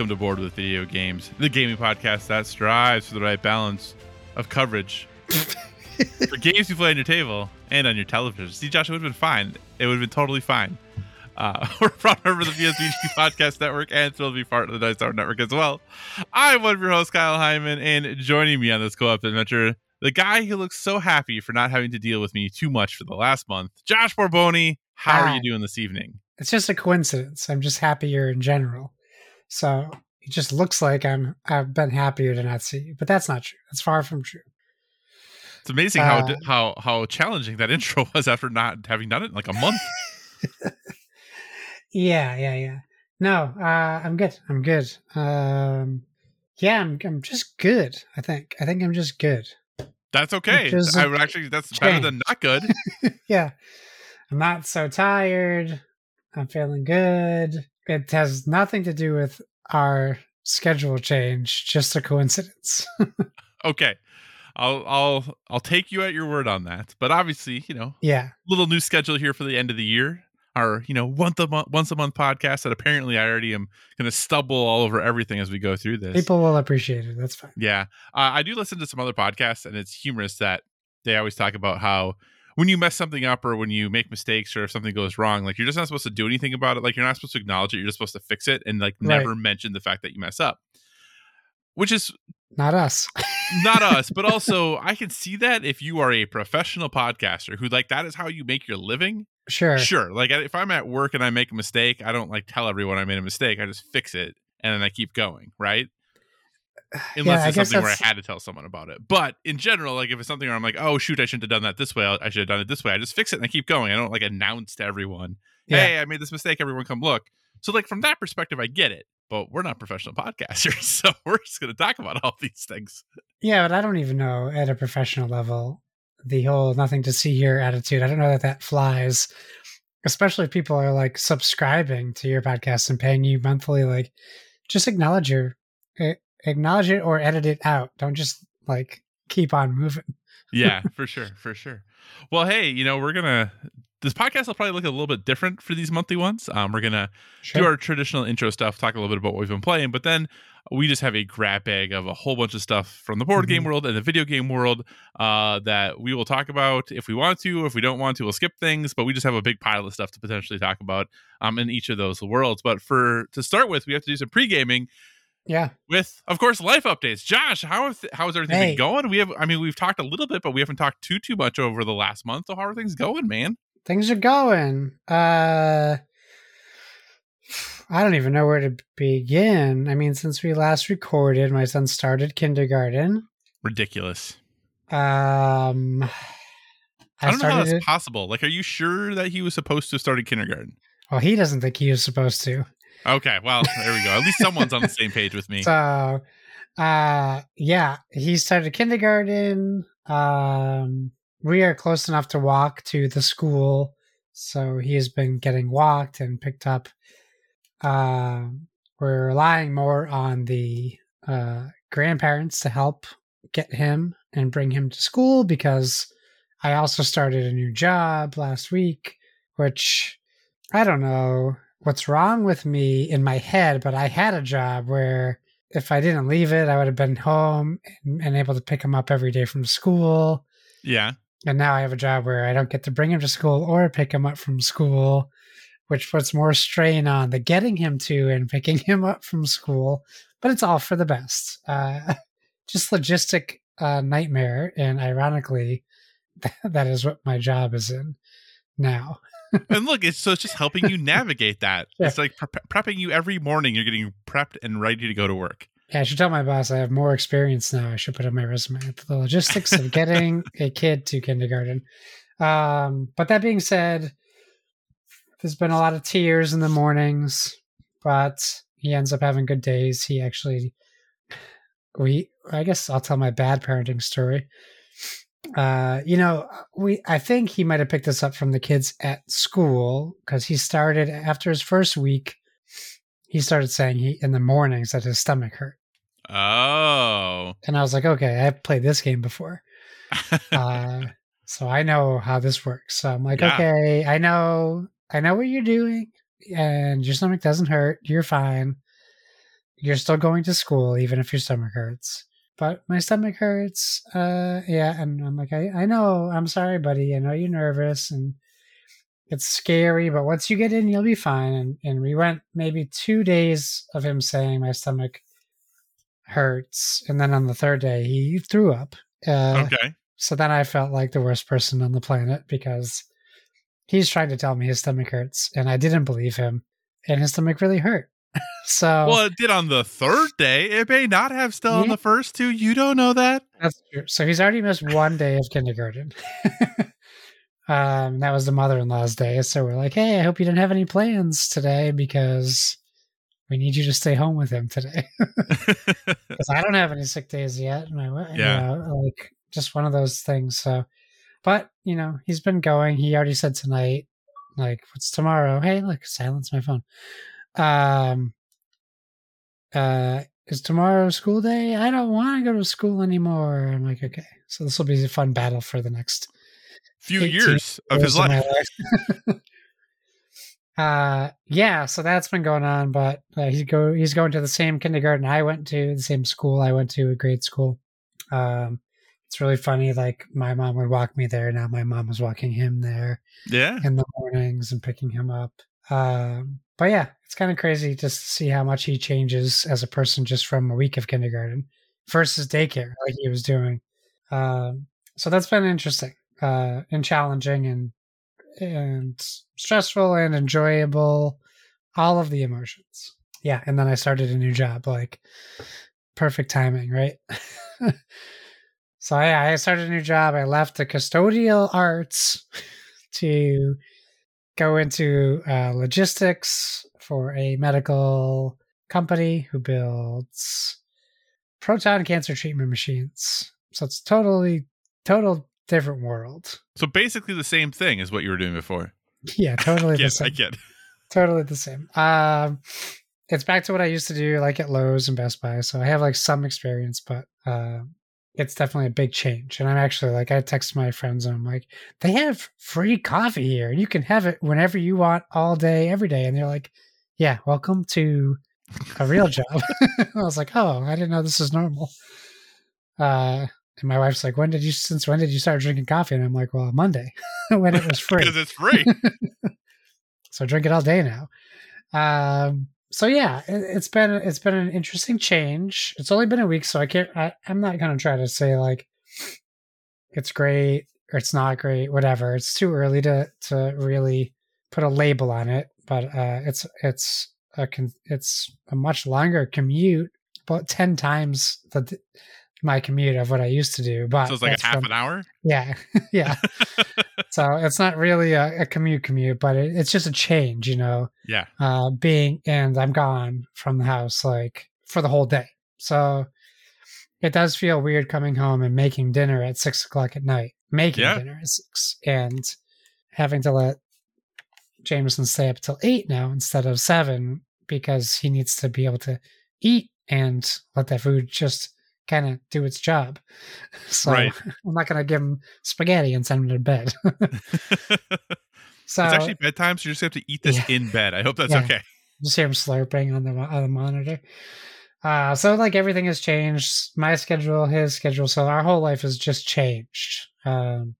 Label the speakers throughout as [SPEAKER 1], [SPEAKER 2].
[SPEAKER 1] Welcome to Board with Video Games, the gaming podcast that strives for the right balance of coverage for games you play on your table and on your television. See, Josh, it would have been fine. It would have been totally fine. Uh, we're member of the PSVG Podcast Network and thrilled to be part of the Dice Tower Network as well. I'm one of your hosts, Kyle Hyman, and joining me on this co-op adventure, the guy who looks so happy for not having to deal with me too much for the last month, Josh Borboni. How are you doing this evening?
[SPEAKER 2] It's just a coincidence. I'm just happier in general. So it just looks like I'm I've been happier to not see you, but that's not true. That's far from true.
[SPEAKER 1] It's amazing how
[SPEAKER 2] Uh,
[SPEAKER 1] how how challenging that intro was after not having done it in like a month.
[SPEAKER 2] Yeah, yeah, yeah. No, uh, I'm good. I'm good. Um, yeah, I'm I'm just good. I think. I think I'm just good.
[SPEAKER 1] That's okay.
[SPEAKER 2] Is
[SPEAKER 1] would actually that's better than not good.
[SPEAKER 2] yeah, I'm not so tired. I'm feeling good. It has nothing to do with our schedule change. Just a coincidence.
[SPEAKER 1] Okay. I'll I'll I'll take you at your word on that. But obviously, you know,
[SPEAKER 2] yeah.
[SPEAKER 1] little new schedule here for the end of the year. Our, you know, once a month once a month podcast that apparently I already am gonna stumble all over everything as we go through this.
[SPEAKER 2] People will appreciate it. That's fine.
[SPEAKER 1] Yeah. Uh, I do listen to some other podcasts, and it's humorous that they always talk about how when you mess something up or when you make mistakes or if something goes wrong, like you're just not supposed to do anything about it. Like you're not supposed to acknowledge it. You're just supposed to fix it and like
[SPEAKER 2] Right.
[SPEAKER 1] never mention the fact that you mess up, which is
[SPEAKER 2] Not us.
[SPEAKER 1] not us. But also, I can see that if you are a professional podcaster who like that is how you make your living.
[SPEAKER 2] Sure.
[SPEAKER 1] Sure. Like if I'm at work and I make a mistake, I don't like tell everyone I made a mistake. I just fix it and then I keep going. Right. Unless
[SPEAKER 2] I
[SPEAKER 1] it's something where I had to tell someone about it. But in general, like if it's something where I'm like, oh shoot, I shouldn't have done that this way. I should have done it this way. I just fix it and I keep going. I don't like announce to everyone,
[SPEAKER 2] Yeah.
[SPEAKER 1] hey, I made this mistake. Everyone come look. So like from that perspective, I get it. But we're not professional podcasters, so we're just going to talk about all these things.
[SPEAKER 2] Yeah, but I don't even know at a professional level the whole nothing to see here attitude. I don't know that that flies, especially if people are like subscribing to your podcast and paying you monthly. Like, just acknowledge your eh, acknowledge it or edit it out. Don't just like keep on moving.
[SPEAKER 1] yeah, for sure, for sure. Well, hey, you know, we're gonna this podcast will probably look a little bit different for these monthly ones. Um, we're gonna do our traditional intro stuff, talk a little bit about what we've been playing, but then we just have a grab bag of a whole bunch of stuff from the board game
[SPEAKER 2] Mhm.
[SPEAKER 1] world and the video game world uh, that we will talk about if we want to. If we don't want to, we'll skip things. But we just have a big pile of stuff to potentially talk about um, in each of those worlds. But for to start with, we have to do some pre gaming
[SPEAKER 2] yeah.
[SPEAKER 1] with, of course, life updates. Josh, how th- how has everything
[SPEAKER 2] Hey.
[SPEAKER 1] been going? We have, I mean, we've talked a little bit, but we haven't talked too too much over the last month. So how are things going, man?
[SPEAKER 2] Things are going. Uh I don't even know where to begin. I mean, since we last recorded, my son started kindergarten.
[SPEAKER 1] Ridiculous.
[SPEAKER 2] Um
[SPEAKER 1] I, don't know how that's
[SPEAKER 2] it-
[SPEAKER 1] possible. Like, are you sure that he was supposed to have started kindergarten?
[SPEAKER 2] Well, he doesn't think he was supposed to.
[SPEAKER 1] Okay, well, there we go. At least someone's on the same page with me.
[SPEAKER 2] So, uh, yeah, he started kindergarten. Um, we are close enough to walk to the school, so he has been getting walked and picked up. Um, we're relying more on the uh, grandparents to help get him and bring him to school because I also started a new job last week, which I don't know what's wrong with me in my head, but I had a job where if I didn't leave it, I would have been home and, and able to pick him up every day from school.
[SPEAKER 1] Yeah.
[SPEAKER 2] And now I have a job where I don't get to bring him to school or pick him up from school, which puts more strain on the getting him to and picking him up from school. But it's all for the best. Uh, just logistic uh, nightmare. And ironically, that is what my job is in now.
[SPEAKER 1] And look, it's so it's just helping you navigate that. It's like pre- prepping you every morning. You're getting prepped and ready to go to work.
[SPEAKER 2] Yeah, I should tell my boss I have more experience now. I should put on my resume the logistics of getting a kid to kindergarten. Um, but that being said, there's been a lot of tears in the mornings, but he ends up having good days. He actually, we, I guess I'll tell my bad parenting story. Uh, you know, we, I think he might have picked this up from the kids at school because he started after his first week. He started saying he in the mornings that his stomach hurt.
[SPEAKER 1] Oh.
[SPEAKER 2] And I was like, okay, I've played this game before. uh, so I know how this works. So I'm like,
[SPEAKER 1] Yeah.
[SPEAKER 2] okay, I know, I know what you're doing, and your stomach doesn't hurt. You're fine. You're still going to school, even if your stomach hurts. But my stomach hurts. Uh, yeah, and I'm like, I, I know. I'm sorry, buddy. I know you're nervous and it's scary, but once you get in, you'll be fine. And and we went maybe two days of him saying my stomach hurts, and then on the third day he threw up. Uh,
[SPEAKER 1] Okay.
[SPEAKER 2] so then I felt like the worst person on the planet because he's trying to tell me his stomach hurts, and I didn't believe him, and his stomach really hurt. so
[SPEAKER 1] Well, it did on the third day. It may not have still on the first two. You don't know that.
[SPEAKER 2] that's true. So he's already missed one day of kindergarten. um, that was the mother-in-law's day. So we're like, hey, I hope you didn't have any plans today because we need you to stay home with him today. because I don't have any sick days yet. And I, you
[SPEAKER 1] Yeah.
[SPEAKER 2] know, like just one of those things. So, but you know, he's been going. He already said tonight, like, what's tomorrow? Hey, look, silence my phone. Um, uh, is tomorrow school day? I don't want to go to school anymore. I'm like, okay, so this will be a fun battle for the next
[SPEAKER 1] Few
[SPEAKER 2] 18
[SPEAKER 1] years of his life.
[SPEAKER 2] life. uh yeah so that's been going on but uh, he's go he's going to the same kindergarten i went to the same school i went to a grade school um it's really funny like my mom would walk me there now my mom was walking him there
[SPEAKER 1] Yeah.
[SPEAKER 2] in the mornings and picking him up um but yeah it's kind of crazy just to see how much he changes as a person just from a week of kindergarten versus daycare like he was doing. Um so that's been interesting uh and challenging and and stressful and enjoyable all of the emotions. Yeah and then i started a new job like perfect timing right? So yeah i started a new job. I left the custodial arts to go into uh, logistics for a medical company who builds proton cancer treatment machines so it's totally total different world
[SPEAKER 1] So basically the same thing as what you were doing before.
[SPEAKER 2] yeah totally the
[SPEAKER 1] Yes,
[SPEAKER 2] same
[SPEAKER 1] I get.
[SPEAKER 2] totally the same. Um, it's back to what I used to do, like at Lowe's and Best Buy. So I have like some experience, but uh, it's definitely a big change. And I'm actually like, I text my friends and I'm like, they have free coffee here. You can have it whenever you want, all day, every day. And they're like, yeah, welcome to a real job. I was like, oh, I didn't know this is normal. Uh, and my wife's like, when did you, since when did you start drinking coffee? And I'm like, well, Monday when it was free
[SPEAKER 1] Because it's free.
[SPEAKER 2] so I drink it all day now. Um, so yeah, it, it's been it's been an interesting change. It's only been a week, so I can't. I, I'm not gonna try to say like it's great or it's not great, whatever. It's too early to to really put a label on it. But uh, it's it's a con- it's a much longer commute, about ten times the my commute of what I used to do. But
[SPEAKER 1] so it's like a half
[SPEAKER 2] from-
[SPEAKER 1] an hour.
[SPEAKER 2] yeah, yeah. so it's not really a, a commute commute, but it, it's just a change, you know.
[SPEAKER 1] Yeah.
[SPEAKER 2] Uh, being and I'm gone from the house like for the whole day, so it does feel weird coming home and making dinner at six o'clock at night, making
[SPEAKER 1] Yeah.
[SPEAKER 2] dinner at six, and having to let Jameson stay up till eight now instead of seven because he needs to be able to eat and let that food just kind of do its job. So
[SPEAKER 1] Right.
[SPEAKER 2] I'm not going to give him spaghetti and send him to bed. so
[SPEAKER 1] it's actually bedtime, so you just have to eat this
[SPEAKER 2] Yeah.
[SPEAKER 1] in bed. I hope that's
[SPEAKER 2] Yeah.
[SPEAKER 1] okay.
[SPEAKER 2] just hear him slurping on the on the monitor. Uh, so like everything has changed. My schedule, his schedule. So our whole life has just changed. Um,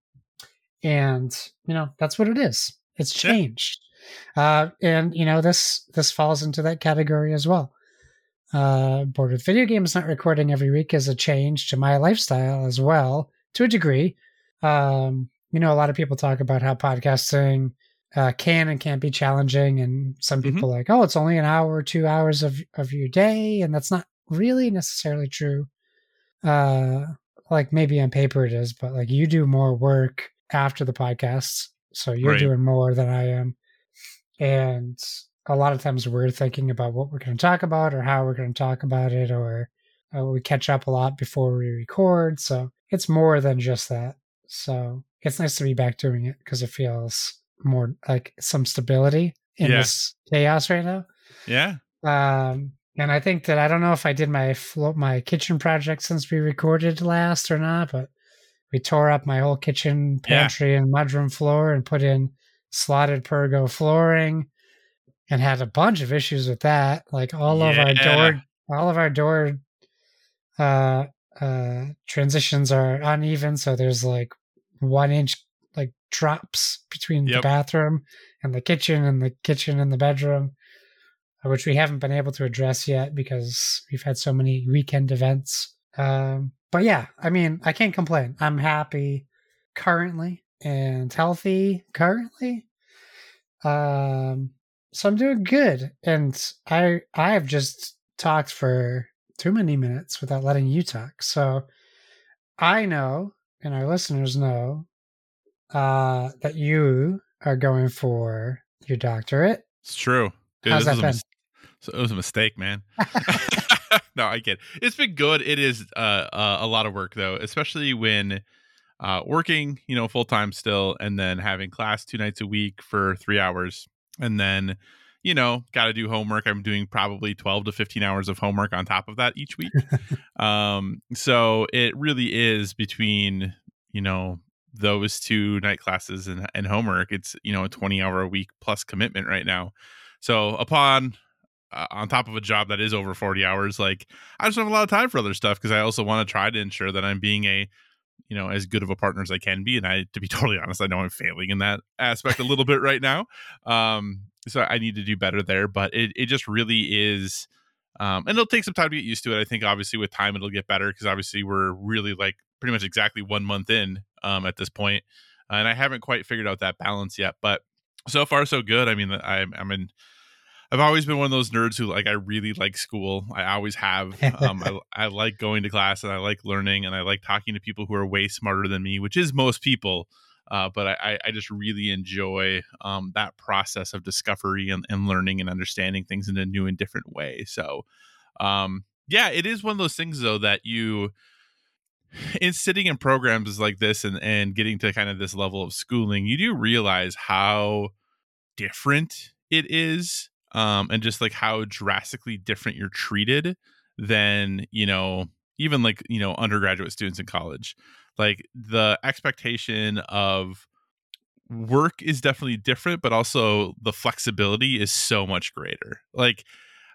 [SPEAKER 2] and you know that's what it is. It's
[SPEAKER 1] Yeah.
[SPEAKER 2] changed. Uh, and you know this this falls into that category as well. Uh, board with video games not recording every week is a change to my lifestyle as well to a degree. Um, you know, a lot of people talk about how podcasting uh, can and can't be challenging, and some
[SPEAKER 1] Mhm.
[SPEAKER 2] people like, oh, it's only an hour or two hours of of your day, and that's not really necessarily true. Uh, like maybe on paper it is, but like you do more work after the podcasts, so you're
[SPEAKER 1] Right.
[SPEAKER 2] doing more than I am, and a lot of times we're thinking about what we're going to talk about or how we're going to talk about it, or uh, we catch up a lot before we record. So it's more than just that. So it's nice to be back doing it because it feels more like some stability in
[SPEAKER 1] Yeah.
[SPEAKER 2] this chaos right now.
[SPEAKER 1] Yeah.
[SPEAKER 2] Um, and I think that I don't know if I did my flo- my kitchen project since we recorded last or not, but we tore up my whole kitchen
[SPEAKER 1] Yeah.
[SPEAKER 2] pantry and mudroom floor and put in slotted pergo flooring and had a bunch of issues with that. Like all of our door all of our door uh uh transitions are uneven, so there's like one inch like drops between the bathroom and the kitchen and the kitchen and the bedroom uh, which we haven't been able to address yet because we've had so many weekend events. Um, but yeah, I mean, I can't complain. I'm happy currently and healthy currently. Um, so I'm doing good, and I I have just talked for too many minutes without letting you talk. So I know, and our listeners know, uh, that you are going for your doctorate.
[SPEAKER 1] It's true. Dude,
[SPEAKER 2] How's that
[SPEAKER 1] mis- so it was a mistake, man. no, I get it. It's been good. It is uh, uh, a lot of work though, especially when uh, working, you know, full time still, and then having class two nights a week for three hours, and then you know, got to do homework. I'm doing probably 12 to 15 hours of homework on top of that each week. um, so it really is between you know those two night classes and, and homework. It's you know a 20 hour a week plus commitment right now. So upon uh, on top of a job that is over 40 hours like i just have a lot of time for other stuff because i also want to try to ensure that i'm being a you know as good of a partner as i can be and i to be totally honest i know i'm failing in that aspect a little bit right now. Um so i need to do better there but it, it just really is um and it'll take some time to get used to it. I think obviously with time it'll get better because obviously we're really like pretty much exactly one month in um at this point and i haven't quite figured out that balance yet but so far so good. I mean i'm i'm in I've always been one of those nerds who like I really like school. I always have. Um, I, I like going to class and I like learning and I like talking to people who are way smarter than me, which is most people. Uh, but I, I just really enjoy um, that process of discovery and, and learning and understanding things in a new and different way. So, um, yeah, it is one of those things though that you in sitting in programs like this and and getting to kind of this level of schooling, you do realize how different it is um, and just like how drastically different you're treated than you know even like you know undergraduate students in college. Like the expectation of work is definitely different but also the flexibility is so much greater. Like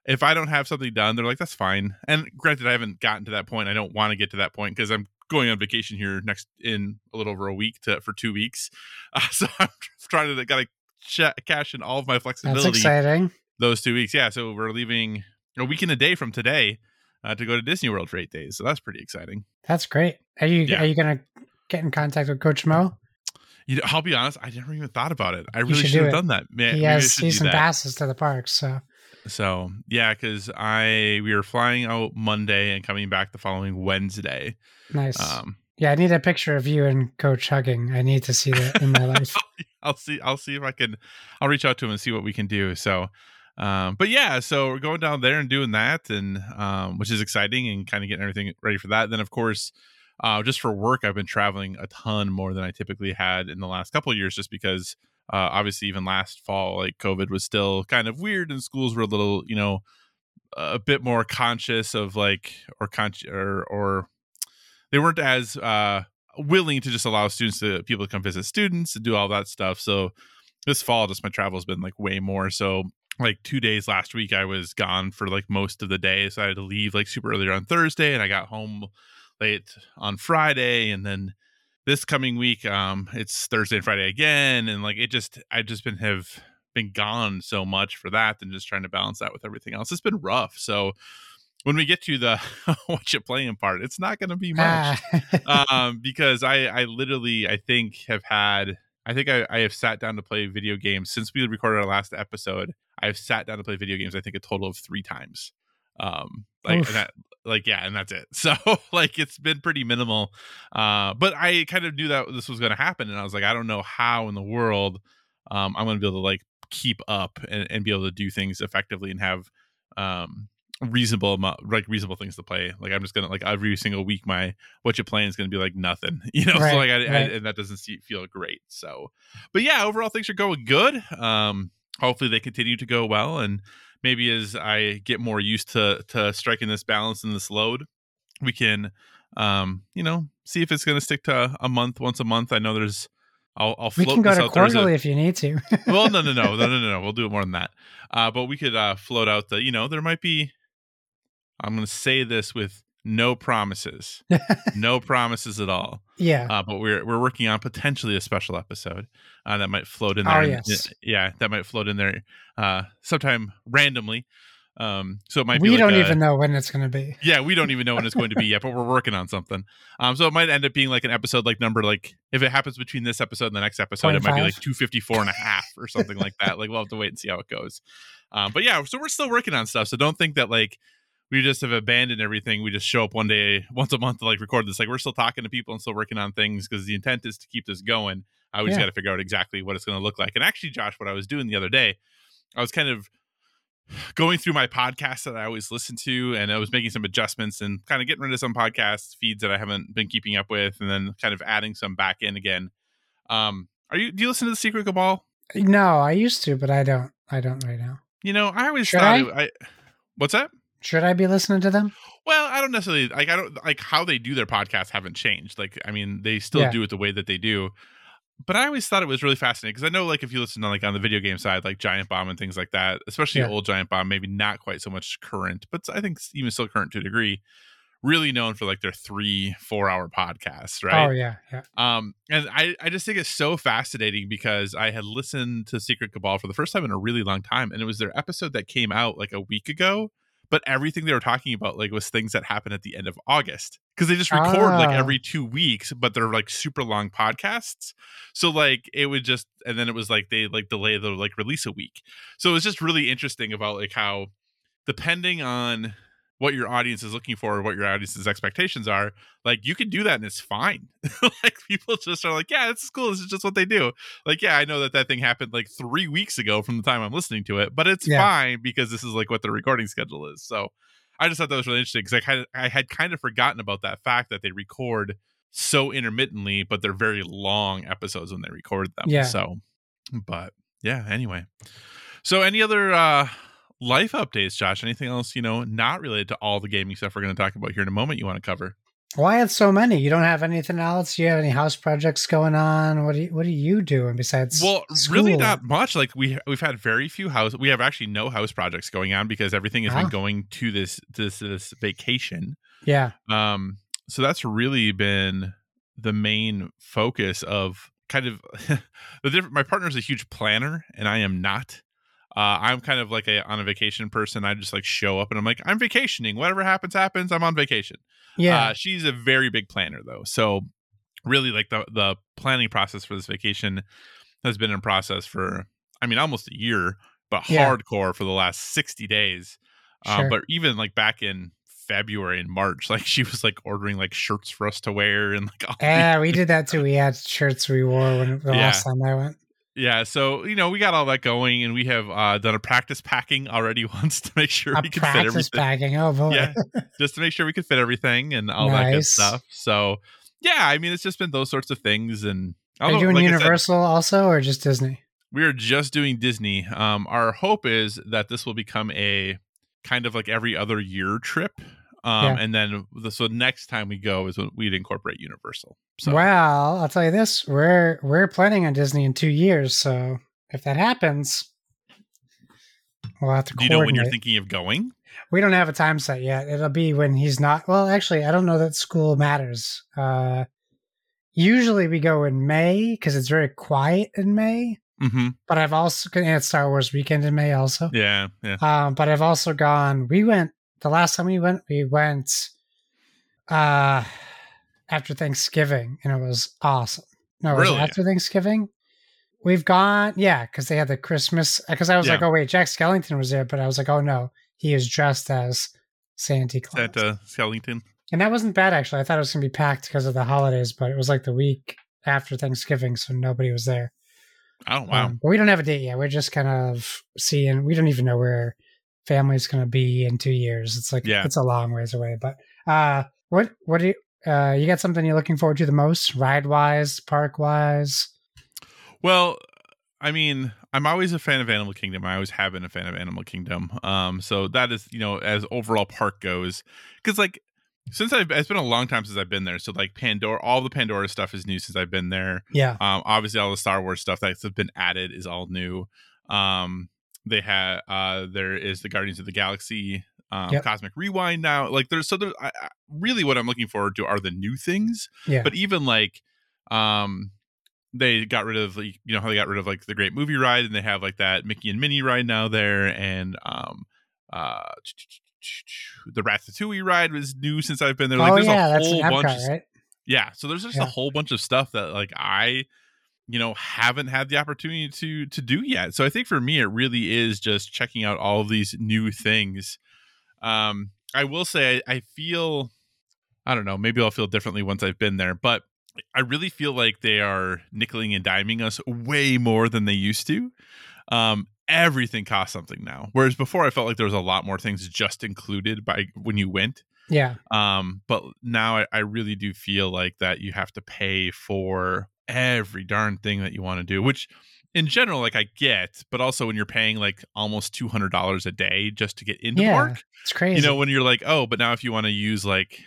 [SPEAKER 1] if i don't have something done they're like that's fine. And granted i haven't gotten to that point. I don't want to get to that point because i'm going on vacation here next in a little over a week to for two weeks. Uh, so i'm trying to gotta ch- cash in all of my flexibility.
[SPEAKER 2] That's exciting.
[SPEAKER 1] Those two weeks. Yeah, so we're leaving a week and a day from today uh, to go to Disney World for eight days. So that's pretty exciting.
[SPEAKER 2] That's great. Are you
[SPEAKER 1] Yeah.
[SPEAKER 2] are you gonna get in contact with Coach Mo?
[SPEAKER 1] You know, I'll be honest, I never even thought about it. I really
[SPEAKER 2] should
[SPEAKER 1] should have done that. Man,
[SPEAKER 2] he has season passes to the park, so
[SPEAKER 1] So yeah, because I we were flying out Monday and coming back the following Wednesday.
[SPEAKER 2] nice.
[SPEAKER 1] Um,
[SPEAKER 2] yeah, I need a picture of you and Coach hugging. I need to see that in my life.
[SPEAKER 1] I'll see. I'll see if I can. I'll reach out to him and see what we can do. So, um, but yeah, so we're going down there and doing that, and um, which is exciting and kind of getting everything ready for that. Then, of course, uh, just for work, I've been traveling a ton more than I typically had in the last couple years, just because uh, obviously even last fall, like COVID was still kind of weird, and schools were a little, you know, a bit more conscious of like or con- or or they weren't as uh willing to just allow students to people to come visit students and do all that stuff. So this fall, just my travel has been like way more. So like two days last week, I was gone for like most of the day. So I had to leave like super early on Thursday, and I got home late on Friday, and then this coming week, um, it's Thursday and Friday again, and like it just i've just been have been gone so much for that, and just trying to balance that with everything else. It's been rough. So when we get to the what you playing part, it's not going to be much
[SPEAKER 2] Ah.
[SPEAKER 1] um, because I I literally I think have had I think I, I have sat down to play video games since we recorded our last episode. I've sat down to play video games. I think a total of three times. Um, like that, like yeah, and that's it. So like it's been pretty minimal. Uh, but I kind of knew that this was going to happen, and I was like, I don't know how in the world um, I'm going to be able to like keep up and, and be able to do things effectively and have um reasonable amount like reasonable things to play like i'm just gonna like every single week my what you're playing is gonna be like nothing you know
[SPEAKER 2] Right,
[SPEAKER 1] so like I, I, and that doesn't see, feel great so but yeah overall things are going good um hopefully they continue to go well and maybe as i get more used to to striking this balance and this load we can um you know see if it's gonna stick to a month once a month i know there's i'll, I'll
[SPEAKER 2] We
[SPEAKER 1] float
[SPEAKER 2] can go to
[SPEAKER 1] out there a-
[SPEAKER 2] quarterly if you need to.
[SPEAKER 1] well, no, no, no, no, no, no, no. We'll do it more than that. Uh, but we could uh, float out the, you know, there might be. I'm going to say this with no promises, no promises at all.
[SPEAKER 2] yeah.
[SPEAKER 1] Uh, but we're we're working on potentially a special episode uh, that might float in
[SPEAKER 2] Oh,
[SPEAKER 1] there. and-
[SPEAKER 2] yes.
[SPEAKER 1] yeah, that might float in there uh, sometime randomly. Um, so it might
[SPEAKER 2] we
[SPEAKER 1] be. like
[SPEAKER 2] don't
[SPEAKER 1] a-
[SPEAKER 2] even know when it's going to be.
[SPEAKER 1] yeah, we don't even know when it's going to be yet, but we're working on something. Um, so it might end up being like an episode like number like if it happens between this episode and the next episode, it might be like 254 and a half or something like that. Like we'll have to wait and see how it goes. Um, but yeah, so we're still working on stuff. So don't think that like we just have abandoned everything. We just show up one day, once a month to like record this. Like we're still talking to people and still working on things because the intent is to keep this going. I we just got to figure out exactly what it's going to look like. And actually, Josh, what I was doing the other day, I was kind of going through my podcasts that I always listen to, and I was making some adjustments and kind of getting rid of some podcast feeds that I haven't been keeping up with, and then kind of adding some back in again. Um, are you? Do you listen to the Secret Cabal?
[SPEAKER 2] No, I used to, but I don't. I don't right now.
[SPEAKER 1] You know, I always
[SPEAKER 2] Should
[SPEAKER 1] thought.
[SPEAKER 2] I?
[SPEAKER 1] It, I what's that?
[SPEAKER 2] Should I be listening to them?
[SPEAKER 1] Well, I don't necessarily like. I don't like how they do their podcast. Haven't changed. Like, I mean, they still
[SPEAKER 2] Yeah.
[SPEAKER 1] do it the way that they do. But I always thought it was really fascinating because I know, like, if you listen to like on the video game side, like Giant Bomb and things like that, especially
[SPEAKER 2] Yeah.
[SPEAKER 1] old Giant Bomb, maybe not quite so much current, but I think even still current to a degree. Really known for like their three, four hour podcasts, right?
[SPEAKER 2] Oh yeah, yeah.
[SPEAKER 1] Um, and I, I just think it's so fascinating because I had listened to Secret Cabal for the first time in a really long time, and it was their episode that came out like a week ago. But everything they were talking about like was things that happened at the end of August because they just record like
[SPEAKER 2] Ah.
[SPEAKER 1] every two weeks, but they're like super long podcasts. So like it would just, and then it was like they like delay the like release a week. So it was just really interesting about like how depending on what your audience is looking for or what your audience's expectations are like you can do that and it's fine. Like people just are like yeah this is cool. This is just what they do. Like yeah i know that that thing happened like three weeks ago from the time i'm listening to it but it's
[SPEAKER 2] Yeah.
[SPEAKER 1] fine because this is like what the recording schedule is. So i just thought that was really interesting because I, kind of, I had kind of forgotten about that fact that they record so intermittently but they're very long episodes when they record them.
[SPEAKER 2] Yeah.
[SPEAKER 1] so but yeah anyway. So any other uh life updates josh anything else you know not related to all the gaming stuff we're going to talk about here in a moment you want to cover
[SPEAKER 2] Why had so many? You don't have anything else? You have any house projects going on? What do you, What are you doing besides?
[SPEAKER 1] well really not much like we we've had very few house we have actually no house projects going on because everything has been going to this this this vacation
[SPEAKER 2] Yeah,
[SPEAKER 1] um so that's really been the main focus of kind of the different my partner's a huge planner and i am not uh, I'm kind of like a on a vacation person. I just like show up and I'm like, I'm vacationing. Whatever happens, happens. I'm on vacation.
[SPEAKER 2] yeah.
[SPEAKER 1] Uh, she's a very big planner though. So really like the the planning process for this vacation has been in process for I mean almost a year, but
[SPEAKER 2] Yeah.
[SPEAKER 1] hardcore for the last 60 days. Um,
[SPEAKER 2] Sure.
[SPEAKER 1] but even like back in February and March, like she was like ordering like shirts for us to wear and like
[SPEAKER 2] yeah, we did that too. We had shirts we wore when the
[SPEAKER 1] Yeah.
[SPEAKER 2] last time I went.
[SPEAKER 1] Yeah. So you know we got all that going, and we have uh, done a practice packing already once to make sure
[SPEAKER 2] A
[SPEAKER 1] we can fit
[SPEAKER 2] practice
[SPEAKER 1] everything.
[SPEAKER 2] packing. Oh boy.
[SPEAKER 1] Yeah. just to make sure we could fit everything and all that good stuff. So yeah, I mean it's just been those sorts of things and
[SPEAKER 2] Are you doing
[SPEAKER 1] like I said,
[SPEAKER 2] Universal also, or just Disney?
[SPEAKER 1] we are just doing Disney. Um, our hope is that this will become a kind of like every other year trip. Um,
[SPEAKER 2] Yeah.
[SPEAKER 1] and then the, so next time we go is when we'd incorporate Universal. So
[SPEAKER 2] Well, I'll tell you this: we're we're planning on Disney in two years. So if that happens, we'll have to.
[SPEAKER 1] do you know when you're thinking of going?
[SPEAKER 2] We don't have a time set yet. It'll be when he's not. Well, actually, I don't know that school matters. Uh, usually we go in May because it's very quiet in May.
[SPEAKER 1] Mm-hmm.
[SPEAKER 2] But I've also and it's Star Wars weekend in May also.
[SPEAKER 1] Yeah, yeah.
[SPEAKER 2] Um, but I've also gone. We went the last time we went. We went uh after Thanksgiving, and it was awesome. No, was it
[SPEAKER 1] Really?
[SPEAKER 2] after Thanksgiving. We've gone, yeah, because they had the Christmas. Because I was
[SPEAKER 1] Yeah.
[SPEAKER 2] like, oh wait, Jack Skellington was there, but I was like, oh no, he is dressed as Santa Claus.
[SPEAKER 1] Santa Skellington.
[SPEAKER 2] And that wasn't bad actually. I thought it was gonna be packed because of the holidays, but it was like the week after Thanksgiving, so nobody was there.
[SPEAKER 1] Oh wow.
[SPEAKER 2] Um, but we don't have a date yet. We're just kind of seeing. We don't even know where family's gonna be in two years. It's like
[SPEAKER 1] Yeah.
[SPEAKER 2] it's a long ways away. But uh, what what do you uh you got something you're looking forward to the most, ride wise, park wise?
[SPEAKER 1] Well, I mean, I'm always a fan of Animal Kingdom. I always have been a fan of Animal Kingdom. Um, so that is, you know, as overall park goes, because like since I've it's been a long time since I've been there. So like Pandora, all the Pandora stuff is new since I've been there.
[SPEAKER 2] Yeah,
[SPEAKER 1] Um, obviously all the Star Wars stuff that's been added is all new. Um, they had uh, there is the Guardians of the Galaxy. Um,
[SPEAKER 2] Yep.
[SPEAKER 1] Cosmic Rewind now, like there's so there's I, I, really what I'm looking forward to are the new things
[SPEAKER 2] yeah,
[SPEAKER 1] but even like um they got rid of like you know how they got rid of like the great movie ride and they have like that mickey and minnie ride now there and um uh the ratatouille ride was new since i've been there like
[SPEAKER 2] oh
[SPEAKER 1] there's
[SPEAKER 2] yeah,
[SPEAKER 1] a whole bunch
[SPEAKER 2] Epcot,
[SPEAKER 1] of
[SPEAKER 2] right?
[SPEAKER 1] yeah so there's just a whole bunch of stuff that like i you know haven't had the opportunity to to do yet. So i think for me it really is just checking out all of these new things. Um i will say i, I feel i don't know maybe i'll feel differently once i've been there but i really feel like they are nickeling and diming us way more than they used to. Um everything costs something now whereas before i felt like there was a lot more things just included by when you went.
[SPEAKER 2] Yeah,
[SPEAKER 1] um but now I, I really do feel like that you have to pay for every darn thing that you want to do which in general like i get but also when you're paying like almost $200 a day just to get into
[SPEAKER 2] Yeah,
[SPEAKER 1] park
[SPEAKER 2] it's crazy.
[SPEAKER 1] you know when you're like oh but now if you want to use like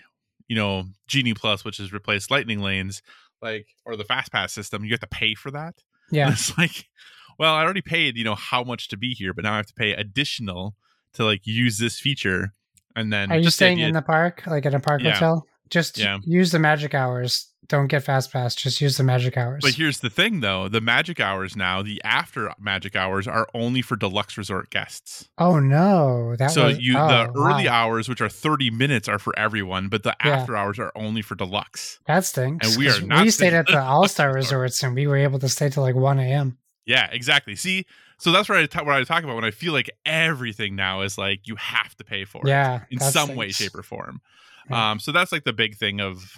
[SPEAKER 1] you know genie plus which has replaced lightning lanes like or the fast pass system you have to pay for that
[SPEAKER 2] yeah,
[SPEAKER 1] it's like, well, I already paid, you know, how much to be here, but now I have to pay additional to like use this feature. And then
[SPEAKER 2] Are you staying in the park, like at a park
[SPEAKER 1] Yeah.
[SPEAKER 2] hotel? Just
[SPEAKER 1] Yeah.
[SPEAKER 2] use the magic hours. Don't get fast pass. Just use the magic hours.
[SPEAKER 1] But here's the thing though, the magic hours now, the after magic hours are only for deluxe resort guests.
[SPEAKER 2] oh no, that
[SPEAKER 1] so
[SPEAKER 2] was
[SPEAKER 1] you
[SPEAKER 2] oh,
[SPEAKER 1] the early
[SPEAKER 2] wow.
[SPEAKER 1] hours, which are 30 minutes, are for everyone, but the
[SPEAKER 2] Yeah.
[SPEAKER 1] after hours are only for deluxe.
[SPEAKER 2] That stinks.
[SPEAKER 1] And we are not
[SPEAKER 2] We stayed at the All Star resorts and we were able to stay till like one a.m.
[SPEAKER 1] Yeah, exactly. See, so that's what I what I talk about when I feel like everything now is like you have to pay for it.
[SPEAKER 2] Yeah,
[SPEAKER 1] in some way, shape, or form. Um, so that's like the big thing of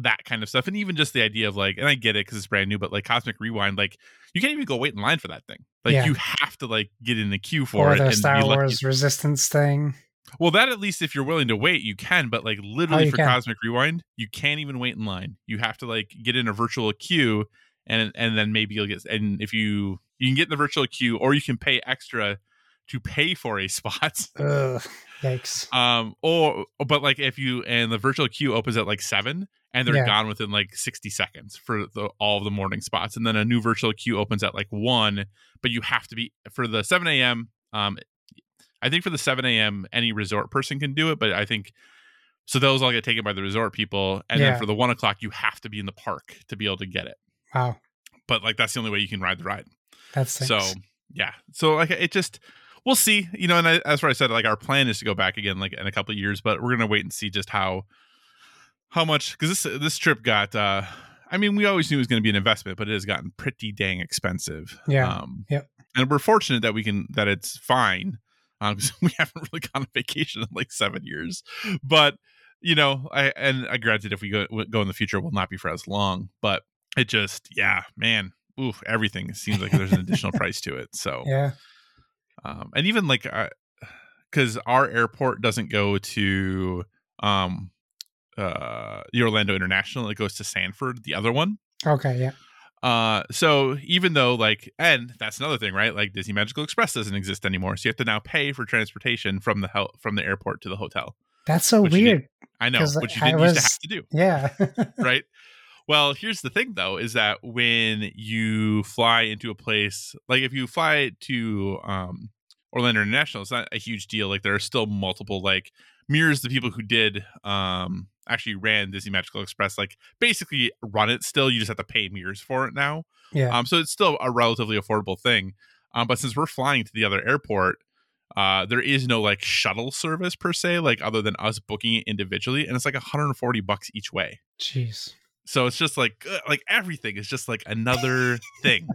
[SPEAKER 1] that kind of stuff, and even just the idea of like, and I get it because it's brand new, but like Cosmic Rewind, like you can't even go wait in line for that thing. Like
[SPEAKER 2] Yeah.
[SPEAKER 1] you have to like get in the queue for
[SPEAKER 2] Or
[SPEAKER 1] it
[SPEAKER 2] the
[SPEAKER 1] and
[SPEAKER 2] Star. Wars Resistance thing.
[SPEAKER 1] Well, that at least if you're willing to wait, you can. But like literally
[SPEAKER 2] Oh,
[SPEAKER 1] for
[SPEAKER 2] can.
[SPEAKER 1] Cosmic Rewind, you can't even wait in line. You have to like get in a virtual queue, and and then maybe you'll get. And if you you can get in the virtual queue, or you can pay extra to pay for a spot.
[SPEAKER 2] Ugh, yikes.
[SPEAKER 1] um or but like if you and the virtual queue opens at like seven and they're
[SPEAKER 2] Yeah.
[SPEAKER 1] gone within like 60 seconds for the, all of the morning spots and then a new virtual queue opens at like one but you have to be for the 7 a.m um i think for the 7 a.m any resort person can do it but i think so those all get taken by the resort people and
[SPEAKER 2] Yeah.
[SPEAKER 1] then for the one o'clock you have to be in the park to be able to get it
[SPEAKER 2] Wow,
[SPEAKER 1] but like that's the only way you can ride the ride
[SPEAKER 2] that stinks.
[SPEAKER 1] so yeah, so like it just we'll see, you know. And I, that's what I said. Like our plan is to go back again, like in a couple of years, but we're gonna wait and see just how how much because this this trip got. uh I mean, we always knew it was going to be an investment, but it has gotten pretty dang expensive.
[SPEAKER 2] Yeah.
[SPEAKER 1] Um,
[SPEAKER 2] Yep.
[SPEAKER 1] And we're fortunate that we can that it's fine because we haven't really gone on vacation in like seven years. But you know, I and I granted if we go go in the future, it will not be for as long. But it just, yeah, man, oof, everything seems like there's an additional price to it. So
[SPEAKER 2] yeah,
[SPEAKER 1] um, and even like because our airport doesn't go to um uh the Orlando International, it goes to Sanford, the other one.
[SPEAKER 2] okay, yeah,
[SPEAKER 1] Uh, so even though like, and that's another thing, right? Like Disney Magical Express doesn't exist anymore, so you have to now pay for transportation from the hel- from the airport to the hotel.
[SPEAKER 2] that's so weird.
[SPEAKER 1] I know, which you didn't used
[SPEAKER 2] was-
[SPEAKER 1] to have to do
[SPEAKER 2] Yeah,
[SPEAKER 1] right? Well, here's the thing though, is that when you fly into a place, like if you fly to um, Orlando International, it's not a huge deal. Like there are still multiple like Mears. The people who did um, actually ran Disney Magical Express, like basically run it still. You just have to pay Mears for it now.
[SPEAKER 2] yeah,
[SPEAKER 1] Um, so it's still a relatively affordable thing. Um, but since we're flying to the other airport, uh, there is no like shuttle service per se, like other than us booking it individually, and it's like 140 bucks each way
[SPEAKER 2] jeez,
[SPEAKER 1] so it's just like uh, like everything is just like another thing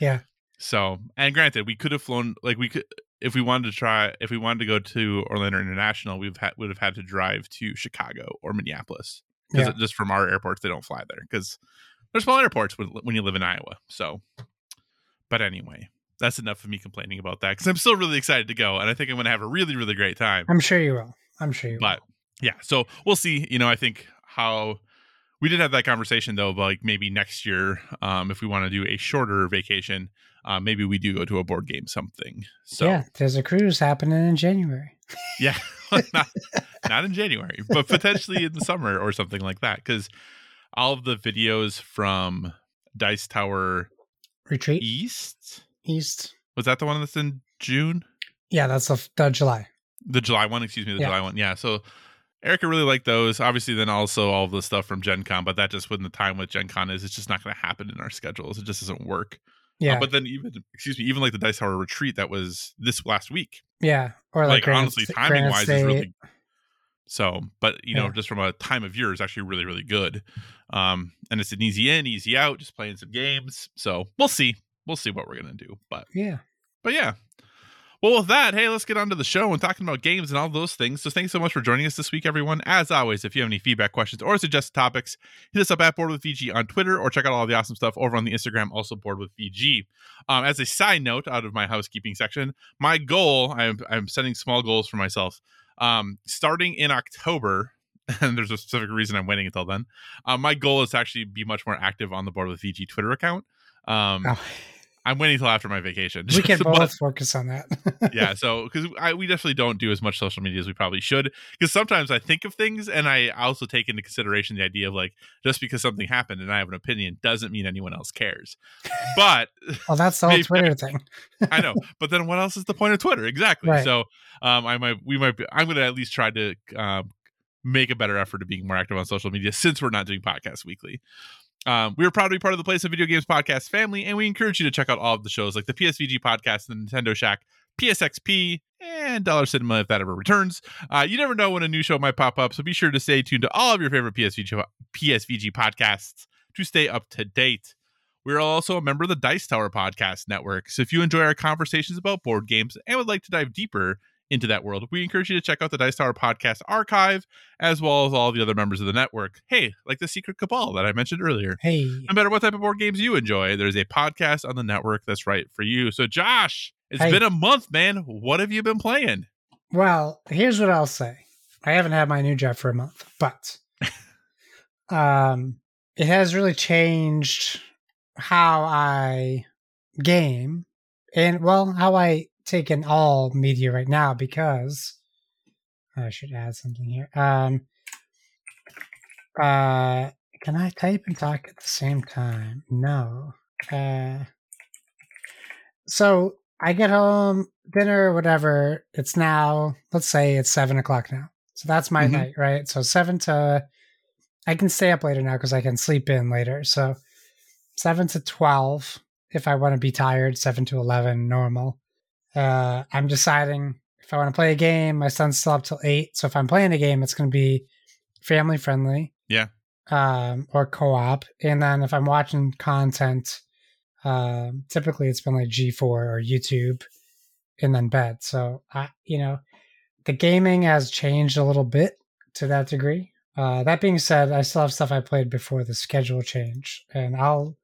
[SPEAKER 2] Yeah.
[SPEAKER 1] so and granted we could have flown like we could if we wanted to try, if we wanted to go to Orlando International, we've had would have had to drive to Chicago or Minneapolis because
[SPEAKER 2] Yeah.
[SPEAKER 1] just from our airports they don't fly there because they're small airports when, when you live in Iowa. So, but anyway, that's enough of me complaining about that because I'm still really excited to go and I think I'm going to have a really really great time.
[SPEAKER 2] I'm sure you will. I'm sure you will.
[SPEAKER 1] But yeah, so we'll see. You know, I think how we did have that conversation though, about like maybe next year, um, if we want to do a shorter vacation, uh, maybe we do go to a board game something. So
[SPEAKER 2] yeah, there's a cruise happening in January.
[SPEAKER 1] yeah, not, not in January, but potentially in the summer or something like that. Because all of the videos from Dice Tower
[SPEAKER 2] Retreat
[SPEAKER 1] East
[SPEAKER 2] East.
[SPEAKER 1] was that the one that's in June?
[SPEAKER 2] Yeah, that's the, the July.
[SPEAKER 1] The July one, excuse me, the
[SPEAKER 2] Yeah.
[SPEAKER 1] July one. Yeah. So Erica really liked those. Obviously, then also all of the stuff from Gen Con, but that just when the time with Gen Con is, it's just not going to happen in our schedules. It just doesn't work. Uh,
[SPEAKER 2] Yeah,
[SPEAKER 1] but then even, excuse me, even like the Dice Tower retreat that was this last week,
[SPEAKER 2] yeah, or
[SPEAKER 1] like,
[SPEAKER 2] like, Granite
[SPEAKER 1] honestly, timing wise is really so. But you know,
[SPEAKER 2] Yeah.
[SPEAKER 1] just from a time of year, is actually really really good. Um, and it's an easy in, easy out, just playing some games. So we'll see, we'll see what we're gonna do. But
[SPEAKER 2] Yeah,
[SPEAKER 1] but yeah. Well, with that, hey, let's get on to the show and talking about games and all those things. So, thanks so much for joining us this week, everyone. As always, if you have any feedback, questions, or suggested topics, hit us up at Board with VG on Twitter or check out all the awesome stuff over on the Instagram, also Board with VG. Um, as a side note, out of my housekeeping section, my goal I'm, I'm setting small goals for myself. Um, starting in October, and there's a specific reason I'm waiting until then. Uh, my goal is to actually be much more active on the Board with VG Twitter account. Um,
[SPEAKER 2] Oh,
[SPEAKER 1] I'm waiting until after my vacation.
[SPEAKER 2] we can
[SPEAKER 1] But-
[SPEAKER 2] both focus on that.
[SPEAKER 1] yeah so because we definitely don't do as much social media as we probably should because sometimes i think of things and i also take into consideration the idea of like just because something happened and i have an opinion doesn't mean anyone else cares but
[SPEAKER 2] well, that's the whole
[SPEAKER 1] Maybe-
[SPEAKER 2] Twitter thing.
[SPEAKER 1] i know but then what else is the point of twitter exactly
[SPEAKER 2] Right.
[SPEAKER 1] so um i might we might be, i'm gonna at least try to um make a better effort of being more active on social media since we're not doing podcasts weekly um, we are proud to be part of the Play Some Video Games podcast family, and we encourage you to check out all of the shows like the PSVG podcast, the Nintendo Shack, PSXP, and Dollar Cinema if that ever returns. Uh, you never know when a new show might pop up, so be sure to stay tuned to all of your favorite PSVG, PSVG podcasts to stay up to date. We are also a member of the Dice Tower Podcast Network, so if you enjoy our conversations about board games and would like to dive deeper into that world, we encourage you to check out the Dice Tower Podcast archive as well as all the other members of the network. Hey, like the Secret Cabal that I mentioned earlier.
[SPEAKER 2] Hey,
[SPEAKER 1] No matter what type of board games you enjoy, there's a podcast on the network that's right for you. So, Josh, it's
[SPEAKER 2] Hey.
[SPEAKER 1] been a month, man. What have you been playing?
[SPEAKER 2] well, here's what I'll say. I haven't had my new job for a month, but um, it has really changed how I game and well, how I take in all media right now because I should add something here. Um, uh, can I type and talk at the same time? No. Uh, so I get home, dinner, whatever. It's now, let's say it's seven o'clock now. So that's my
[SPEAKER 1] Mhm.
[SPEAKER 2] night, right? So seven to, I can stay up later now because I can sleep in later. So seven to 12, if I want to be tired, seven to 11, normal. Uh, I'm deciding if I want to play a game. My son's still up till eight. So if I'm playing a game, it's going to be family friendly.
[SPEAKER 1] Yeah.
[SPEAKER 2] Um, or co op. And then if I'm watching content, um, typically it's been like G4 or YouTube and then bed. So I, you know, the gaming has changed a little bit to that degree. Uh, that being said, I still have stuff I played before the schedule change, and I'll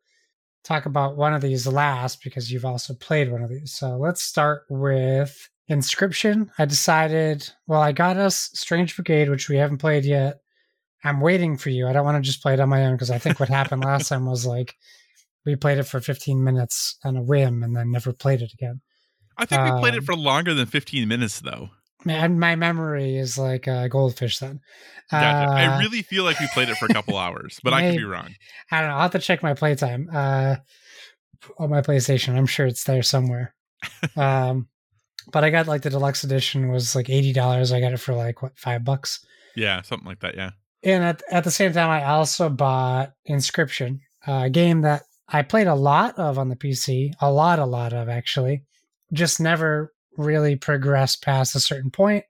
[SPEAKER 2] talk about one of these last because you've also played one of these. So let's start with Inscryption. I decided, well, I got us Strange Brigade, which we haven't played yet. I'm waiting for you. I don't want to just play it on my own because I think what happened last time was like we played it for 15 minutes on a whim and then never played it again.
[SPEAKER 1] I think we played it
[SPEAKER 2] Um,
[SPEAKER 1] for longer than 15 minutes, though.
[SPEAKER 2] Man, my memory is like a goldfish then.
[SPEAKER 1] Gotcha. I
[SPEAKER 2] Uh,
[SPEAKER 1] really feel like we played it for a couple hours, but I could be wrong.
[SPEAKER 2] I don't know. I'll have to check my playtime uh, on my PlayStation. I'm sure it's there somewhere. um, but I got like the deluxe edition was like eighty dollars. I got it for like what five bucks.
[SPEAKER 1] Yeah, something like that. Yeah.
[SPEAKER 2] And at at the same time, I also bought Inscryption, a game that I played a lot of on the PC, a lot, a lot of actually, just never really progress past a certain point.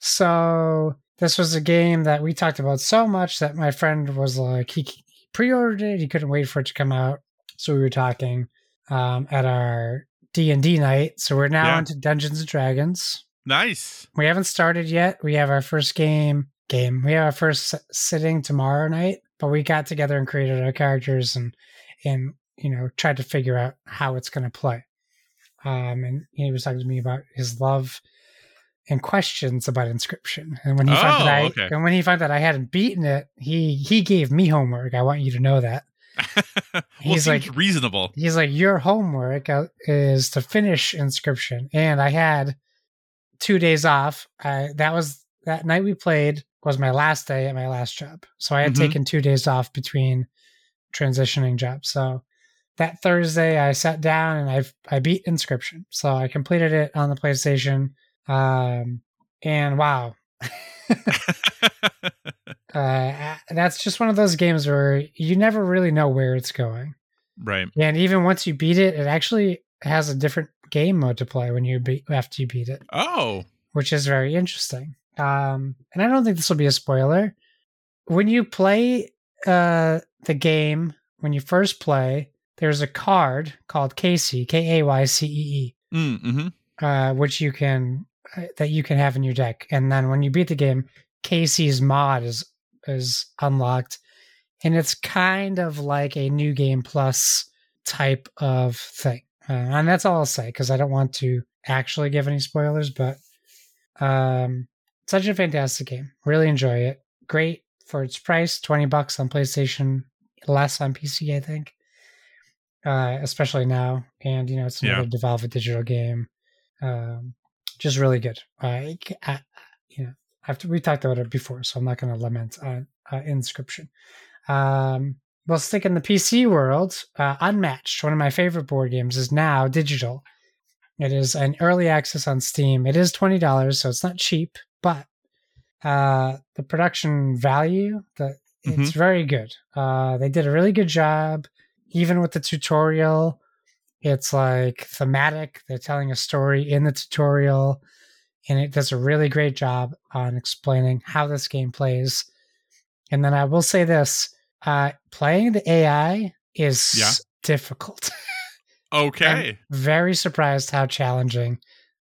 [SPEAKER 2] So this was a game that we talked about so much that my friend was like, he pre-ordered it, he couldn't wait for it to come out. So we were talking um, at our D and D night. So we're now
[SPEAKER 1] Yeah.
[SPEAKER 2] into Dungeons and Dragons.
[SPEAKER 1] Nice.
[SPEAKER 2] We haven't started yet. We have our first game. Game. We have our first sitting tomorrow night. But we got together and created our characters and and you know tried to figure out how it's going to play. Um, and he was talking to me about his love and questions about Inscryption. And when he found
[SPEAKER 1] Oh,
[SPEAKER 2] that I
[SPEAKER 1] okay.
[SPEAKER 2] and when he found that I hadn't beaten it, he he gave me homework. I want you to know that.
[SPEAKER 1] well,
[SPEAKER 2] He's like-
[SPEAKER 1] reasonable.
[SPEAKER 2] He's like, your homework uh, is to finish Inscryption, and I had two days off. I, that was that night we played was my last day at my last job, so I had
[SPEAKER 1] Mhm.
[SPEAKER 2] taken two days off between transitioning jobs. So that Thursday, I sat down and I I beat Inscryption, so I completed it on the PlayStation. Um, and wow, uh, that's just one of those games where you never really know where it's going.
[SPEAKER 1] right.
[SPEAKER 2] And even once you beat it, it actually has a different game mode to play when you beat after you beat it,
[SPEAKER 1] Oh.
[SPEAKER 2] which is very interesting. Um, and I don't think this will be a spoiler. When you play uh, the game, when you first play, there's a card called Kaycee, K A Y C E
[SPEAKER 1] Mm, hmm
[SPEAKER 2] E, uh, which you can uh, that you can have in your deck. And then when you beat the game, Kaycee's mod is is unlocked, and it's kind of like a new game plus type of thing. Uh, and that's all I'll say because I don't want to actually give any spoilers. But um, such a fantastic game. Really enjoy it. Great for its price, twenty bucks on PlayStation, less on PC, I think. Uh, especially now, and you know it's another
[SPEAKER 1] Yeah.
[SPEAKER 2] Devolver Digital game. Um, just really good. I, I, you know, after we talked about it before, so I'm not going to lament on uh, Inscryption. Um, well, stick in the PC world. Uh, Unmatched, one of my favorite board games, is now digital. It is an early access on Steam. It is twenty dollars, so it's not cheap, but uh, the production value, the it's very good. Uh, they did a really good job, even with the tutorial. It's like thematic. They're telling a story in the tutorial, and it does a really great job on explaining how this game plays. And then I will say this: uh, playing the AI is
[SPEAKER 1] Yeah.
[SPEAKER 2] difficult.
[SPEAKER 1] Okay.
[SPEAKER 2] Very surprised how challenging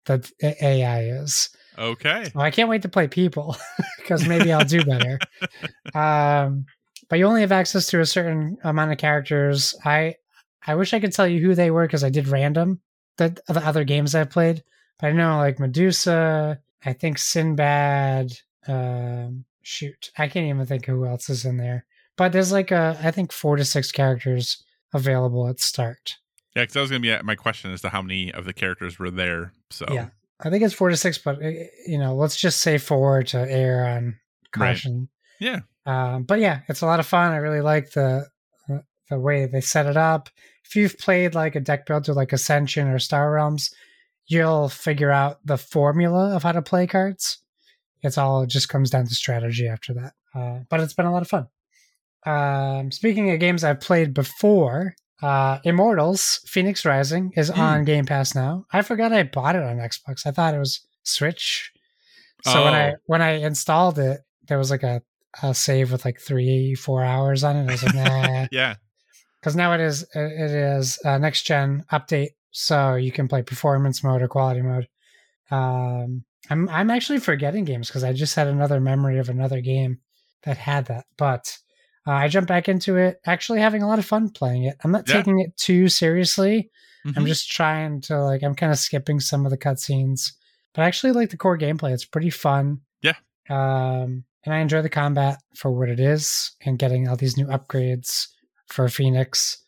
[SPEAKER 2] the AI is.
[SPEAKER 1] Okay.
[SPEAKER 2] Well, I can't wait to play people because maybe I'll do better. um, but you only have access to a certain amount of characters. I I wish I could tell you who they were because I did random the the other games I've played. But I know like Medusa, I think Sinbad. Um, shoot, I can't even think who else is in there. But there's like a I think four to six characters available at start.
[SPEAKER 1] Yeah, because that was gonna be uh, my question as to how many of the characters were there. So
[SPEAKER 2] Yeah. I think it's four to six, but uh, you know, let's just say four to err on
[SPEAKER 1] Right. Yeah.
[SPEAKER 2] Um, but yeah, it's a lot of fun. I really like the the way they set it up. If you've played like a deck builder like Ascension or Star Realms, you'll figure out the formula of how to play cards. It's all it just comes down to strategy after that. Uh, but it's been a lot of fun. Um, speaking of games I've played before, uh, Immortals Fenyx Rising is
[SPEAKER 1] Hmm.
[SPEAKER 2] on Game Pass now. I forgot I bought it on Xbox. I thought it was Switch. So when I
[SPEAKER 1] Oh.
[SPEAKER 2] when I installed it, there was like a, a save with like three four hours on it. I was like, nah,
[SPEAKER 1] Yeah.
[SPEAKER 2] because now it is it is a next gen update, so you can play performance mode or quality mode. Um, I'm I'm actually forgetting games because I just had another memory of another game that had that, but uh, I jumped back into it, actually having a lot of fun playing it. I'm not
[SPEAKER 1] Yeah.
[SPEAKER 2] taking it too seriously. I'm
[SPEAKER 1] Mhm.
[SPEAKER 2] just trying to like I'm kind of skipping some of the cutscenes, but I actually like the core gameplay. It's pretty fun.
[SPEAKER 1] Yeah.
[SPEAKER 2] Um, and I enjoy the combat for what it is and getting all these new upgrades for Fenyx.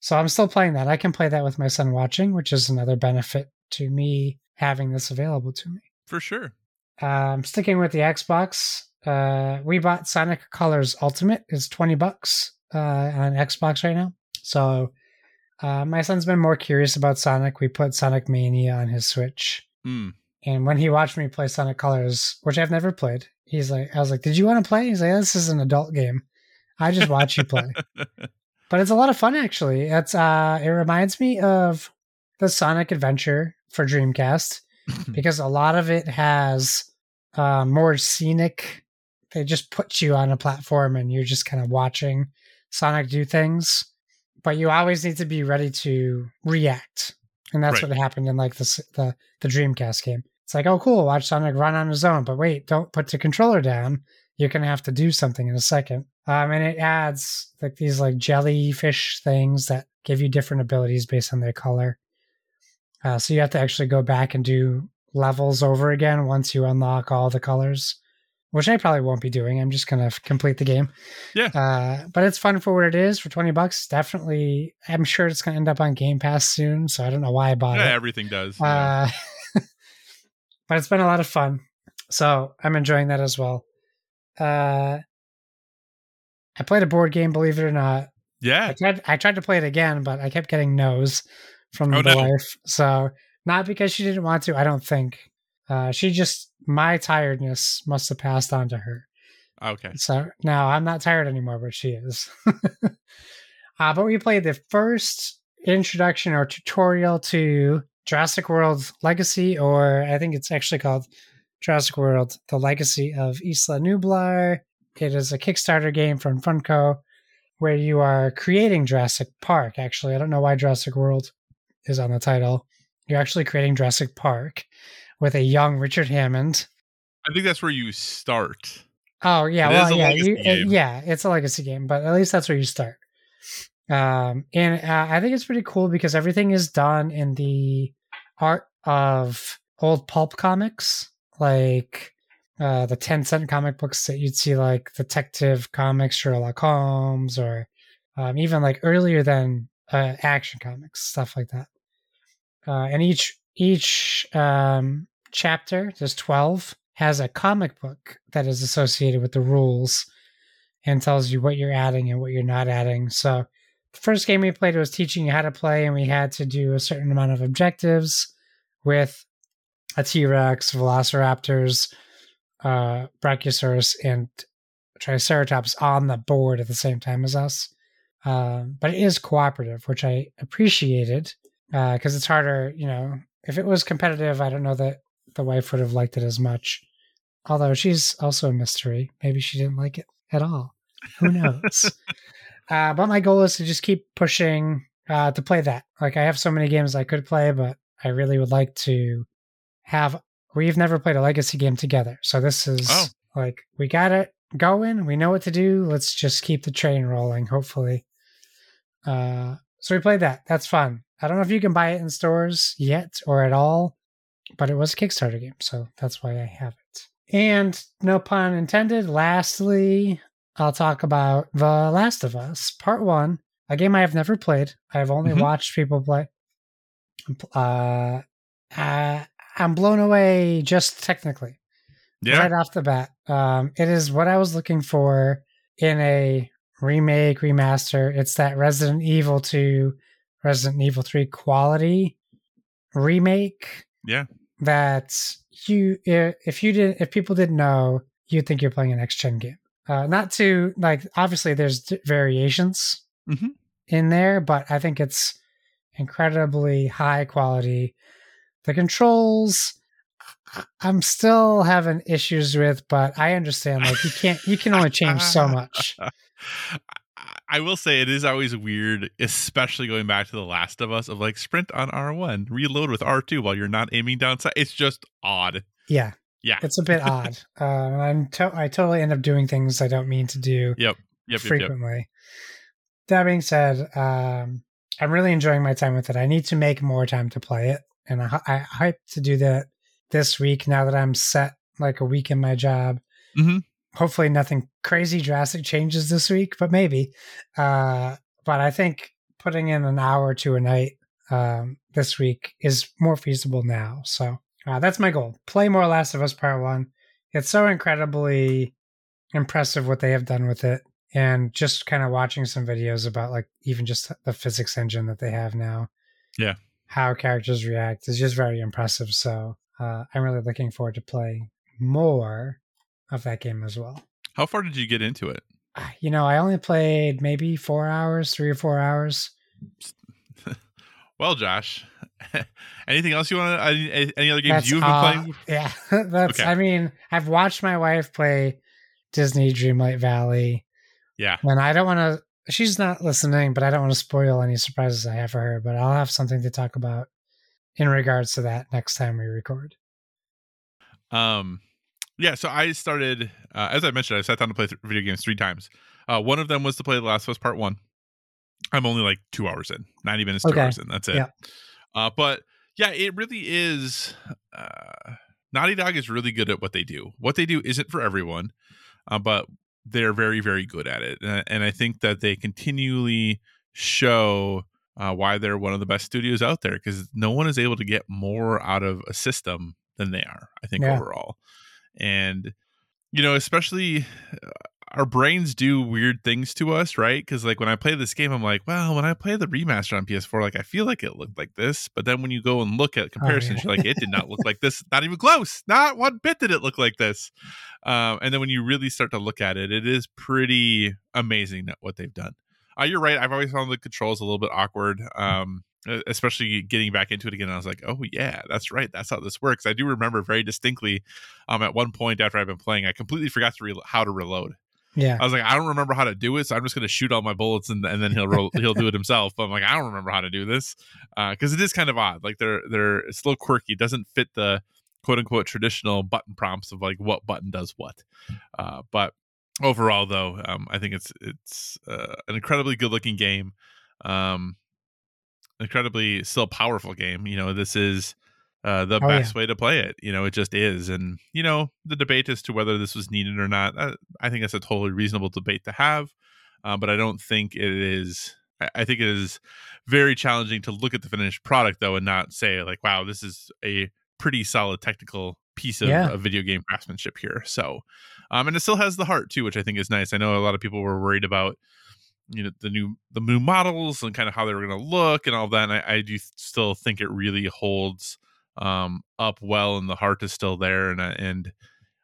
[SPEAKER 2] So I'm still playing that. I can play that with my son watching, which is another benefit to me having this available to me.
[SPEAKER 1] for sure.
[SPEAKER 2] Um, sticking with the Xbox, uh, we bought Sonic Colors Ultimate. It's twenty bucks uh, on Xbox right now. So uh, my son's been more curious about Sonic. We put Sonic Mania on his Switch,
[SPEAKER 1] Mm.
[SPEAKER 2] and when he watched me play Sonic Colors, which I've never played, he's like, "I was like, did you want to play?" He's like, "This is an adult game. I just watch you play." but it's a lot of fun actually. It's uh, it reminds me of the Sonic Adventure for Dreamcast because a lot of it has uh, more scenic. They just put you on a platform and you're just kind of watching Sonic do things, but you always need to be ready to react and that's
[SPEAKER 1] Right.
[SPEAKER 2] what happened in like the the the Dreamcast game. It's like, oh, cool, watch Sonic run on his own, but wait, don't put the controller down. You're gonna have to do something in a second. Um, and it adds like these like jellyfish things that give you different abilities based on their color. Uh, so you have to actually go back and do levels over again once you unlock all the colors, which I probably won't be doing. I'm just gonna complete the game.
[SPEAKER 1] Yeah.
[SPEAKER 2] Uh, but it's fun for what it is for twenty bucks. Definitely, I'm sure it's gonna end up on Game Pass soon. So I don't know why I bought
[SPEAKER 1] Yeah,
[SPEAKER 2] it.
[SPEAKER 1] everything does. yeah.
[SPEAKER 2] But it's been a lot of fun. So I'm enjoying that as well. Uh, I played a board game, believe it or not. I
[SPEAKER 1] yeah.
[SPEAKER 2] tried, I tried to play it again, but I kept getting no's from
[SPEAKER 1] Oh,
[SPEAKER 2] the
[SPEAKER 1] no.
[SPEAKER 2] wife. So not because she didn't want to, I don't think. Uh, she just my tiredness must have passed on to her.
[SPEAKER 1] Okay.
[SPEAKER 2] So now I'm not tired anymore, but she is. uh, but we played the first introduction or tutorial to Jurassic World Legacy, or I think it's actually called Jurassic World: The Legacy of Isla Nublar. It is a Kickstarter game from Funko where you are creating Jurassic Park. Actually, I don't know why Jurassic World is on the title. You're actually creating Jurassic Park with a young Richard Hammond.
[SPEAKER 1] I think that's where you start.
[SPEAKER 2] Oh yeah,
[SPEAKER 1] It
[SPEAKER 2] well yeah, you, it- yeah, it's a legacy game, but at least that's where you start. Um, and uh, I think it's pretty cool because everything is done in the art of old pulp comics, like uh, the ten cent comic books that you'd see, like Detective Comics, Sherlock Holmes, or um, even like earlier than uh, Action Comics, stuff like that. Uh, and each each um, chapter, there's twelve, has a comic book that is associated with the rules and tells you what you're adding and what you're not adding. So first game we played was teaching you how to play, and we had to do a certain amount of objectives with a T-Rex, Velociraptors, uh, Brachiosaurus, and Triceratops on the board at the same time as us. Um, but it is cooperative, which I appreciated because it's harder. You know, if it was competitive, I don't know that the wife would have liked it as much. Although she's also a mystery. Maybe she didn't like it at all. Who knows? uh, but my goal is to just keep pushing uh, to play that. Like I have so many games I could play, but I really would like to have. We've never played a legacy game together, so this is
[SPEAKER 1] Oh.
[SPEAKER 2] like we got it going. We know what to do. Let's just keep the train rolling. Hopefully. Uh, so we played that. That's fun. I don't know if you can buy it in stores yet or at all, but it was a Kickstarter game, so that's why I have it. And no pun intended, lastly, I'll talk about The Last of Us Part 1, a game I have never played. I've only
[SPEAKER 1] Mhm.
[SPEAKER 2] watched people play. Uh, uh, I'm blown away just technically
[SPEAKER 1] Yeah.
[SPEAKER 2] right off the bat. Um, it is what I was looking for in a remake, remaster. It's that Resident Evil 2, Resident Evil 3 quality remake
[SPEAKER 1] Yeah.
[SPEAKER 2] that you if you didn't if people didn't know you'd think you're playing an next gen game uh not to like obviously there's d- variations
[SPEAKER 1] Mhm.
[SPEAKER 2] in there but i think it's incredibly high quality the controls i'm still having issues with but i understand like you can't you can only change so much
[SPEAKER 1] I- I will say it is always weird, especially going back to The Last of Us, of like sprint on R1, reload with R2 while you're not aiming down sight. It's just odd.
[SPEAKER 2] yeah
[SPEAKER 1] Yeah.
[SPEAKER 2] it's a bit odd uh, I'm to- i totally end up doing things i don't mean to do
[SPEAKER 1] Yep. Yep. Yep. yep.
[SPEAKER 2] frequently. That being said, um, I'm really enjoying my time with it. I need to make more time to play it, and I, I hope to do that this week. Now that I'm set like a week in my job,
[SPEAKER 1] Mhm.
[SPEAKER 2] hopefully nothing crazy drastic changes this week, but maybe. Uh, but I think putting in an hour to a night um, this week is more feasible now. So uh, that's my goal: play more Last of Us Part One. It's so incredibly impressive what they have done with it and just kind of watching some videos about like even just the physics engine that they have now
[SPEAKER 1] Yeah.
[SPEAKER 2] how characters react is just very impressive so uh, i'm really looking forward to playing more of that game as well
[SPEAKER 1] How far did you get into it?
[SPEAKER 2] Ah, you know i only played maybe four hours three or four hours
[SPEAKER 1] Well, Josh, anything else you want to, any, any other games
[SPEAKER 2] That's
[SPEAKER 1] you've been
[SPEAKER 2] all-
[SPEAKER 1] playing?
[SPEAKER 2] yeah that's
[SPEAKER 1] Okay.
[SPEAKER 2] i mean i've watched my wife play disney dreamlight valley
[SPEAKER 1] Yeah.
[SPEAKER 2] And I don't want to, she's not listening, but I don't want to spoil any surprises I have for her. But I'll have something to talk about in regards to that next time we record.
[SPEAKER 1] Um, yeah. So I started, uh, as I mentioned, I sat down to play th- video games three times. Uh, one of them was to play The Last of Us Part One. I'm only like two hours in, 90 minutes, two
[SPEAKER 2] Okay.
[SPEAKER 1] hours in. That's it.
[SPEAKER 2] Yeah.
[SPEAKER 1] Uh, but yeah, it really is. Uh, Naughty Dog is really good at what they do. What they do isn't for everyone, uh, but they're very, very good at it. And, and I think that they continually show uh, why they're one of the best studios out there because no one is able to get more out of a system than they are, I think,
[SPEAKER 2] Yeah.
[SPEAKER 1] overall. And, you know, especially uh, our brains do weird things to us, right? Because like when I play this game, I'm like, well, when I play the remaster on PS4, like I feel like it looked like this, but then when you go and look at comparisons,
[SPEAKER 2] yeah.
[SPEAKER 1] you're like, it did not look like this, not even close, not one bit did it look like this. Um, and then when you really start to look at it, it is pretty amazing what they've done. Uh, you're right. I've always found the controls a little bit awkward, um, especially getting back into it again. I was like, oh yeah, that's right. That's how this works. I do remember very distinctly. Um, at one point after I've been playing, I completely forgot to re- how to reload.
[SPEAKER 2] Yeah.
[SPEAKER 1] I was like, I don't remember how to do it, so I'm just going to shoot all my bullets and, and then he'll he'll do it himself. But I'm like, I don't remember how to do this because it is kind of odd. Like they're they're it's a little quirky. It doesn't fit the quote unquote traditional button prompts of like what button does what. Uh, but overall, though, um, I think it's it's uh, an incredibly good looking game, um, incredibly still powerful game. You know, this is. Uh, the
[SPEAKER 2] Oh, yeah.
[SPEAKER 1] best way to play it, you know, it just is, and you know, the debate as to whether this was needed or not, uh, I think that's a totally reasonable debate to have, uh, but I don't think it is. I- I think it is very challenging to look at the finished product though and not say like, "Wow, this is a pretty solid technical piece of,
[SPEAKER 2] Yeah.
[SPEAKER 1] of video game craftsmanship here." So, um, and it still has the heart too, which I think is nice. I know a lot of people were worried about you know the new the new models and kind of how they were going to look and all that. And I, I do still think it really holds um up well and the heart is still there and I- and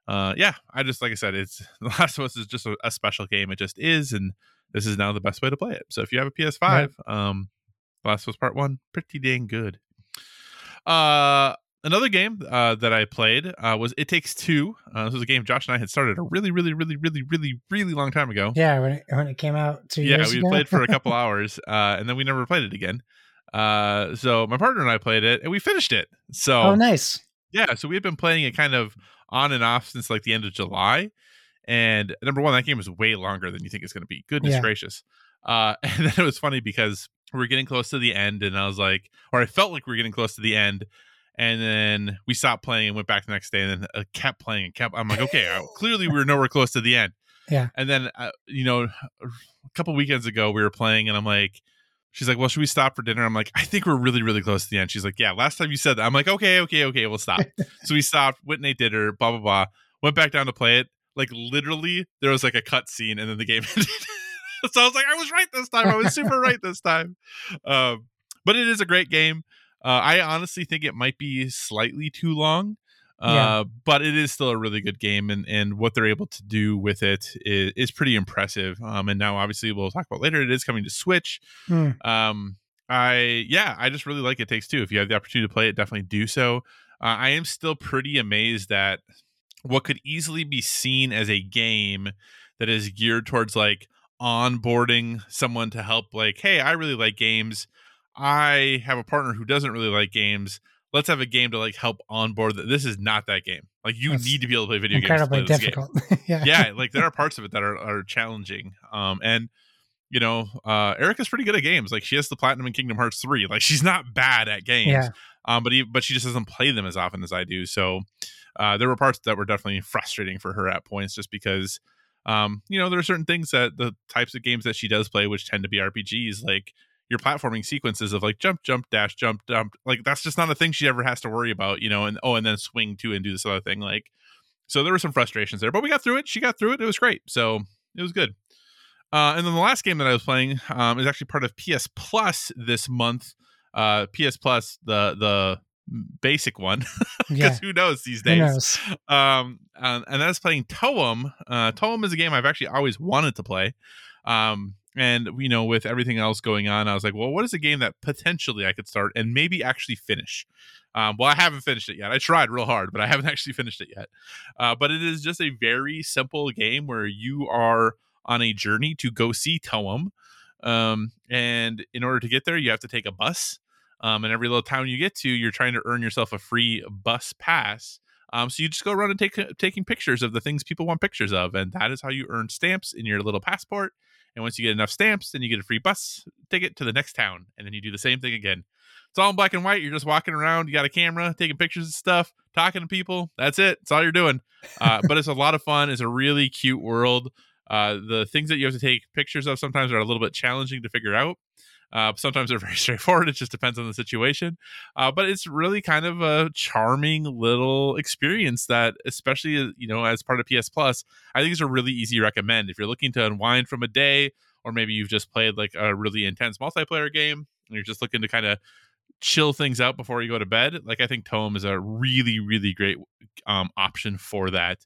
[SPEAKER 1] uh yeah i just like i said it's the last of us is just a, a special game it just is and this is now the best way to play it so if you have a ps5 um last of us part one pretty dang good uh another game uh that i played uh was it takes two uh this was a game josh and i had started a really really really really really really long time ago
[SPEAKER 2] Yeah. When it, when it came out two
[SPEAKER 1] yeah,
[SPEAKER 2] years
[SPEAKER 1] we
[SPEAKER 2] ago.
[SPEAKER 1] played for a couple hours, uh, and then we never played it again. Uh, so my partner and I played it, and we finished it. So
[SPEAKER 2] oh, nice.
[SPEAKER 1] yeah, so we had been playing it kind of on and off since like the end of July. And number one, that game is way longer than you think it's going to be. Goodness
[SPEAKER 2] Yeah.
[SPEAKER 1] gracious! Uh, and then it was funny because we were getting close to the end, and I was like, or I felt like we were getting close to the end. And then we stopped playing and went back the next day, and then uh, kept playing and kept. I'm like, okay, clearly we were nowhere close to the end.
[SPEAKER 2] Yeah.
[SPEAKER 1] And then, uh, you know, a couple weekends ago we were playing, and I'm like, she's like, well, should we stop for dinner? I'm like, I think we're really, really close to the end. She's like, yeah, last time you said that. I'm like, okay, okay, okay, we'll stop. so we stopped, went and ate dinner, blah, blah, blah. Went back down to play it. Like literally, there was like a cut scene and then the game ended. so I was like, I was right this time. I was super right this time. Um, but it is a great game. Uh, I honestly think it might be slightly too long. Uh,
[SPEAKER 2] Yeah.
[SPEAKER 1] but it is still a really good game, and, and what they're able to do with it is, is pretty impressive. Um, and now, obviously, we'll talk about later. It is coming to Switch.
[SPEAKER 2] Hmm.
[SPEAKER 1] Um, I yeah, I just really like It Takes Two. If you have the opportunity to play it, definitely do so. Uh, I am still pretty amazed that what could easily be seen as a game that is geared towards like onboarding someone to help like hey i really like games i have a partner who doesn't really like games let's have a game to like help onboard th- this is not that game like you
[SPEAKER 2] That's
[SPEAKER 1] need to be able to play video
[SPEAKER 2] Incredibly
[SPEAKER 1] games to play game
[SPEAKER 2] difficult. yeah.
[SPEAKER 1] yeah like there are parts of it that are, are challenging um and you know uh erica's pretty good at games like she has the platinum in kingdom hearts 3 like she's not bad at games
[SPEAKER 2] Yeah.
[SPEAKER 1] um but he, but she just doesn't play them as often as i do so uh there were parts that were definitely frustrating for her at points just because um you know there are certain things that the types of games that she does play which tend to be rpgs like your platforming sequences of like jump jump dash jump jump like that's just not a thing she ever has to worry about you know and oh and then swing too and do this other thing like so there were some frustrations there but we got through it she got through it it was great so it was good uh, and then the last game that I was playing um, is actually part of PS Plus this month. Uh, PS Plus, the the basic one, because
[SPEAKER 2] Yeah.
[SPEAKER 1] who knows these days?
[SPEAKER 2] knows?
[SPEAKER 1] Um, and, and that's playing Toem. Uh, Toem is a game I've actually always wanted to play. Um, and you know, with everything else going on, I was like, well, what is a game that potentially I could start and maybe actually finish? Um, well, I haven't finished it yet. I tried real hard, but I haven't actually finished it yet. Uh, but it is just a very simple game where you are on a journey to go see Toem. Um, and in order to get there, you have to take a bus. Um, and every little town you get to, you're trying to earn yourself a free bus pass. Um, so you just go around and take taking pictures of the things people want pictures of, and that is how you earn stamps in your little passport. And once you get enough stamps, then you get a free bus ticket to the next town, and then you do the same thing again. It's all in black and white. You're just walking around. You got a camera, taking pictures of stuff, talking to people. That's it. That's all you're doing. Uh, but it's a lot of fun. It's a really cute world. Uh, the things that you have to take pictures of sometimes are a little bit challenging to figure out. Uh, sometimes they're very straightforward. It just depends on the situation. Uh, but it's really kind of a charming little experience that, especially uh, you know, as part of PS Plus, I think is a really easy recommend if you're looking to unwind from a day, or maybe you've just played like a really intense multiplayer game and you're just looking to kind of chill things out before you go to bed, like I think Toem is a really, really great um, option for that.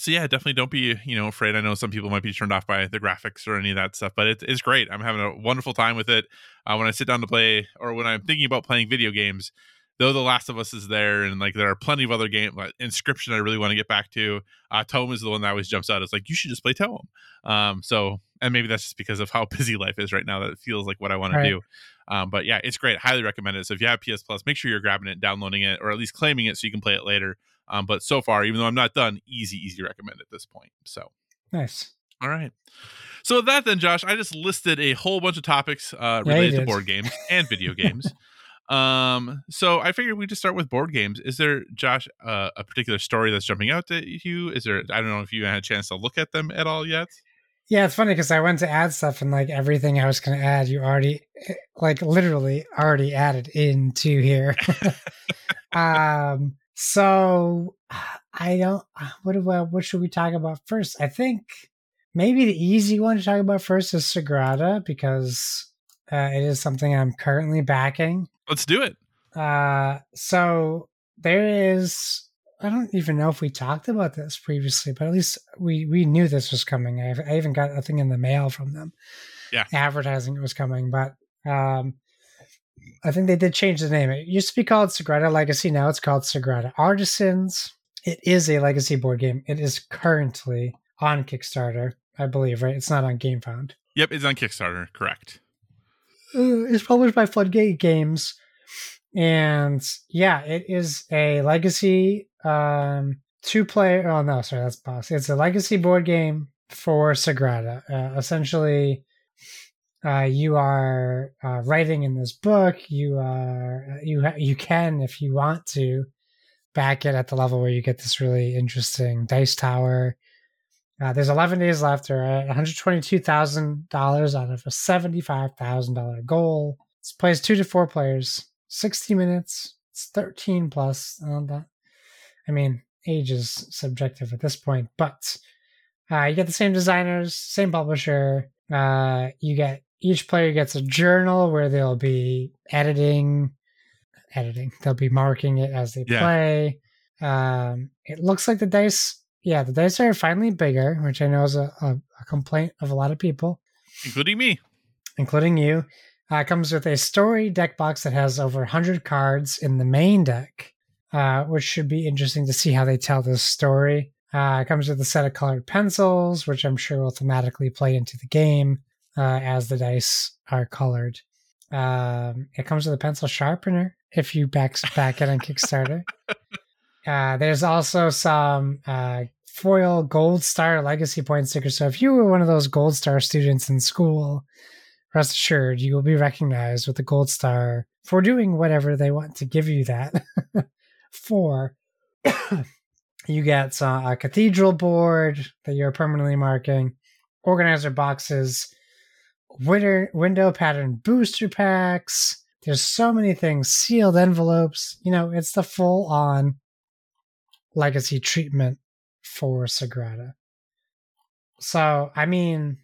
[SPEAKER 1] So yeah, definitely don't be you know afraid. I know some people might be turned off by the graphics or any of that stuff, but it, it's great. I'm having a wonderful time with it. Uh, when I sit down to play, or when I'm thinking about playing video games, though The Last of Us is there, and like there are plenty of other games, like Inscryption, I really want to get back to. Uh, Toem is the one that always jumps out. It's like you should just play Toem. Um, so and maybe that's just because of how busy life is right now that it feels like what I want right. to do. Um, but yeah, it's great. Highly recommend it. So if you have PS Plus, make sure you're grabbing it, downloading it, or at least claiming it so you can play it later. Um, but so far, even though I'm not done, easy, easy recommend at this point. So
[SPEAKER 2] nice.
[SPEAKER 1] All right. So with that, then, Josh, I just listed a whole bunch of topics uh, related yeah, to board games and video games. Um, so I figured we'd just start with board games. Is there, Josh, uh, a particular story that's jumping out to you? Is there? I don't know if you had a chance to look at them at all yet.
[SPEAKER 2] Yeah, it's funny because I went to add stuff and like everything I was going to add, you already, eh, like literally already added into here. um, so I don't. What do I, What should we talk about first? I think maybe the easy one to talk about first is Sagrada because uh, it is something I'm currently backing.
[SPEAKER 1] Let's do it.
[SPEAKER 2] Uh, so there is I don't even know if we talked about this previously, but at least we we knew this was coming. I, I even got a thing in the mail from them,
[SPEAKER 1] yeah,
[SPEAKER 2] advertising it was coming. But um, I think they did change the name. It used to be called Sagrada Legacy. Now it's called Sagrada Artisans. It is a legacy board game. It is currently on Kickstarter, I believe. Right? It's not on GameFound.
[SPEAKER 1] Yep, it's on Kickstarter. Correct.
[SPEAKER 2] Uh, it's published by Floodgate Games and yeah, it is a legacy um, two player. Oh no, sorry, that's boss. It's a legacy board game for Sagrada. Uh, essentially, uh, you are uh, writing in this book. You are you ha- you can, if you want to, back it at the level where you get this really interesting dice tower. Uh, there's 11 days left, or $122,000 out of a $75,000 goal. This plays two to four players. 60 minutes. It's 13 plus. Uh, that, I mean, age is subjective at this point, but uh, you get the same designers, same publisher. Uh, you get each player gets a journal where they'll be editing, editing. They'll be marking it as they yeah. play. Um, it looks like the dice. Yeah, the dice are finally bigger, which I know is a, a, a complaint of a lot of people,
[SPEAKER 1] including me,
[SPEAKER 2] including you. Uh, comes with a story deck box that has over 100 cards in the main deck, uh, which should be interesting to see how they tell this story. Uh, it comes with a set of colored pencils, which I'm sure will thematically play into the game uh, as the dice are colored. Um, it comes with a pencil sharpener if you back back it on Kickstarter. Uh, there's also some uh, foil gold star legacy point stickers. So if you were one of those gold star students in school rest assured you will be recognized with a gold star for doing whatever they want to give you that for. you get uh, a cathedral board that you're permanently marking, organizer boxes, winter, window pattern booster packs. There's so many things, sealed envelopes. You know, it's the full on legacy treatment for Sagrada. So, I mean,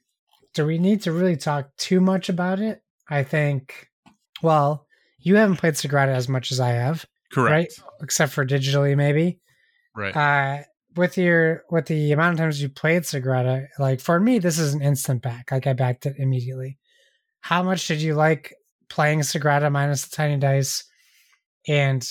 [SPEAKER 2] do we need to really talk too much about it? I think, well, you haven't played Sagrada as much as I have.
[SPEAKER 1] Correct. Right?
[SPEAKER 2] Except for digitally, maybe.
[SPEAKER 1] Right.
[SPEAKER 2] Uh, with your with the amount of times you played Sagrada, like for me, this is an instant back. Like I backed it immediately. How much did you like playing Sagrada minus the tiny dice? And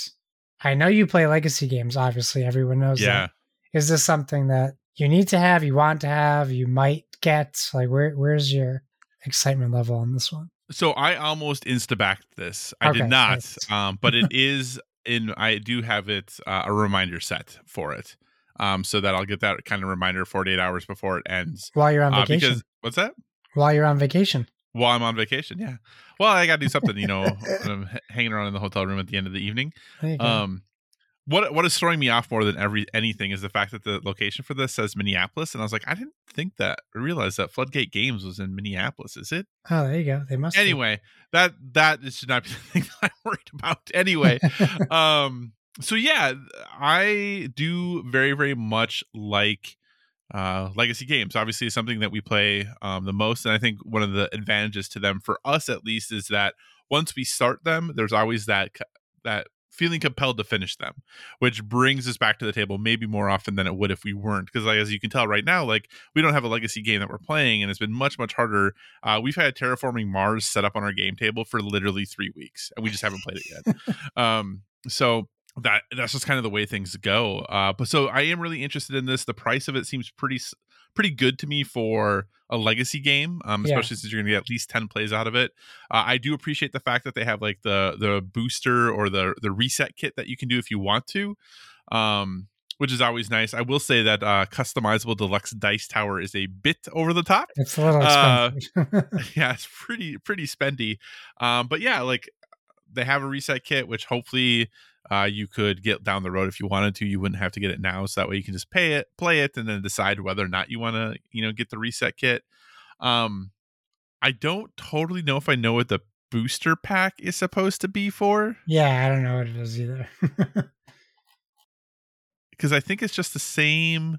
[SPEAKER 2] I know you play legacy games. Obviously, everyone knows yeah. that. Is this something that you need to have, you want to have, you might get? Like, where where's your excitement level on this one?
[SPEAKER 1] So I almost insta backed this. I
[SPEAKER 2] Okay,
[SPEAKER 1] did not, um, but it is in. I do have it uh, a reminder set for it, um, so that I'll get that kind of reminder 48 hours before it ends.
[SPEAKER 2] While you're on
[SPEAKER 1] Uh,
[SPEAKER 2] vacation.
[SPEAKER 1] because what's that?
[SPEAKER 2] While you're on vacation.
[SPEAKER 1] While I'm on vacation, yeah. Well, I got to do something, you know. when I'm hanging around in the hotel room at the end of the evening.
[SPEAKER 2] There you go.
[SPEAKER 1] Um, what what is throwing me off more than every anything is the fact that the location for this says Minneapolis, and I was like, I didn't think that, I realized that Floodgate Games was in Minneapolis. Is it?
[SPEAKER 2] oh, there you go. They must. be.
[SPEAKER 1] Anyway, that that should not be the thing that I'm worried about. Anyway, um, so yeah, I do very very much like uh legacy games. Obviously something that we play um the most and i think one of the advantages to them for us at least is that once we start them there's always that that feeling compelled to finish them which brings us back to the table maybe more often than it would if we weren't. Because like as you can tell right now like we don't have a legacy game that we're playing and it's been much much harder uh, we've had terraforming mars set up on our game table for literally three weeks and we just haven't played it yet. Um so that that's just kind of the way things go uh but so i am really interested in this the price of it seems pretty pretty good to me for a legacy game um
[SPEAKER 2] Yeah.
[SPEAKER 1] especially since you're gonna get at least 10 plays out of it uh, i do appreciate the fact that they have like the the booster or the the reset kit that you can do if you want to um which is always nice i will say that uh customizable deluxe dice tower is a bit over the top
[SPEAKER 2] It's a little
[SPEAKER 1] Uh, yeah, it's pretty pretty spendy. Um, but yeah, like they have a reset kit, which hopefully uh, you could get down the road if you wanted to. You wouldn't have to get it now, so that way you can just pay it, play it, and then decide whether or not you want to, you know, get the reset kit. Um, I don't totally know if I know what the booster pack is supposed to be for
[SPEAKER 2] yeah, I don't know what it is either.
[SPEAKER 1] because I think it's just the same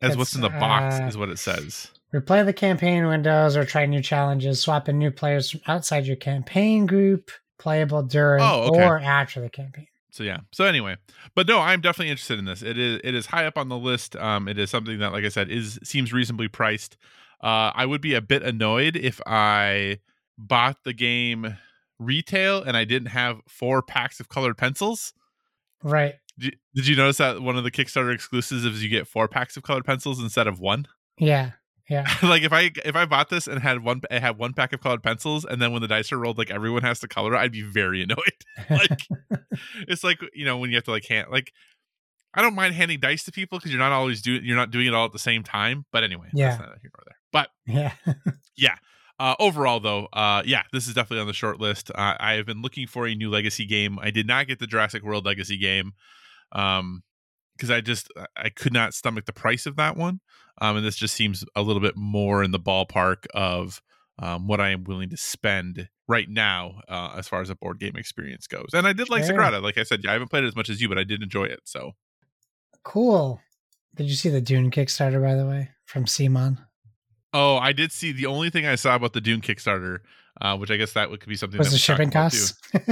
[SPEAKER 1] as what's in the box,
[SPEAKER 2] uh,
[SPEAKER 1] is what it says.
[SPEAKER 2] Replay the campaign windows or try new challenges. Swap in new players from outside your campaign group. Playable during
[SPEAKER 1] Oh, okay.
[SPEAKER 2] or after the campaign.
[SPEAKER 1] So yeah. So anyway but no i'm definitely interested in this. It is it is high up on the list. Um it is something that like i said is seems reasonably priced. Uh i would be a bit annoyed if i bought the game retail and i didn't have four packs of colored pencils.
[SPEAKER 2] Right.
[SPEAKER 1] did you, did you notice that one of the kickstarter exclusives is you get four packs of colored pencils instead of one?
[SPEAKER 2] Yeah. Yeah.
[SPEAKER 1] like if i if i bought this and had one i had one pack of colored pencils and then when the dice are rolled like everyone has to color it i'd be very annoyed like it's like you know when you have to like hand like I don't mind handing dice to people because you're not always doing you're not doing it all at the same time. But anyway,
[SPEAKER 2] Yeah.
[SPEAKER 1] that's here nor there. But
[SPEAKER 2] yeah.
[SPEAKER 1] uh, overall, though, uh, yeah, this is definitely on the short list. Uh, I have been looking for a new Legacy game. I did not get the Jurassic World Legacy game, um, because I just I could not stomach the price of that one. Um, and this just seems a little bit more in the ballpark of um, what I am willing to spend right now uh, as far as a board game experience goes. And I did like
[SPEAKER 2] Sure.
[SPEAKER 1] Sagrada. Like I said, I haven't played it as much as you, but I did enjoy it. So
[SPEAKER 2] Cool. Did you see the Dune Kickstarter, by the way, from CMON?
[SPEAKER 1] Oh, I did see the only thing I saw about the Dune Kickstarter, uh, which I guess that would could be something
[SPEAKER 2] Was
[SPEAKER 1] that
[SPEAKER 2] the shipping costs?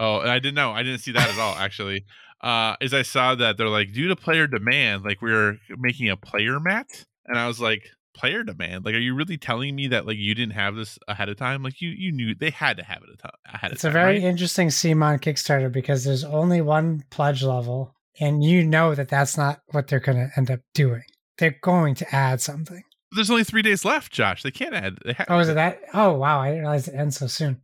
[SPEAKER 1] Oh, and I didn't know. I didn't see that at all. Actually, uh, is I saw that they're like due to player demand, like we're making a player mat, and I was like, player demand. Like, are you really telling me that like you didn't have this ahead of time? Like you you knew they had to have it ahead
[SPEAKER 2] it's
[SPEAKER 1] of
[SPEAKER 2] a very
[SPEAKER 1] right?
[SPEAKER 2] interesting CMON Kickstarter because there's only one pledge level, and you know that that's not what they're going to end up doing. They're going to add something.
[SPEAKER 1] There's only three days left, Josh. They can't add. They ha-
[SPEAKER 2] Oh, is it that? Oh, wow. I didn't realize it ends so soon.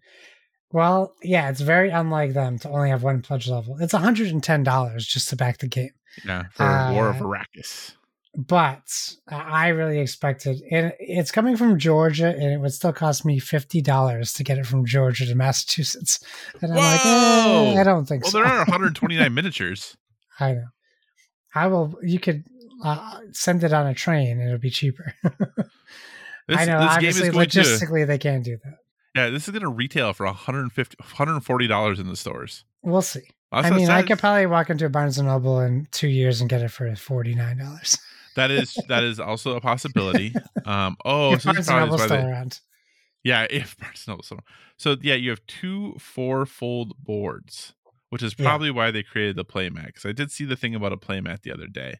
[SPEAKER 2] Well, yeah, it's very unlike them to only have one pledge level. It's $110 just to back the game.
[SPEAKER 1] Yeah, for War of
[SPEAKER 2] Uh,
[SPEAKER 1] Arrakis.
[SPEAKER 2] But I really expected, and it's coming from Georgia, and it would still cost me $50 to get it from Georgia to Massachusetts. And I'm like,
[SPEAKER 1] Whoa!
[SPEAKER 2] eh, I don't think
[SPEAKER 1] Well,
[SPEAKER 2] so.
[SPEAKER 1] there are 129 miniatures.
[SPEAKER 2] I know. I will, you could uh, send it on a train, it'll be cheaper.
[SPEAKER 1] This,
[SPEAKER 2] I know,
[SPEAKER 1] this game
[SPEAKER 2] obviously,
[SPEAKER 1] is going to
[SPEAKER 2] logistically, they can't do that.
[SPEAKER 1] Yeah, this is going to retail for 150 $140 in the stores.
[SPEAKER 2] We'll see.
[SPEAKER 1] That's
[SPEAKER 2] I mean, I could probably walk into a Barnes and Noble in two years and get it for forty nine dollars.
[SPEAKER 1] that is that is also a possibility. Um, oh,
[SPEAKER 2] if
[SPEAKER 1] so
[SPEAKER 2] Barnes and Noble's still
[SPEAKER 1] they,
[SPEAKER 2] around,
[SPEAKER 1] yeah, if Barnes and Noble still. So yeah, you have two four fold boards, which is
[SPEAKER 2] Yeah.
[SPEAKER 1] probably why they created the playmat. Because I did see the thing about a playmat the other day.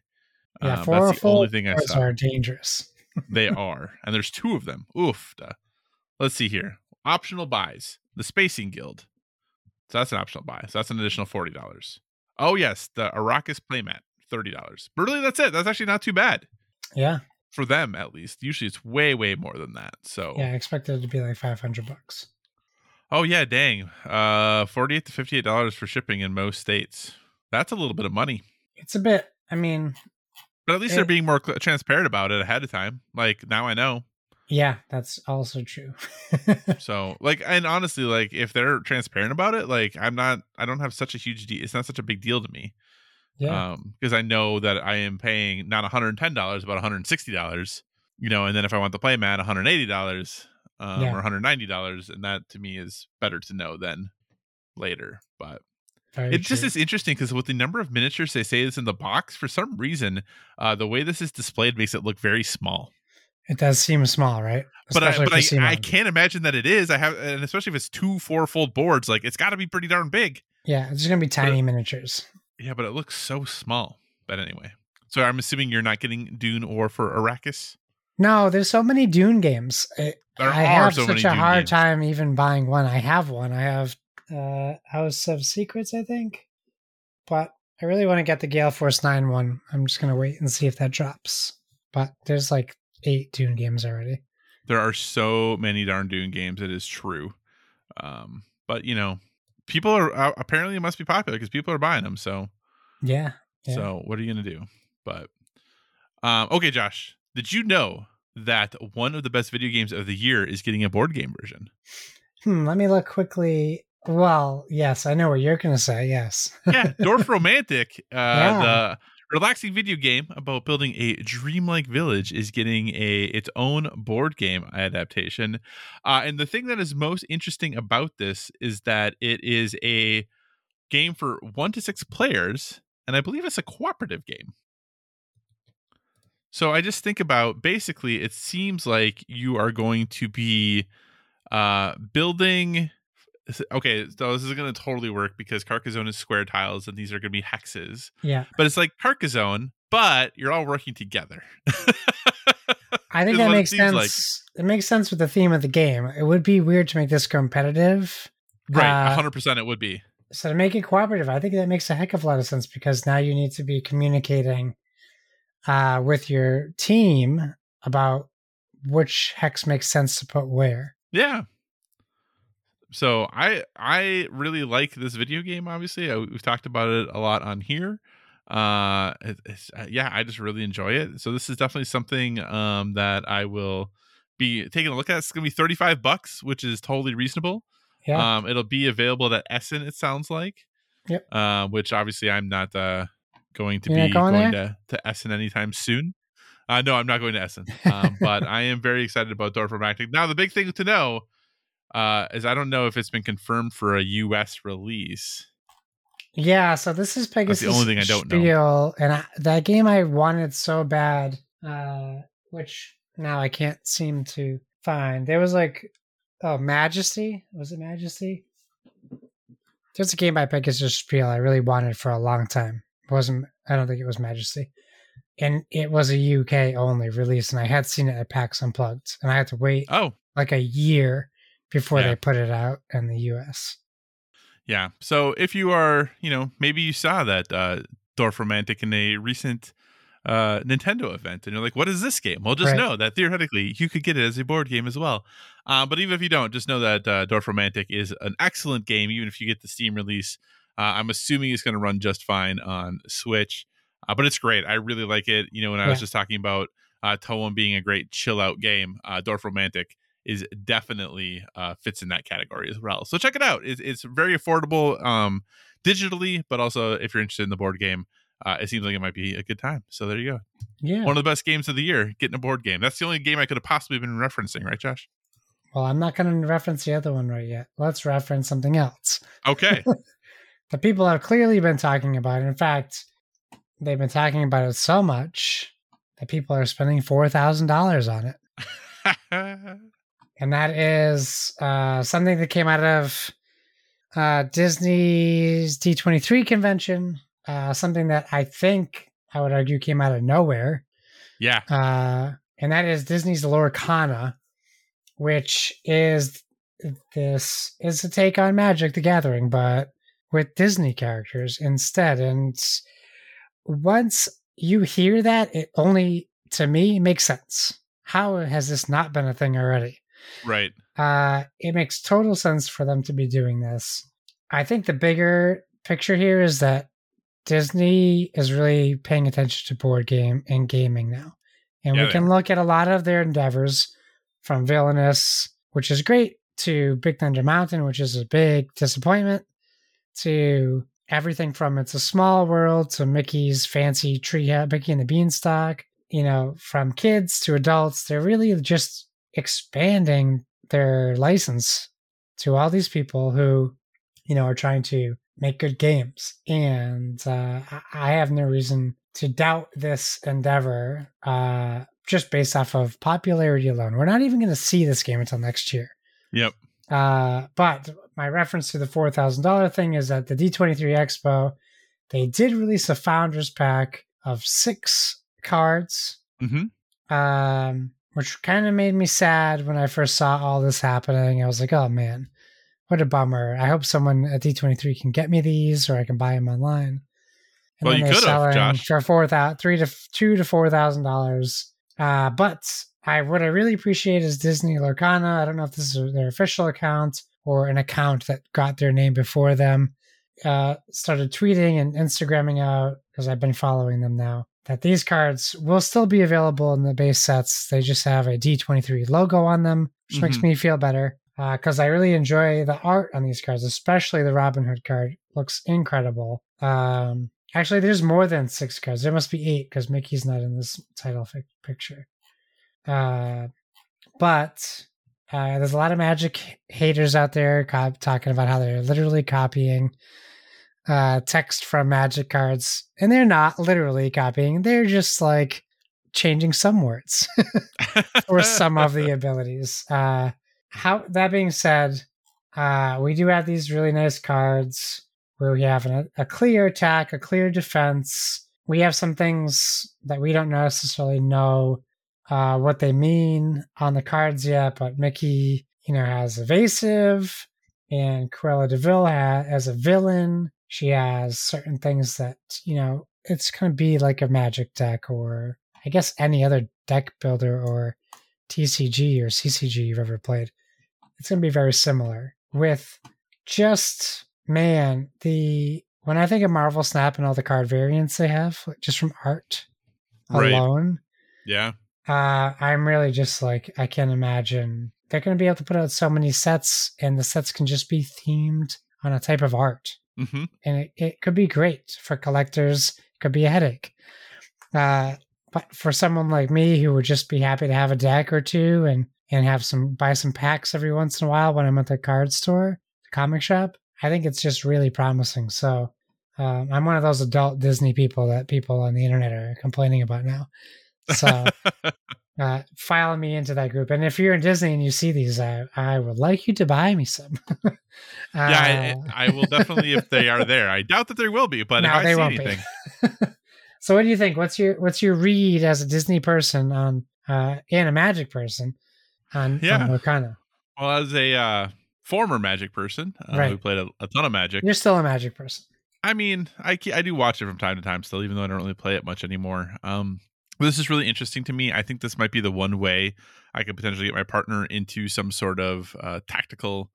[SPEAKER 2] Yeah,
[SPEAKER 1] Um,
[SPEAKER 2] four
[SPEAKER 1] that's the only thing I saw.
[SPEAKER 2] are dangerous.
[SPEAKER 1] they are, and there's two of them. Oof. duh. Let's see here. Optional buys. The Spacing Guild. So that's an optional buy. So that's an additional forty dollars. Oh yes, the Arrakis playmat, thirty dollars. But really, that's it. That's actually not too bad
[SPEAKER 2] Yeah,
[SPEAKER 1] for them, at least. Usually, it's way way more than that. So
[SPEAKER 2] yeah, I expected it to be like five hundred bucks.
[SPEAKER 1] Oh yeah, dang. Uh, forty-eight to fifty-eight dollars for shipping in most states. That's a little bit of money.
[SPEAKER 2] It's a bit. I mean,
[SPEAKER 1] But at least
[SPEAKER 2] It-
[SPEAKER 1] they're being more cl- transparent about it ahead of time. Like now I know.
[SPEAKER 2] yeah, that's also true.
[SPEAKER 1] So like, and honestly, like if they're transparent about it, like I'm not, I don't have such a huge deal. It's not such a big deal to me.
[SPEAKER 2] yeah,
[SPEAKER 1] Um, because I know that I am paying not 110 dollars, but 160 dollars. You know, and then if I want the play mat, 180 dollars, um,
[SPEAKER 2] Yeah.
[SPEAKER 1] or 190 dollars, and that to me is better to know than later. But
[SPEAKER 2] very
[SPEAKER 1] it just
[SPEAKER 2] true.
[SPEAKER 1] is interesting because with the number of miniatures they say is in the box, for some reason, uh, the way this is displayed makes it look very small.
[SPEAKER 2] It does seem small, right?
[SPEAKER 1] But I, but I, I can't imagine that it is. I have, and especially if it's two four fold boards, like it's got to be pretty darn big.
[SPEAKER 2] Yeah, it's just gonna be tiny miniatures.
[SPEAKER 1] Yeah, but it looks so small. But anyway, so I'm assuming you're not getting Dune or for Arrakis.
[SPEAKER 2] No, there's so many Dune games. I,
[SPEAKER 1] There
[SPEAKER 2] I
[SPEAKER 1] are
[SPEAKER 2] have
[SPEAKER 1] so
[SPEAKER 2] such
[SPEAKER 1] many
[SPEAKER 2] a
[SPEAKER 1] Dune
[SPEAKER 2] hard
[SPEAKER 1] games.
[SPEAKER 2] time even buying one. I have one. I have uh, House of Secrets, I think, but I really want to get the Gale Force Nine one. I'm just gonna wait and see if that drops. But there's like eight Dune games already.
[SPEAKER 1] There are so many darn Dune games. It is true. Um, but you know, people are uh, apparently it must be popular because people are buying them. So,
[SPEAKER 2] Yeah. Yeah.
[SPEAKER 1] so what are you gonna do? But, um, okay, Josh, did you know that one of the best video games of the year is getting a board game version?
[SPEAKER 2] Hmm, let me look quickly. Well, yes, I know what you're gonna say. Yes.
[SPEAKER 1] yeah, Dorfromantik, uh,
[SPEAKER 2] Yeah.
[SPEAKER 1] the relaxing video game about building a dreamlike village, is getting a its own board game adaptation. Uh, and the thing that is most interesting about this is that it is a game for one to six players, and I believe it's a cooperative game. So I just think about basically, it seems like you are going to be uh, building okay, so this is going to totally work because Carcassonne is square tiles and these are going to be hexes.
[SPEAKER 2] yeah.
[SPEAKER 1] But it's like Carcassonne, but you're all working together.
[SPEAKER 2] I think that makes sense.
[SPEAKER 1] like.
[SPEAKER 2] It makes sense with the theme of the game. It would be weird to make this competitive.
[SPEAKER 1] right,
[SPEAKER 2] Uh,
[SPEAKER 1] 100% it would be.
[SPEAKER 2] So to make it cooperative, I think that makes a heck of a lot of sense because now you need to be communicating uh, with your team about which hex makes sense to put where.
[SPEAKER 1] Yeah. So I I really like this video game. Obviously, I, we've talked about it a lot on here. Uh, it, it's, uh, yeah, I just really enjoy it. So this is definitely something um that I will be taking a look at. It's gonna be thirty five bucks, which is totally reasonable.
[SPEAKER 2] Yeah.
[SPEAKER 1] Um, it'll be available at Essen. It sounds like.
[SPEAKER 2] Yep.
[SPEAKER 1] Uh, which obviously I'm not uh going to
[SPEAKER 2] You're
[SPEAKER 1] be
[SPEAKER 2] going
[SPEAKER 1] going, to to Essen anytime soon. Uh, no, I'm not going to Essen. Um, but I am very excited about Dorfromantik. Now, the big thing to know uh, is I don't know if it's been confirmed for a U.S. release.
[SPEAKER 2] yeah. So this is Pegasus
[SPEAKER 1] only thing I don't know.
[SPEAKER 2] Spiel, and I, that game I wanted so bad, uh, which now I can't seem to find. There was like, oh, Majesty. Was it Majesty? There's a game by Pegasus Spiel I really wanted for a long time. It wasn't I don't think it was Majesty. And it was a UK only release, and I had seen it at PAX Unplugged, and I had to wait
[SPEAKER 1] Oh,
[SPEAKER 2] like a year before
[SPEAKER 1] Yeah.
[SPEAKER 2] they put it out in the US.
[SPEAKER 1] yeah. So if you are, you know, maybe you saw that uh, Dorfromantik in a recent uh, Nintendo event, and you're like, "What is this game?" Well, just
[SPEAKER 2] Right.
[SPEAKER 1] know that theoretically you could get it as a board game as well. Uh, but even if you don't, just know that uh, Dorfromantik is an excellent game. Even if you get the Steam release, uh, I'm assuming it's going to run just fine on Switch. Uh, but it's great. I really like it. You know, when I was just talking about uh, Toem being a great chill out game, uh, Dorfromantik is definitely uh, fits in that category as well. So check it out. It's, it's very affordable um, digitally, but also if you're interested in the board game, uh, it seems like it might be a good time. So there you go.
[SPEAKER 2] Yeah.
[SPEAKER 1] One of the best games of the year, getting a board game. That's the only game I could have possibly been referencing, right, Josh?
[SPEAKER 2] Well, I'm not going to reference the other one right yet. Let's reference something else
[SPEAKER 1] Okay.
[SPEAKER 2] the people have clearly been talking about. it. In fact, they've been talking about it so much that people are spending four thousand dollars on it, and that is uh, something that came out of uh, Disney's D23 convention. Uh, something that I think I would argue came out of nowhere.
[SPEAKER 1] yeah.
[SPEAKER 2] uh, and that is Disney's Lorcana, which is this is a take on Magic the Gathering, but with Disney characters instead. And once you hear that, it only to me makes sense. How has this not been a thing already?
[SPEAKER 1] Right.
[SPEAKER 2] Uh, it makes total sense for them to be doing this. I think the bigger picture here is that Disney is really paying attention to board game and gaming now. And
[SPEAKER 1] Yeah,
[SPEAKER 2] we can look at a lot of their endeavors from Villainous, which is great, to Big Thunder Mountain, which is a big disappointment, to everything from It's a Small World to Mickey's Fancy Tree House, Mickey and the Beanstalk, you know, from kids to adults. They're really just expanding their license to all these people who, you know, are trying to make good games. And uh, I- have no reason to doubt this endeavor uh, just based off of popularity alone. We're not even going to see this game until next year.
[SPEAKER 1] Yep.
[SPEAKER 2] Uh, but my reference to the four thousand dollar thing is that the D twenty three Expo, they did release a founders pack of six cards,
[SPEAKER 1] Mm-hmm.
[SPEAKER 2] um, which kind of made me sad when I first saw all this happening. I was like, oh man, what a bummer. I hope someone at D twenty three can get me these, or I can buy them online. And
[SPEAKER 1] Well,
[SPEAKER 2] then
[SPEAKER 1] you
[SPEAKER 2] they're
[SPEAKER 1] could've,
[SPEAKER 2] selling
[SPEAKER 1] Josh.
[SPEAKER 2] for four thousand, three to two to four thousand dollars. Uh, but I what I really appreciate is Disney Lorcana. I don't know if this is their official account or an account that got their name before them. Uh, started tweeting and Instagramming out because I've been following them now. That these cards will still be available in the base sets. They just have a D23 logo on them, which makes
[SPEAKER 1] Mhm.
[SPEAKER 2] me feel better because I really enjoy the art on these cards, especially the Robin Hood card. Looks incredible. Um, actually, there's more than six cards. There must be eight because Mickey's not in this title fic- picture. Uh, but uh, there's a lot of Magic haters out there co- talking about how they're literally copying uh, text from Magic cards, and they're not literally copying. They're just like changing some words or some of the abilities. Uh, how that being said, uh, we do have these really nice cards where we have an, a clear attack, a clear defense. We have some things that we don't necessarily know uh, what they mean on the cards yet, but Mickey, you know, has evasive, and Cruella de Vil ha- as a villain. She has certain things that you know it's going to be like a magic deck, or I guess any other deck builder or TCG or CCG you've ever played. It's going to be very similar with just man the when I think of Marvel Snap and all the card variants they have, just from art
[SPEAKER 1] Right.
[SPEAKER 2] alone,
[SPEAKER 1] yeah.
[SPEAKER 2] uh, I'm really just like I can't imagine they're going to be able to put out so many sets, and the sets can just be themed on a type of art,
[SPEAKER 1] Mm-hmm.
[SPEAKER 2] and it, it could be great for collectors. It could be a headache, uh, but for someone like me who would just be happy to have a deck or two and and have some buy some packs every once in a while when I'm at the card store, the comic shop, I think it's just really promising. So. Um, I'm one of those adult Disney people that people on the internet are complaining about now. So uh, file me into that group. And if you're in Disney and you see these, I, I would like you to buy me some. uh,
[SPEAKER 1] yeah, I, I will definitely if they are there. I doubt that there will be, but
[SPEAKER 2] No,
[SPEAKER 1] if I
[SPEAKER 2] they
[SPEAKER 1] see
[SPEAKER 2] won't be. so what do you think? What's your what's your read as a Disney person on uh, and a Magic person on,
[SPEAKER 1] Yeah.
[SPEAKER 2] on Lorcana?
[SPEAKER 1] well, as a uh, former Magic person uh, who
[SPEAKER 2] Right.
[SPEAKER 1] played a, a ton of Magic,
[SPEAKER 2] You're still a Magic person.
[SPEAKER 1] I mean, I I do watch it from time to time still, even though I don't really play it much anymore. Um, this is really interesting to me. I think this might be the one way I could potentially get my partner into some sort of uh, tactical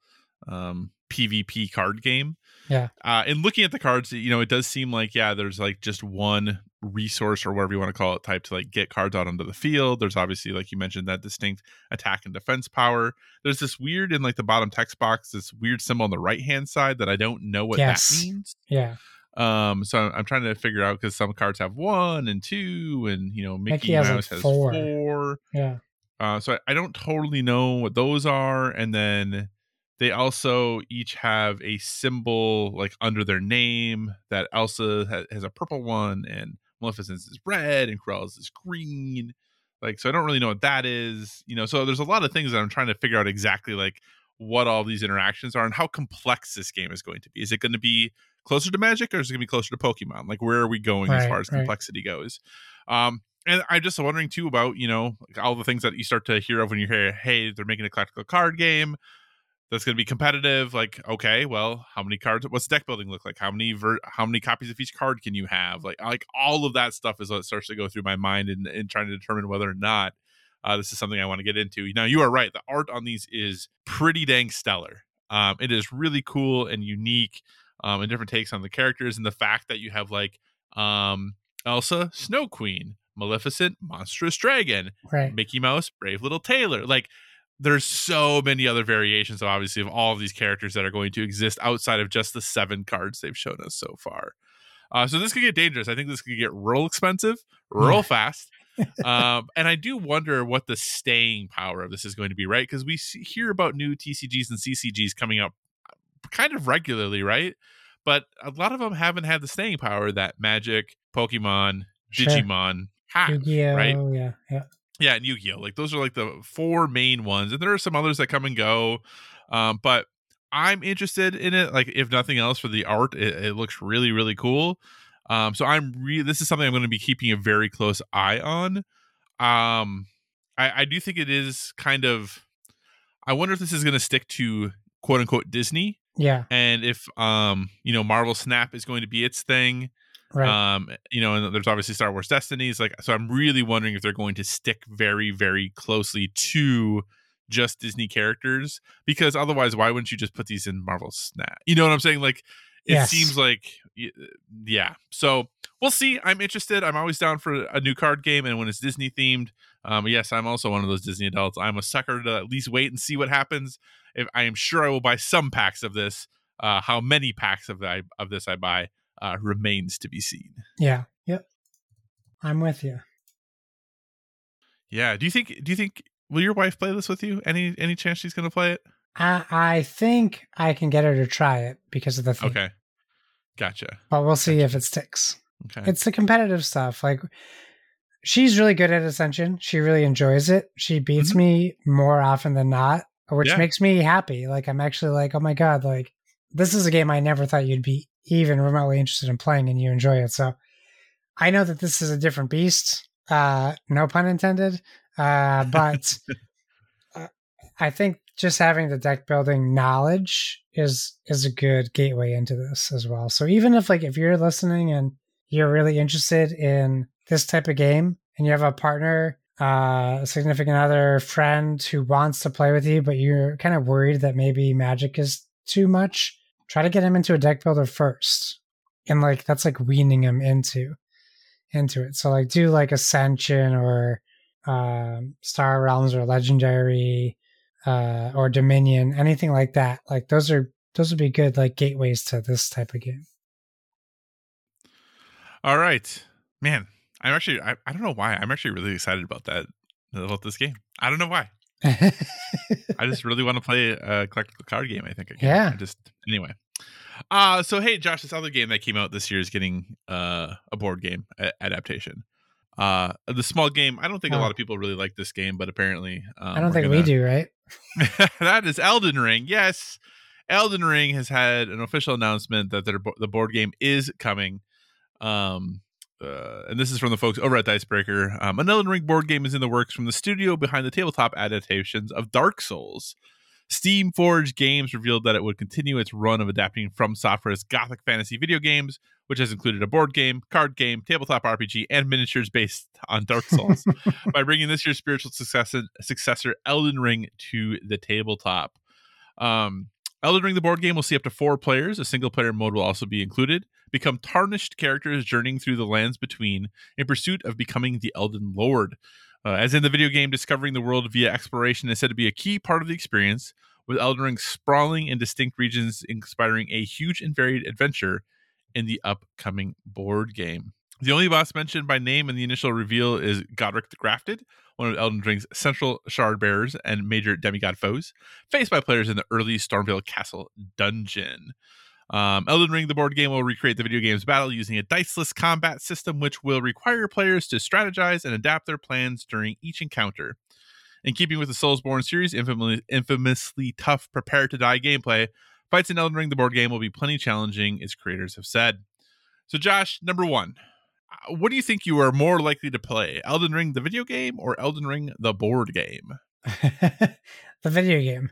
[SPEAKER 1] um, PvP card game.
[SPEAKER 2] Yeah.
[SPEAKER 1] Uh, and looking at the cards, you know, it does seem like yeah, there's like just one resource or whatever you want to call it type to like get cards out onto the field. There's obviously like you mentioned that distinct attack and defense power. There's this weird in like the bottom text box, this weird symbol on the right hand side that I don't know what
[SPEAKER 2] Yes.
[SPEAKER 1] that means.
[SPEAKER 2] Yeah.
[SPEAKER 1] Um, so I'm, I'm trying to figure out because some cards have one and two, and you know Mickey,
[SPEAKER 2] Mickey has, like,
[SPEAKER 1] Mouse has
[SPEAKER 2] four.
[SPEAKER 1] four.
[SPEAKER 2] Yeah.
[SPEAKER 1] Uh, so I, I don't totally know what those are, and then they also each have a symbol like under their name that Elsa ha- has a purple one, and Maleficent's is red, and Cruella's is green. Like, so I don't really know what that is, you know. So there's a lot of things that I'm trying to figure out exactly like what all these interactions are and how complex this game is going to be. Is it going to be closer to Magic or is it going to be closer to Pokemon? Like, where are we going as far as
[SPEAKER 2] right.
[SPEAKER 1] complexity goes? Um, and I'm just wondering too about you know all the things that you start to hear of when you hear, hey, they're making a collectible card game that's going to be competitive. Like, okay, well, how many cards? What's deck building look like? How many ver- how many copies of each card can you have? Like, like all of that stuff is what starts to go through my mind and, and trying to determine whether or not uh, this is something I want to get into. Now, you are right. The art on these is pretty dang stellar. Um, it is really cool and unique, um, and different takes on the characters, and the fact that you have like um, Elsa, Snow Queen, Maleficent, Monstrous Dragon,
[SPEAKER 2] Right.
[SPEAKER 1] Mickey Mouse, Brave Little Tailor. Like there's so many other variations, obviously, of all of these characters that are going to exist outside of just the seven cards they've shown us so far. Uh, so this could get dangerous. I think this could get real expensive, real
[SPEAKER 2] Yeah.
[SPEAKER 1] fast. Um, and I do wonder what the staying power of this is going to be, right? Because we see, hear about new TCGs and CCGs coming up kind of regularly, right? But a lot of them haven't had the staying power that Magic, Pokemon,
[SPEAKER 2] Sure.
[SPEAKER 1] Digimon have. Right?
[SPEAKER 2] yeah, yeah.
[SPEAKER 1] Yeah, and Yu-Gi-Oh! Like those are like the four main ones, and there are some others that come and go. Um, but I'm interested in it. Like if nothing else, for the art, it, it looks really really cool. Um, so I'm really this is something I'm going to be keeping a very close eye on. Um, I, I do think it is kind of. I wonder if this is going to stick to quote unquote Disney,
[SPEAKER 2] Yeah,
[SPEAKER 1] and if um you know Marvel Snap is going to be its thing.
[SPEAKER 2] right.
[SPEAKER 1] Um, you know, and there's obviously Star Wars Destinies. Like, so I'm really wondering if they're going to stick very, very closely to just Disney characters because otherwise, why wouldn't you just put these in Marvel Snap? You know what I'm saying? Like, it
[SPEAKER 2] Yes.
[SPEAKER 1] seems like, yeah. So we'll see. I'm interested. I'm always down for a new card game, and when it's Disney themed, um, yes, I'm also one of those Disney adults. I'm a sucker to at least wait and see what happens. If I am sure I will buy some packs of this. Uh, how many packs of I, of this I buy uh, remains to be seen.
[SPEAKER 2] yeah, yep. I'm with you.
[SPEAKER 1] Yeah. Do you think? Do you think? Will your wife play this with you? Any any chance she's going to play it?
[SPEAKER 2] I I think I can get her to try it because of the theme,
[SPEAKER 1] Okay. Gotcha.
[SPEAKER 2] but we'll see if it sticks.
[SPEAKER 1] Okay.
[SPEAKER 2] It's the competitive stuff. Like she's really good at Ascension. She really enjoys it. She beats
[SPEAKER 1] Mhm.
[SPEAKER 2] me more often than not, which
[SPEAKER 1] Yeah.
[SPEAKER 2] makes me happy. Like I'm actually like, oh my god, like this is a game I never thought you'd be even remotely interested in playing, and you enjoy it. So I know that this is a different beast. Uh, no pun intended. Uh, but uh, I think just having the deck building knowledge is is a good gateway into this as well. So even if like if you're listening and you're really interested in this type of game and you have a partner, uh, a significant other, friend who wants to play with you, but you're kind of worried that maybe magic is too much, try to get him into a deck builder first. And like that's like weaning him into into it. So like do like Ascension or um, Star Realms or Legendary uh, or Dominion, anything like that. Like those are those would be good like gateways to this type of game.
[SPEAKER 1] All right, man. I'm actually. I, I don't know why. I'm actually really excited about that. About this game. I don't know why. I just really want to play a collectible card game. I think. Again.
[SPEAKER 2] Yeah.
[SPEAKER 1] I just anyway. Uh so hey, Josh, this other game that came out this year is getting uh a board game a- adaptation. Uh the small game. I don't think a
[SPEAKER 2] Oh.
[SPEAKER 1] lot of people really like this game, but apparently, um,
[SPEAKER 2] I don't think
[SPEAKER 1] gonna-
[SPEAKER 2] we do, right?
[SPEAKER 1] that is Elden Ring. Yes, Elden Ring has had an official announcement that their, the board game is coming. Um, uh, and this is from the folks over at Dicebreaker. Um, an Elden Ring board game is in the works from the studio behind the tabletop adaptations of Dark Souls. Steamforged Games revealed that it would continue its run of adapting FromSoftware's gothic fantasy video games, which has included a board game, card game, tabletop RPG, and miniatures based on Dark Souls by bringing this year's spiritual successor, successor Elden Ring to the tabletop. Um, Elden Ring, the board game, will see up to four players. A single player mode will also be included. Become tarnished characters journeying through the lands between in pursuit of becoming the Elden Lord. Uh, as in the video game, discovering the world via exploration is said to be a key part of the experience, with Elden Ring sprawling and distinct regions inspiring a huge and varied adventure in the upcoming board game. The only boss mentioned by name in the initial reveal is Godrick the Grafted, one of Elden Ring's central shard bearers and major demigod foes, faced by players in the early Stormveil Castle dungeon. Um, Elden Ring, the board game, will recreate the video game's battle using a diceless combat system, which will require players to strategize and adapt their plans during each encounter. In keeping with the Soulsborne series' infamously, infamously tough prepare to die gameplay, fights in Elden Ring, the board game, will be plenty challenging, as creators have said. So, Josh, number one, uh, what do you think you are more likely to play? Elden Ring, the video game, or Elden Ring, the board game?
[SPEAKER 2] the video game,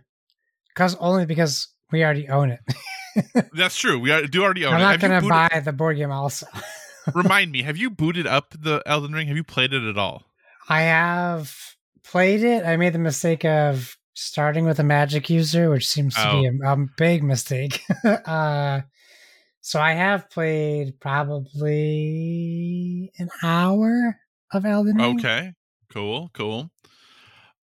[SPEAKER 2] because only because we already own it.
[SPEAKER 1] That's true. We are, do already own
[SPEAKER 2] I'm
[SPEAKER 1] it.
[SPEAKER 2] not
[SPEAKER 1] Have you
[SPEAKER 2] gonna
[SPEAKER 1] booted-
[SPEAKER 2] buy the board game. Also,
[SPEAKER 1] Remind me, have you booted up the Elden Ring? Have you played it at all?
[SPEAKER 2] I have played it. I made the mistake of starting with a magic user, which seems to be a, a big mistake. uh, so I have played probably an hour of Elden Ring.
[SPEAKER 1] Okay, cool, cool.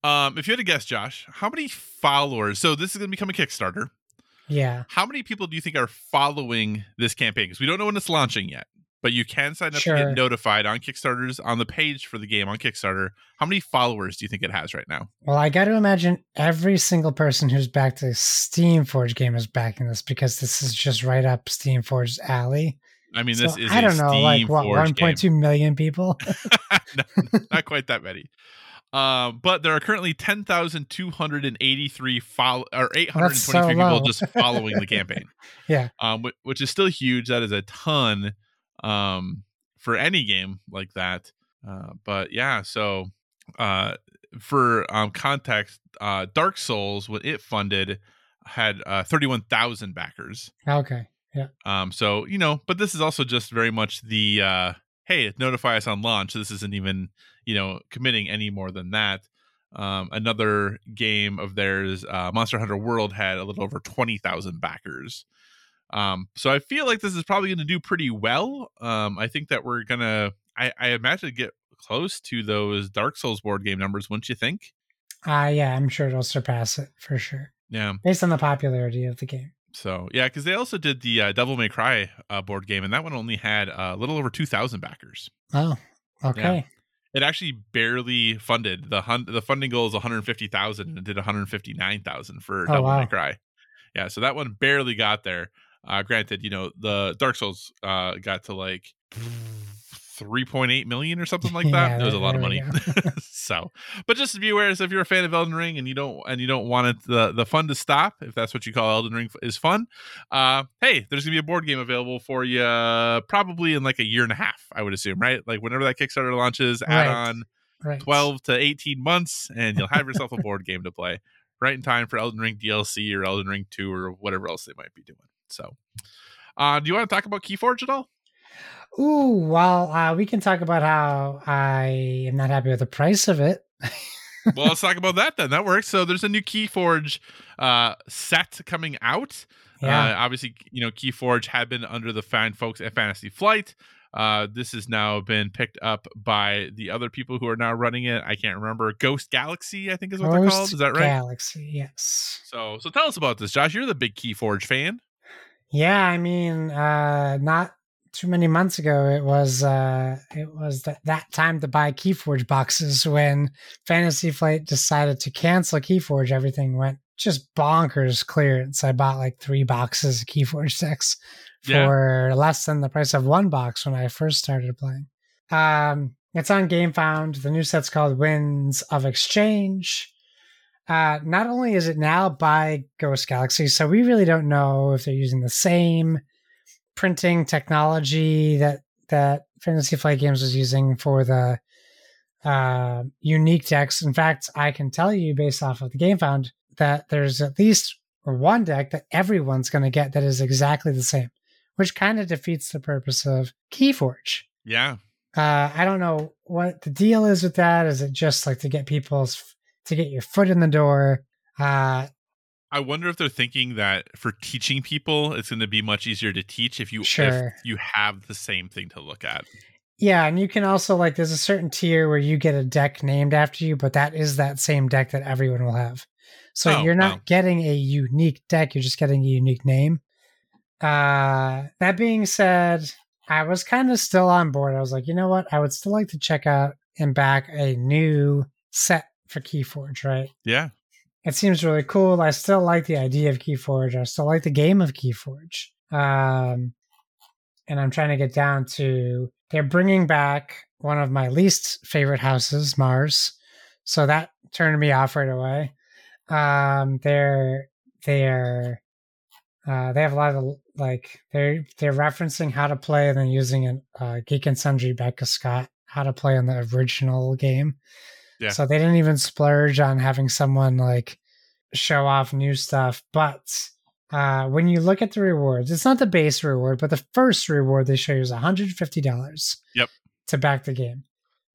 [SPEAKER 1] Um, if you had to guess, Josh, how many followers? So this is going to become a Kickstarter.
[SPEAKER 2] Yeah.
[SPEAKER 1] How many people do you think are following this campaign? Because we don't know when it's launching yet, but you can sign up
[SPEAKER 2] Sure.
[SPEAKER 1] to get notified on Kickstarters on the page for the game on Kickstarter. How many followers do you think it has right now?
[SPEAKER 2] Well, I got to imagine every single person who's backed a Steamforged game is backing this because this is just right up Steamforged's alley.
[SPEAKER 1] I mean,
[SPEAKER 2] So,
[SPEAKER 1] this is
[SPEAKER 2] I don't know, like
[SPEAKER 1] Steam
[SPEAKER 2] what,
[SPEAKER 1] Forge game.
[SPEAKER 2] 1.2 million people?
[SPEAKER 1] no, not quite that many. Um, but there are currently 10,283 follow or 823
[SPEAKER 2] so
[SPEAKER 1] people just following the campaign.
[SPEAKER 2] Yeah.
[SPEAKER 1] Um, wh- which is still huge. That is a ton um for any game like that. Uh, but yeah, so uh for um context, uh Dark Souls when it funded had uh 31,000 backers.
[SPEAKER 2] Okay. Yeah.
[SPEAKER 1] Um, so you know, but this is also just very much the uh, hey, notify us on launch. This isn't even you know committing any more than that. Um, another game of theirs, uh, Monster Hunter World, had a little over twenty thousand backers. Um, so I feel like this is probably going to do pretty well. Um, I think that we're gonna, I, I imagine, get close to those Dark Souls board game numbers. Wouldn't you think?
[SPEAKER 2] Uh, yeah, I'm sure it'll surpass it for sure,
[SPEAKER 1] Yeah.
[SPEAKER 2] based on the popularity of the game.
[SPEAKER 1] So yeah, because they also did the uh, Devil May Cry uh, board game, and that one only had uh, a little over two thousand backers.
[SPEAKER 2] Oh, okay.
[SPEAKER 1] it actually barely funded the hun- the funding goal is 150,000 and it did 159,000 for
[SPEAKER 2] Oh,
[SPEAKER 1] Devil May. Cry. Yeah, so that one barely got there. Uh granted, you know, the Dark Souls uh got to like 3.8 million or something like that.
[SPEAKER 2] Yeah,
[SPEAKER 1] it was a lot of money. so, but just to be aware, so if you're a fan of Elden Ring and you don't and you don't want it the the fun to stop, if that's what you call Elden Ring is fun, uh hey, there's going to be a board game available for you uh, probably in like a year and a half, I would assume, right? Like whenever that Kickstarter launches, add
[SPEAKER 2] Right.
[SPEAKER 1] on
[SPEAKER 2] Right.
[SPEAKER 1] 12 to 18 months and you'll have yourself a board game to play right in time for Elden Ring DLC or Elden Ring 2 or whatever else they might be doing. So, uh, do you want to talk about Keyforge at all?
[SPEAKER 2] Ooh, well, uh, we can talk about how I am not happy with the price of it.
[SPEAKER 1] well, let's talk about that then. That works. So, there's a new Keyforge uh, set coming out.
[SPEAKER 2] Yeah.
[SPEAKER 1] Uh, obviously, you know, Keyforge had been under the fine folks at Fantasy Flight. Uh, this has now been picked up by the other people who are now running it. I can't remember. Ghost Galaxy, I think is what they're called. Is that right?
[SPEAKER 2] Galaxy, yes.
[SPEAKER 1] So, so tell us about this, Josh. You're the big Keyforge fan.
[SPEAKER 2] Yeah, I mean, uh, not too many months ago, it was uh, it was th- that time to buy Keyforge boxes when Fantasy Flight decided to cancel Keyforge. Everything went just bonkers clearance. I bought like three boxes of Keyforge decks
[SPEAKER 1] Yeah.
[SPEAKER 2] for less than the price of one box when I first started playing. Um, it's on GameFound. The new set's called Winds of Exchange. Uh, not only is it now by Ghost Galaxy, so we really don't know if they're using the same printing technology that that Fantasy Flight Games was using for the uh, unique decks. In fact, I can tell you based off of the Gamefound that there's at least one deck that everyone's going to get that is exactly the same, which kind of defeats the purpose of Keyforge.
[SPEAKER 1] Yeah.
[SPEAKER 2] Uh, I don't know what the deal is with that. Is it just like to get people's to get your foot in the door? Uh,
[SPEAKER 1] I wonder if they're thinking that for teaching people, it's going to be much easier to teach if you
[SPEAKER 2] Sure.
[SPEAKER 1] if you have the same thing to look at.
[SPEAKER 2] yeah, and you can also like there's a certain tier where you get a deck named after you, but that is that same deck that everyone will have. So
[SPEAKER 1] Oh,
[SPEAKER 2] you're not getting a unique deck; you're just getting a unique name. Uh, that being said, I was kind of still on board. I was like, you know what? I would still like to check out and back a new set for Keyforge, right?
[SPEAKER 1] Yeah.
[SPEAKER 2] it seems really cool. I still like the idea of Keyforge. I still like the game of Keyforge. Um, and I'm trying to get down to they're bringing back one of my least favorite houses, Mars. So that turned me off right away. Um, they're they're uh, they have a lot of like they're they're referencing how to play and then using an uh, Geek and Sundry Becca Scott how to play on the original game.
[SPEAKER 1] Yeah.
[SPEAKER 2] So they didn't even splurge on having someone like show off new stuff. But uh, when you look at the rewards, it's not the base reward, but the first reward they show you is $150.
[SPEAKER 1] Yep.
[SPEAKER 2] To back the game.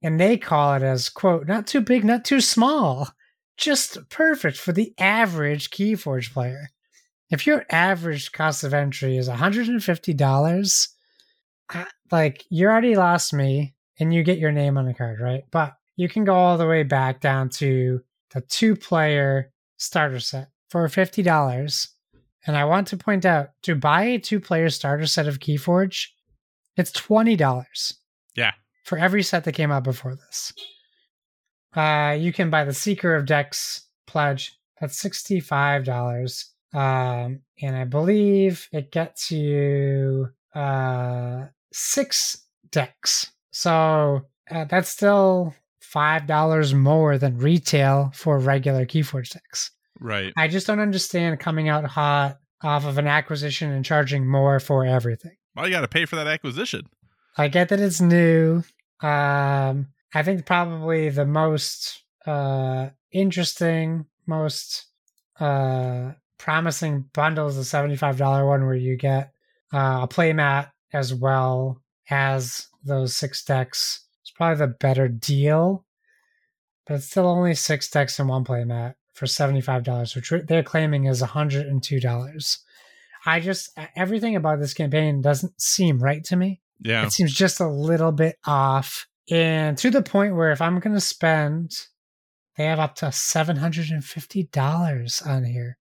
[SPEAKER 2] and they call it as quote not too big, not too small, just perfect for the average Keyforge player. If your average cost of entry is $150, uh, like you already lost me and you get your name on the card, right? But you can go all the way back down to the two player starter set for $50. And I want to point out to buy a two player starter set of Keyforge, it's $20.
[SPEAKER 1] Yeah.
[SPEAKER 2] For every set that came out before this. Uh, you can buy the Seeker of Decks pledge. That's $65. Um, and I believe it gets you uh, six decks. So uh, that's still $5 more than retail for regular Keyforge decks.
[SPEAKER 1] Right.
[SPEAKER 2] I just don't understand coming out hot off of an acquisition and charging more for everything.
[SPEAKER 1] Well, you got to pay for that acquisition.
[SPEAKER 2] I get that it's new. Um, I think probably the most uh, interesting, most uh, promising bundle is the $75 one where you get uh, a playmat as well as those six decks. Probably the better deal, but it's still only six decks in one playmat for $75, which they're claiming is $102. I just, everything about this campaign doesn't seem right to me.
[SPEAKER 1] Yeah.
[SPEAKER 2] It seems just a little bit off. And to the point where if I'm going to spend, they have up to $750 on here.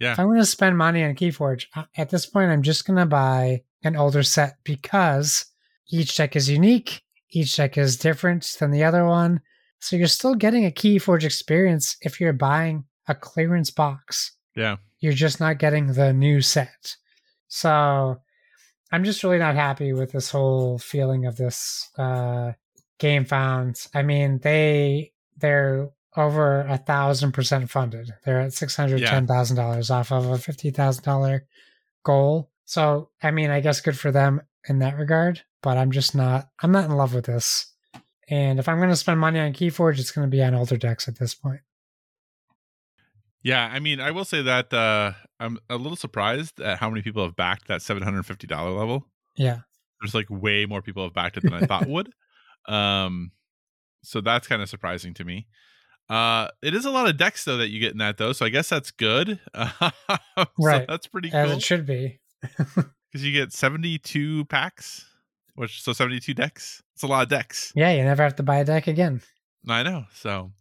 [SPEAKER 1] Yeah.
[SPEAKER 2] If I'm going to spend money on Keyforge, at this point, I'm just going to buy an older set because each deck is unique. Each deck is different than the other one. So you're still getting a Keyforge experience if you're buying a clearance box.
[SPEAKER 1] Yeah.
[SPEAKER 2] You're just not getting the new set. So I'm just really not happy with this whole feeling of this uh, Gamefound. I mean, they they're over a thousand percent funded. They're at six hundred ten thousand dollars off of a fifty thousand dollar goal. So I mean, I guess good for them in that regard. But I'm just not. I'm not in love with this. And if I'm going to spend money on Keyforge, it's going to be on older decks at this point.
[SPEAKER 1] Yeah, I mean, I will say that uh, I'm a little surprised at how many people have backed that $750 level.
[SPEAKER 2] Yeah.
[SPEAKER 1] There's like way more people have backed it than I thought would. Um, so that's kind of surprising to me. Uh, it is a lot of decks though that you get in that though, so I guess that's good. so
[SPEAKER 2] right,
[SPEAKER 1] that's pretty cool.
[SPEAKER 2] As it should be,
[SPEAKER 1] because you get 72 packs, which so 72 decks. It's a lot of decks.
[SPEAKER 2] Yeah, you never have to buy a deck again.
[SPEAKER 1] I know. So,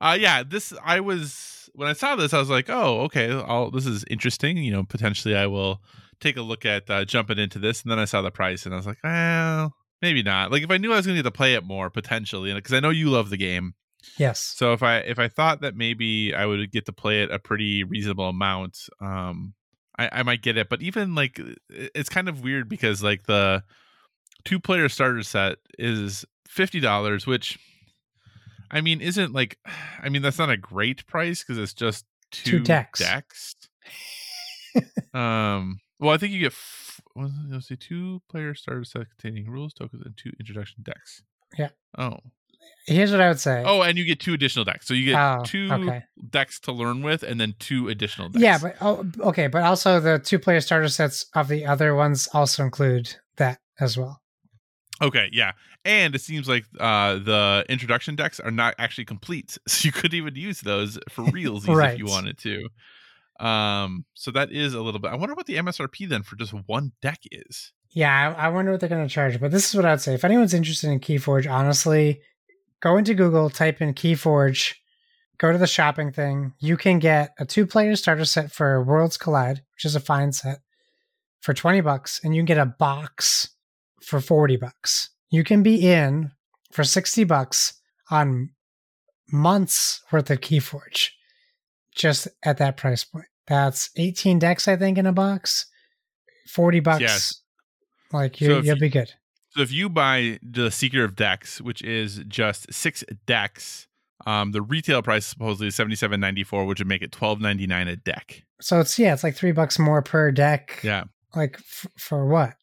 [SPEAKER 1] uh, yeah, this I was when I saw this, I was like, oh, okay, I'll, this is interesting. You know, potentially I will take a look at uh, jumping into this. And then I saw the price, and I was like, well, maybe not. Like if I knew I was going to get to play it more potentially, because I know you love the game.
[SPEAKER 2] Yes.
[SPEAKER 1] So if I if I thought that maybe I would get to play it a pretty reasonable amount, um, I, I might get it. But even like it's kind of weird because like the two player starter set is fifty dollars, which I mean isn't like I mean that's not a great price because it's just two,
[SPEAKER 2] two decks.
[SPEAKER 1] decks. um. Well, I think you get f- let's see, two player starter set containing rules, tokens, and two introduction decks.
[SPEAKER 2] Yeah.
[SPEAKER 1] Oh.
[SPEAKER 2] Here's what I would say.
[SPEAKER 1] Oh, and you get two additional decks. So you get
[SPEAKER 2] Oh,
[SPEAKER 1] two
[SPEAKER 2] okay.
[SPEAKER 1] decks to learn with, and then two additional decks.
[SPEAKER 2] Yeah, but oh, okay, but also the two player starter sets of the other ones also include that as well.
[SPEAKER 1] okay, yeah, and it seems like uh, the introduction decks are not actually complete, so you could even use those for reals if you wanted to. Um, so that is a little bit. I wonder what the MSRP then for just one deck is.
[SPEAKER 2] Yeah, I, I wonder what they're going to charge, but this is what I'd say. If anyone's interested in Keyforge, honestly, go into Google, type in Keyforge, go to the shopping thing. You can get a two player starter set for Worlds Collide, which is a fine set, for 20 bucks, and you can get a box for 40 bucks. You can be in for 60 bucks on months worth of Keyforge just at that price point. That's 18 decks, I think, in a box. 40 bucks.
[SPEAKER 1] Yes.
[SPEAKER 2] Like you,
[SPEAKER 1] if
[SPEAKER 2] you'll be good.
[SPEAKER 1] So if you buy the Seeker of Decks, which is just six decks, um, the retail price supposedly is seventy seven ninety four, which would make it twelve ninety nine a deck.
[SPEAKER 2] So it's yeah, it's like three bucks more per deck.
[SPEAKER 1] Yeah,
[SPEAKER 2] Like f- for what?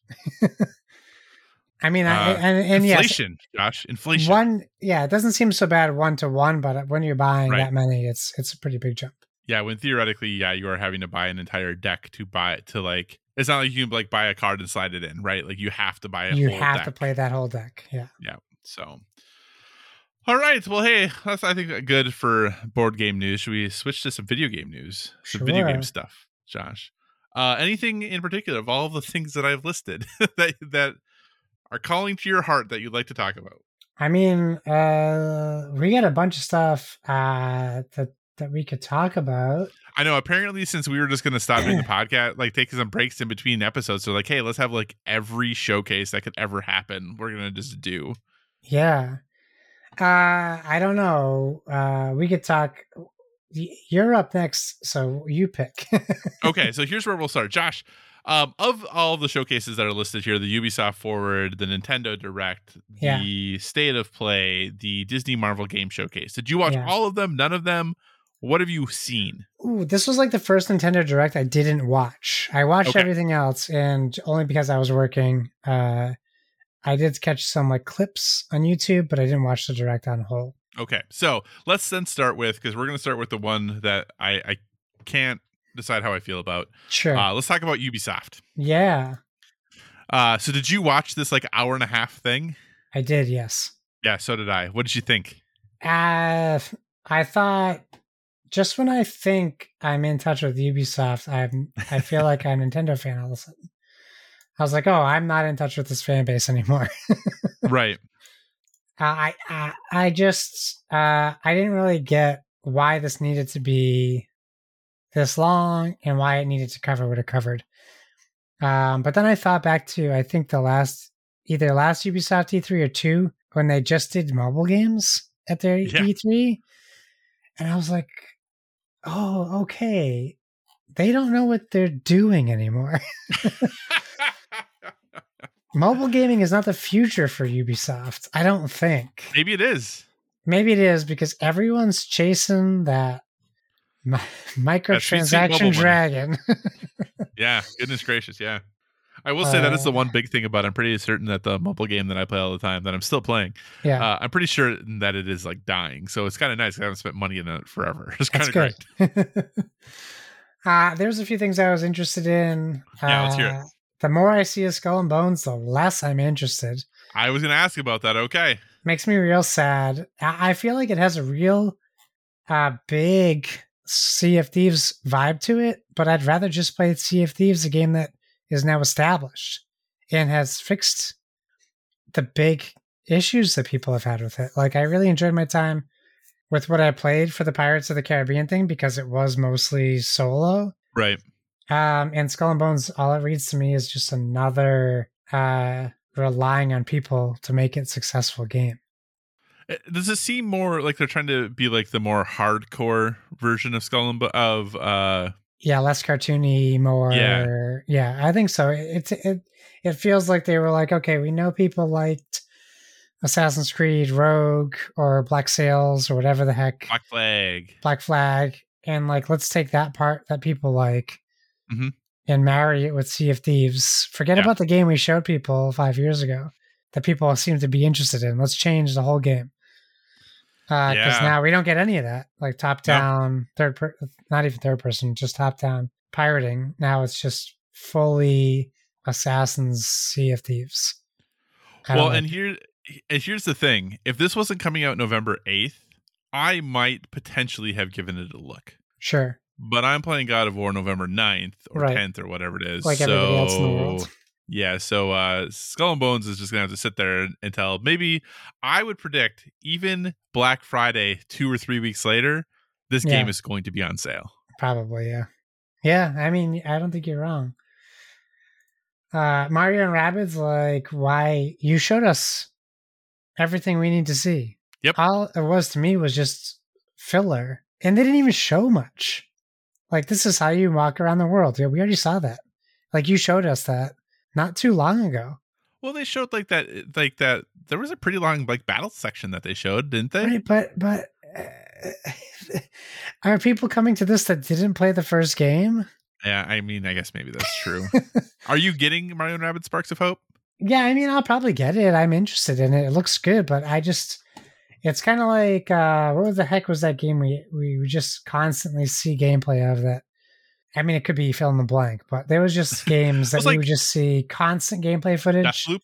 [SPEAKER 2] I mean, I,
[SPEAKER 1] Uh,
[SPEAKER 2] and, and yes,
[SPEAKER 1] inflation, Josh, inflation.
[SPEAKER 2] one yeah, it doesn't seem so bad one to one, but when you're buying
[SPEAKER 1] Right.
[SPEAKER 2] that many, it's it's a pretty big jump.
[SPEAKER 1] Yeah, when theoretically, yeah, you are having to buy an entire deck to buy it to like. It's not like you can like buy a card and slide it in, right? Like you have to buy it.
[SPEAKER 2] You have
[SPEAKER 1] deck.
[SPEAKER 2] to play that whole deck. Yeah. Yeah.
[SPEAKER 1] So, All right. Well, hey, that's I think good for board game news. Should we switch to some video game news? Some video game stuff, Josh. Uh, anything in particular of all of the things that I've listed that that are calling to your heart that you'd like to talk about?
[SPEAKER 2] I mean, uh, we got a bunch of stuff uh, that that we could talk about.
[SPEAKER 1] I know. Apparently, since we were just going to stop doing the podcast, like take some breaks in between episodes, so like, hey, let's have like every showcase that could ever happen. We're gonna just do.
[SPEAKER 2] Yeah. Uh, I don't know. Uh, we could talk. You're up next, so you pick.
[SPEAKER 1] Okay, so here's where we'll start, Josh. Um, of all the showcases that are listed here, the Ubisoft Forward, the Nintendo Direct,
[SPEAKER 2] Yeah.
[SPEAKER 1] the State of Play, the Disney Marvel Game Showcase. Did you watch
[SPEAKER 2] Yeah.
[SPEAKER 1] all of them? None of them? What have you seen?
[SPEAKER 2] Ooh, this was like the first Nintendo Direct I didn't watch. I watched
[SPEAKER 1] Okay.
[SPEAKER 2] everything else, and only because I was working. Uh, I did catch some like clips on YouTube, but I didn't watch the Direct on whole.
[SPEAKER 1] Okay, so let's then start with because we're going to start with the one that I, I can't decide how I feel about.
[SPEAKER 2] Sure.
[SPEAKER 1] Uh, let's talk about Ubisoft.
[SPEAKER 2] yeah,
[SPEAKER 1] Uh, so did you watch this like hour and a half thing?
[SPEAKER 2] I did. Yes.
[SPEAKER 1] Yeah, so did I. What did you think?
[SPEAKER 2] Uh, I thought just when I think I'm in touch with Ubisoft, I'm I feel like I'm a Nintendo fan all of a sudden. I was like, oh, I'm not in touch with this fan base anymore.
[SPEAKER 1] right.
[SPEAKER 2] Uh, I, I I just uh I didn't really get why this needed to be this long and why it needed to cover what it covered. Um, but then I thought back to I think the last either last Ubisoft E3 or two when they just did mobile games at their
[SPEAKER 1] Yeah.
[SPEAKER 2] E3, and I was like, oh, okay, they don't know what they're doing anymore. mobile gaming is not the future for Ubisoft. I don't think.
[SPEAKER 1] Maybe it is.
[SPEAKER 2] Maybe it is because everyone's chasing that mi- microtransaction dragon.
[SPEAKER 1] Yeah, goodness gracious, yeah. I will say that is the
[SPEAKER 2] Uh,
[SPEAKER 1] one big thing about. it. I'm pretty certain that the mobile game that I play all the time, that I'm still playing,
[SPEAKER 2] yeah,
[SPEAKER 1] uh, I'm pretty sure that it is like dying. So it's kind of nice. I haven't spent money in it forever. It's kind of great.
[SPEAKER 2] uh, there's a few things I was interested in.
[SPEAKER 1] Yeah, let's hear it.
[SPEAKER 2] Uh, The more I see of Skull and Bones, the less I'm interested.
[SPEAKER 1] I was going to ask about that. Okay.
[SPEAKER 2] Makes me real sad. I, I feel like it has a real uh, big Sea of Thieves vibe to it, but I'd rather just play Sea of Thieves, a game that is now established and has fixed the big issues that people have had with it. Like, I really enjoyed my time with what I played for the Pirates of the Caribbean thing because it was mostly solo.
[SPEAKER 1] Right.
[SPEAKER 2] Um, and Skull and Bones, all it reads to me is just another uh, relying on people to make it successful game.
[SPEAKER 1] Uh, Does it seem more like they're trying to be like the more hardcore version of Skull and Bo- of uh
[SPEAKER 2] Yeah, less cartoony, more.
[SPEAKER 1] Yeah.
[SPEAKER 2] Yeah, I think so. It, it it feels like they were like, okay, we know people liked Assassin's Creed Rogue or Black Sails or whatever the heck,
[SPEAKER 1] Black Flag?
[SPEAKER 2] Black Flag, and like let's take that part that people like
[SPEAKER 1] Mhm.
[SPEAKER 2] and marry it with Sea of Thieves. Forget
[SPEAKER 1] Yeah.
[SPEAKER 2] about the game we showed people five years ago that people seem to be interested in. Let's change the whole game. Uh, because
[SPEAKER 1] Yeah.
[SPEAKER 2] now we don't get any of that, like top down, third, per- not even third person, just top down pirating. Now it's just fully Assassin's Sea of Thieves.
[SPEAKER 1] Well,
[SPEAKER 2] like
[SPEAKER 1] and here and here's the thing. If this wasn't coming out November 8th, I might potentially have given it a look.
[SPEAKER 2] sure,
[SPEAKER 1] But I'm playing God of War November 9th or
[SPEAKER 2] Right.
[SPEAKER 1] 10th or whatever it is.
[SPEAKER 2] like
[SPEAKER 1] so,
[SPEAKER 2] everybody else in the world.
[SPEAKER 1] Yeah, so uh Skull and Bones is just gonna have to sit there until maybe I would predict even Black Friday two or three weeks later, this
[SPEAKER 2] Yeah.
[SPEAKER 1] game is going to be on sale.
[SPEAKER 2] Probably, yeah. Yeah, I mean, I don't think you're wrong. Uh Mario and Rabbids, like, why you showed us everything we need to see.
[SPEAKER 1] Yep.
[SPEAKER 2] All it was to me was just filler. And they didn't even show much. Like, this is how you walk around the world. Yeah, we already saw that. Like you showed us that not too long ago.
[SPEAKER 1] Well, they showed like that, like that. There was a pretty long like battle section that they showed, didn't they?
[SPEAKER 2] Right, but but uh, are people coming to this that didn't play the first game?
[SPEAKER 1] Yeah, I mean, I guess maybe that's true. Are you getting Mario and Rabbids Sparks of Hope?
[SPEAKER 2] Yeah, I mean, I'll probably get it. I'm interested in it. It looks good, but I just, it's kind of like, uh, what the heck was that game we, we just constantly see gameplay of that? I mean, it could be fill in the blank, but there was just games that
[SPEAKER 1] like-
[SPEAKER 2] would just see constant gameplay footage.
[SPEAKER 1] Deathloop.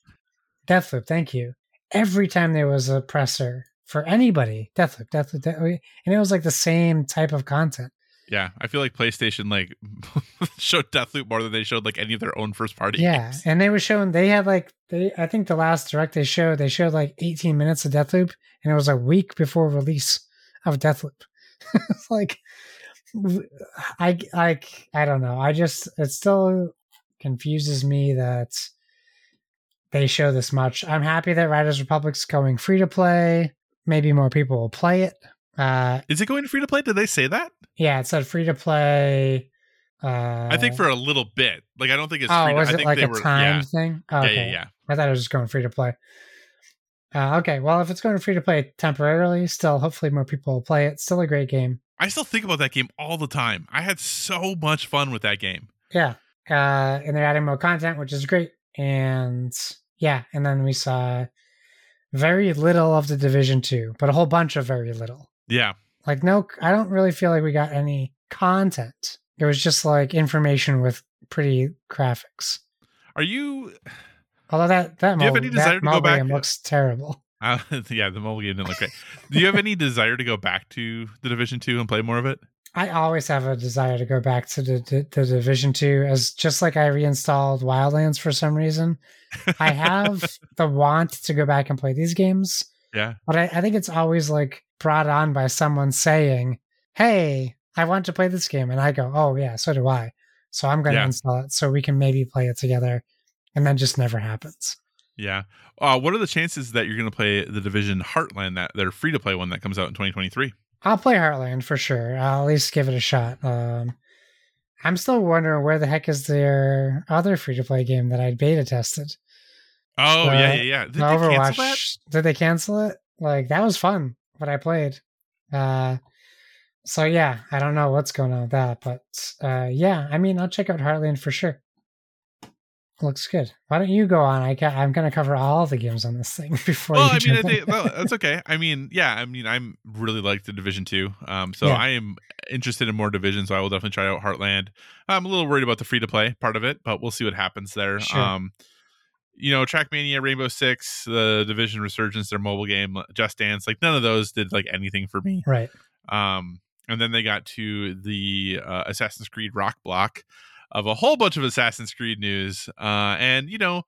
[SPEAKER 2] Deathloop, thank you. Every time there was a presser for anybody. Deathloop, Deathloop, Deathloop, and it was like the same type of content.
[SPEAKER 1] Yeah, I feel like PlayStation like showed Deathloop more than they showed like any of their own first party.
[SPEAKER 2] Yeah,
[SPEAKER 1] games.
[SPEAKER 2] and they were showing they had like they I think the last direct they showed they showed like 18 minutes of Deathloop, and it was a week before release of Deathloop. it's like I I I don't know. I just it still confuses me that they show this much. I'm happy that Riders Republic's going free to play. Maybe more people will play it. Uh,
[SPEAKER 1] Is it going free to play? Did they say that?
[SPEAKER 2] yeah, it said free to play. Uh,
[SPEAKER 1] I think for a little bit. Like I don't think it's
[SPEAKER 2] oh,
[SPEAKER 1] free. To,
[SPEAKER 2] was
[SPEAKER 1] I
[SPEAKER 2] it
[SPEAKER 1] think
[SPEAKER 2] like
[SPEAKER 1] they
[SPEAKER 2] a
[SPEAKER 1] were,
[SPEAKER 2] timed thing? Oh,
[SPEAKER 1] Yeah,
[SPEAKER 2] okay.
[SPEAKER 1] yeah, yeah, yeah.
[SPEAKER 2] I thought it was just going free to play. Uh, okay, well, if it's going free to play temporarily, still, hopefully more people will play it. Still a great game.
[SPEAKER 1] I still think about that game all the time. I had so much fun with that game.
[SPEAKER 2] Yeah. Uh, and they're adding more content, which is great. And yeah, and then we saw very little of the Division 2, but a whole bunch of very little.
[SPEAKER 1] Yeah.
[SPEAKER 2] Like, no, I don't really feel like we got any content. It was just like information with pretty graphics.
[SPEAKER 1] Are you?
[SPEAKER 2] Although that that,
[SPEAKER 1] Do you have any desire
[SPEAKER 2] that
[SPEAKER 1] to go
[SPEAKER 2] mobile
[SPEAKER 1] back?
[SPEAKER 2] looks terrible.
[SPEAKER 1] Uh, yeah, the mobile game didn't look great. Do you have any desire to go back to the Division Two and play more of it?
[SPEAKER 2] I always have a desire to go back to the, the, the Division Two, as just like I reinstalled Wildlands for some reason. I have the want to go back and play these games,
[SPEAKER 1] Yeah.
[SPEAKER 2] but I, I think it's always like brought on by someone saying, "Hey, I want to play this game," and I go, "Oh yeah, so do I." So I'm going to
[SPEAKER 1] Yeah.
[SPEAKER 2] install it so we can maybe play it together, and then just never happens.
[SPEAKER 1] Yeah. Uh, what are the chances that you're going to play the Division Heartland, that their free to play one that comes out in 2023?
[SPEAKER 2] I'll play Heartland for sure. I'll at least give it a shot. Um, I'm still wondering where the heck is their other free to play game that I beta tested.
[SPEAKER 1] Oh
[SPEAKER 2] Uh,
[SPEAKER 1] yeah, yeah, yeah. Did
[SPEAKER 2] The
[SPEAKER 1] they cancel that?
[SPEAKER 2] Overwatch. Did they cancel it? Like that was fun. What I played. Uh, so yeah, I don't know what's going on with that, but uh, yeah, I mean, I'll check out Heartland for sure. Looks good. Why don't you go on? I ca- I'm going to cover all the games on this thing before.
[SPEAKER 1] Well,
[SPEAKER 2] you
[SPEAKER 1] I mean, think, that's okay. I mean, yeah, I mean, I'm really like the Division Two, um, so
[SPEAKER 2] Yeah.
[SPEAKER 1] I am interested in more divisions. So I will definitely try out Heartland. I'm a little worried about the free to play part of it, but we'll see what happens there.
[SPEAKER 2] Sure.
[SPEAKER 1] Um, you know, Trackmania, Rainbow Six, the Division Resurgence, their mobile game, Just Dance, like none of those did like anything for me.
[SPEAKER 2] right.
[SPEAKER 1] Um, and then they got to the uh, Assassin's Creed Rock Block of a whole bunch of Assassin's Creed news. Uh, and, you know,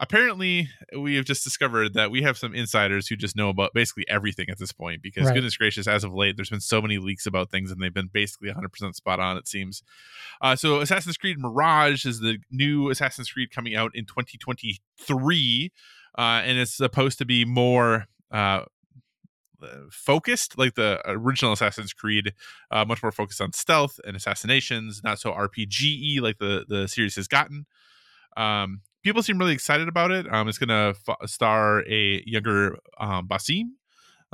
[SPEAKER 1] apparently we have just discovered that we have some insiders who just know about basically everything at this point because,
[SPEAKER 2] Right.
[SPEAKER 1] goodness gracious, as of late, there's been so many leaks about things and they've been basically 100% spot on, it seems. Uh, so, Assassin's Creed Mirage is the new Assassin's Creed coming out in 2023. Uh, and it's supposed to be more uh, focused like the original assassin's creed uh, much more focused on stealth and assassinations not so rpge like the the series has gotten. Um people seem really excited about it. Um it's gonna f- star a younger um basim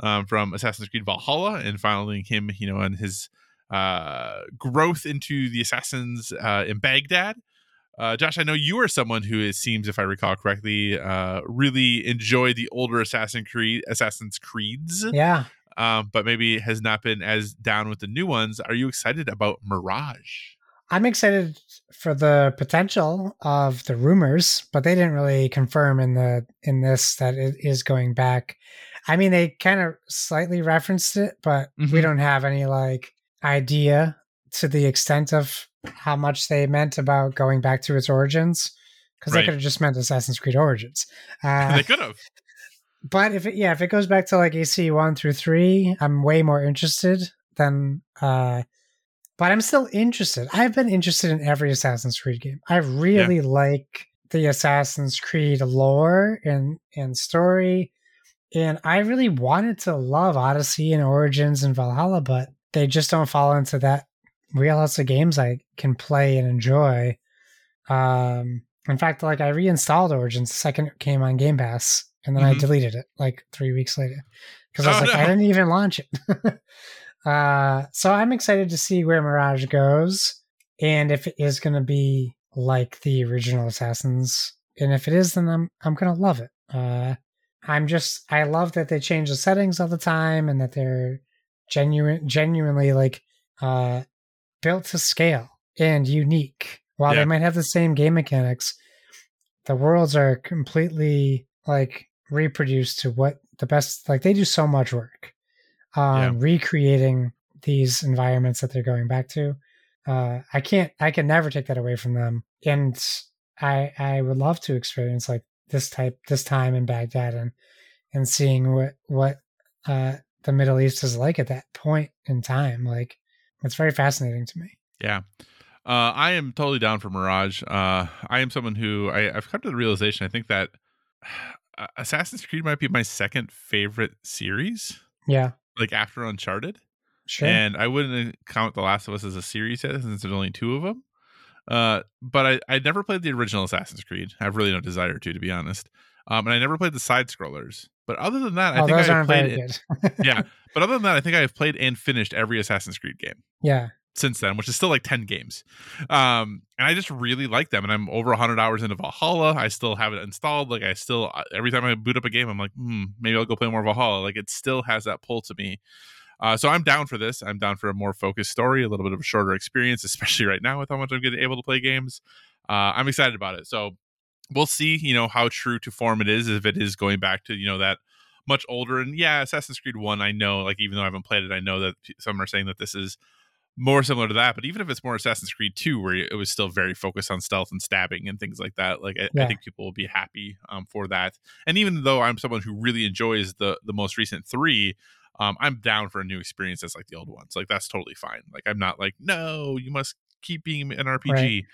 [SPEAKER 1] um, from assassin's creed valhalla and following him you know and his uh growth into the assassins uh in baghdad uh, Josh, I know you are someone who it seems, if I recall correctly, uh, really enjoyed the older Assassin Creed, Assassin's Creeds,
[SPEAKER 2] Yeah.
[SPEAKER 1] um, but maybe has not been as down with the new ones. Are you excited about Mirage?
[SPEAKER 2] I'm excited for the potential of the rumors, but they didn't really confirm in the in this that it is going back. I mean, they kind of slightly referenced it, but we
[SPEAKER 1] Mhm.
[SPEAKER 2] don't have any like idea to the extent of how much they meant about going back to its origins, because they could have just meant Assassin's Creed Origins. Uh,
[SPEAKER 1] they could have.
[SPEAKER 2] but if it, yeah, if it goes back to like AC one through three, I'm way more interested than. uh But I'm still interested. I've been interested in every Assassin's Creed game. I really like the Assassin's Creed lore and and story, and I really wanted to love Odyssey and Origins and Valhalla, but they just don't fall into that of games I can play and enjoy. Um, in fact, like I reinstalled Origins the second it came on Game Pass, and then I
[SPEAKER 1] Mhm.
[SPEAKER 2] deleted it like three weeks later because I was
[SPEAKER 1] Oh,
[SPEAKER 2] like, I didn't even launch it. uh, so I'm excited to see where Mirage goes, and if it is going to be like the original Assassins, and if it is, then I'm I'm gonna love it. Uh, I'm just I love that they change the settings all the time, and that they're genuine, genuinely like uh, built to scale and unique. While
[SPEAKER 1] Yeah.
[SPEAKER 2] they might have the same game mechanics, the worlds are completely like reproduced to what the best. Like they do so much work on recreating these environments that they're going back to. Uh, I can't. I can never take that away from them. And I I would love to experience like this type this time in Baghdad and and seeing what what uh, the Middle East is like at that point in time. Like it's very fascinating to me.
[SPEAKER 1] Yeah. Uh, I am totally down for Mirage. Uh, I am someone who I, have come to the realization. I think that Assassin's Creed might be my second favorite series.
[SPEAKER 2] Yeah,
[SPEAKER 1] like after Uncharted.
[SPEAKER 2] Sure.
[SPEAKER 1] And I wouldn't count The Last of Us as a series yet, since there's only two of them. Uh, but I I never played the original Assassin's Creed. I have really no desire to, to be honest. Um, and I never played the side scrollers. But other than that, I
[SPEAKER 2] oh,
[SPEAKER 1] think
[SPEAKER 2] those
[SPEAKER 1] I
[SPEAKER 2] aren't
[SPEAKER 1] played it. yeah. But other than that, I think I have played and finished every Assassin's Creed game
[SPEAKER 2] yeah,
[SPEAKER 1] since then, which is still like 10 games. Um, and I just really like them. And I'm over 100 hours into Valhalla. I still have it installed. Like, I still, uh, every time I boot up a game, I'm like, hmm, maybe I'll go play more Valhalla. Like, it still has that pull to me. Uh, so I'm down for this. I'm down for a more focused story, a little bit of a shorter experience, especially right now with how much I'm getting able to play games. Uh, I'm excited about it. So we'll see, you know, how true to form it is if it is going back to, you know, that much older. And yeah, Assassin's Creed 1, I know, like, even though I haven't played it, I know that some are saying that this is more similar to that. But even if it's more Assassin's Creed 2, where it was still very focused on stealth and stabbing and things like that, like, I,
[SPEAKER 2] Yeah.
[SPEAKER 1] I think people will be happy um, for that. And even though I'm someone who really enjoys the the most recent three, um, I'm down for a new experience that's like the old ones. Like, that's totally fine. Like, I'm not like, no, you must keep being an RPG.
[SPEAKER 2] Right.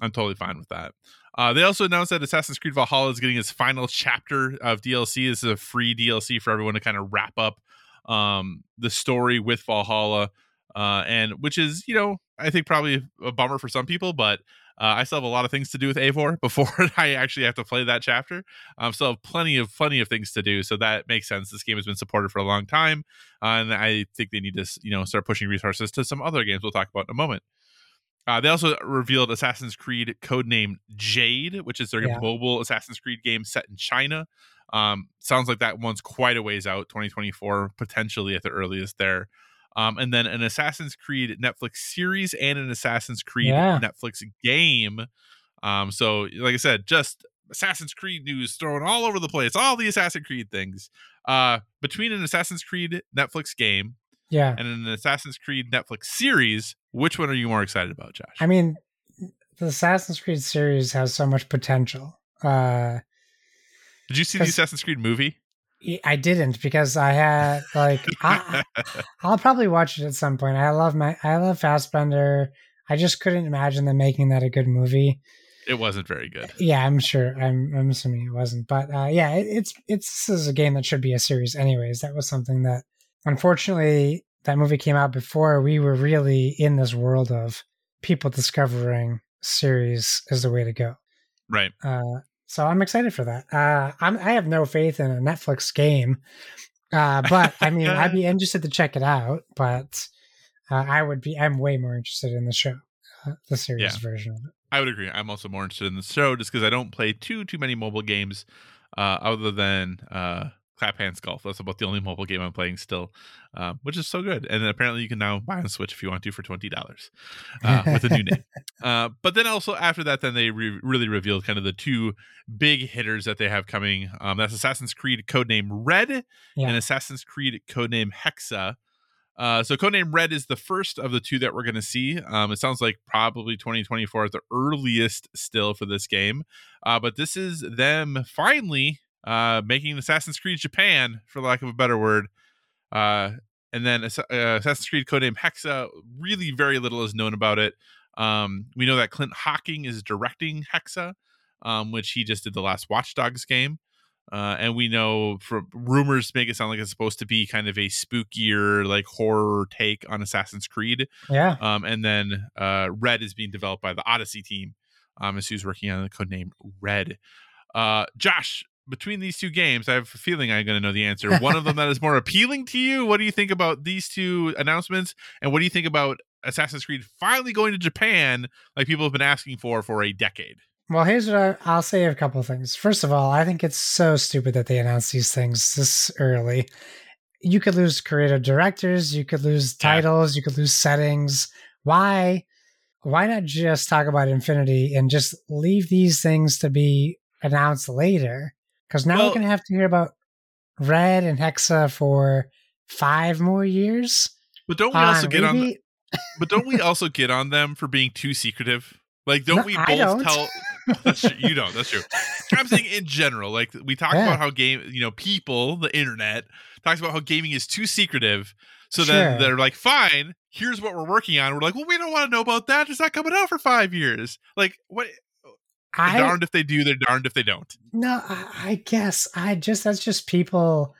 [SPEAKER 1] I'm totally fine with that. Uh, they also announced that Assassin's Creed Valhalla is getting its final chapter of DLC. This is a free DLC for everyone to kind of wrap up um, the story with Valhalla, uh, and which is, you know, I think probably a bummer for some people, but uh, I still have a lot of things to do with Eivor before I actually have to play that chapter. I um, still have plenty of plenty of things to do, so that makes sense. This game has been supported for a long time, uh, and I think they need to, you know, start pushing resources to some other games we'll talk about in a moment. Uh, they also revealed Assassin's Creed codename Jade, which is their
[SPEAKER 2] Yeah.
[SPEAKER 1] mobile Assassin's Creed game set in China. Um, sounds like that one's quite a ways out, 2024, potentially at the earliest there. Um, and then an Assassin's Creed Netflix series and an Assassin's Creed
[SPEAKER 2] Yeah.
[SPEAKER 1] Netflix game. Um, so, like I said, just Assassin's Creed news thrown all over the place, all the Assassin's Creed things. Uh, between an Assassin's Creed Netflix game
[SPEAKER 2] yeah.
[SPEAKER 1] and an Assassin's Creed Netflix series, which one are you more excited about, Josh?
[SPEAKER 2] I mean, the Assassin's Creed series has so much potential. Uh,
[SPEAKER 1] Did you see the Assassin's Creed movie?
[SPEAKER 2] I didn't because I had like I, I'll probably watch it at some point. I love my I love Fassbender. I just couldn't imagine them making that a good movie.
[SPEAKER 1] it wasn't very good.
[SPEAKER 2] Yeah, I'm sure. I'm I'm assuming it wasn't, but uh, yeah, it, it's it's this is a game that should be a series, anyways. That was something that unfortunately that movie came out before we were really in this world of people discovering series is the way to go.
[SPEAKER 1] Right.
[SPEAKER 2] Uh, so I'm excited for that. Uh, I'm, I have no faith in a Netflix game, uh, but I mean, I'd be interested to check it out. But uh, I would be. I'm way more interested in the show, uh, the series
[SPEAKER 1] Yeah.
[SPEAKER 2] version of it.
[SPEAKER 1] I would agree. I'm also more interested in the show just because I don't play too too many mobile games, uh, other than uh, Clap Hands Golf. That's about the only mobile game I'm playing still, uh, which is so good. And apparently you can now buy on Switch if you want to for twenty dollars uh, with a new name. Uh, but then also after that, then they re- really revealed kind of the two big hitters that they have coming. Um, that's Assassin's Creed codename Red
[SPEAKER 2] Yeah.
[SPEAKER 1] and Assassin's Creed codename Hexa. Uh, so codename Red is the first of the two that we're going to see. Um, it sounds like probably 2024 at the earliest still for this game, uh, but this is them finally uh, making Assassin's Creed Japan, for lack of a better word. Uh, and then uh, Assassin's Creed codename Hexa. Really, very little is known about it. Um, we know that Clint Hocking is directing Hexa, um, which he just did the last Watch Dogs game. Uh, and we know from rumors make it sound like it's supposed to be kind of a spookier, like horror take on Assassin's Creed.
[SPEAKER 2] Yeah.
[SPEAKER 1] Um, and then uh, Red is being developed by the Odyssey team, um, as who's working on the code name Red. Uh, Josh, between these two games, I have a feeling I'm going to know the answer. One of them that is more appealing to you. What do you think about these two announcements? And what do you think about Assassin's Creed finally going to Japan, like people have been asking for for a decade?
[SPEAKER 2] Well, here's what I, I'll say a couple of things. First of all, I think it's so stupid that they announced these things this early. You could lose creative directors, you could lose
[SPEAKER 1] Yeah.
[SPEAKER 2] titles, you could lose settings. Why? Why not just talk about Infinity and just leave these things to be announced later? Because now
[SPEAKER 1] Well-
[SPEAKER 2] we're going to have to hear about Red and Hexa for five more years.
[SPEAKER 1] But don't we also get on?
[SPEAKER 2] Wii.
[SPEAKER 1] But don't we also get on them for being too secretive? Like, don't
[SPEAKER 2] No,
[SPEAKER 1] we both
[SPEAKER 2] don't.
[SPEAKER 1] tell? That's true. You don't. That's true. I'm saying in general, like we talk
[SPEAKER 2] Yeah.
[SPEAKER 1] about how game, you know, people, the internet talks about how gaming is too secretive. So
[SPEAKER 2] Sure.
[SPEAKER 1] then they're like, fine, here's what we're working on. We're like, well, we don't want to know about that. It's not coming out for five years. Like, what?
[SPEAKER 2] I
[SPEAKER 1] darned if they do, they're darned if they don't.
[SPEAKER 2] no, I, I guess I just that's just people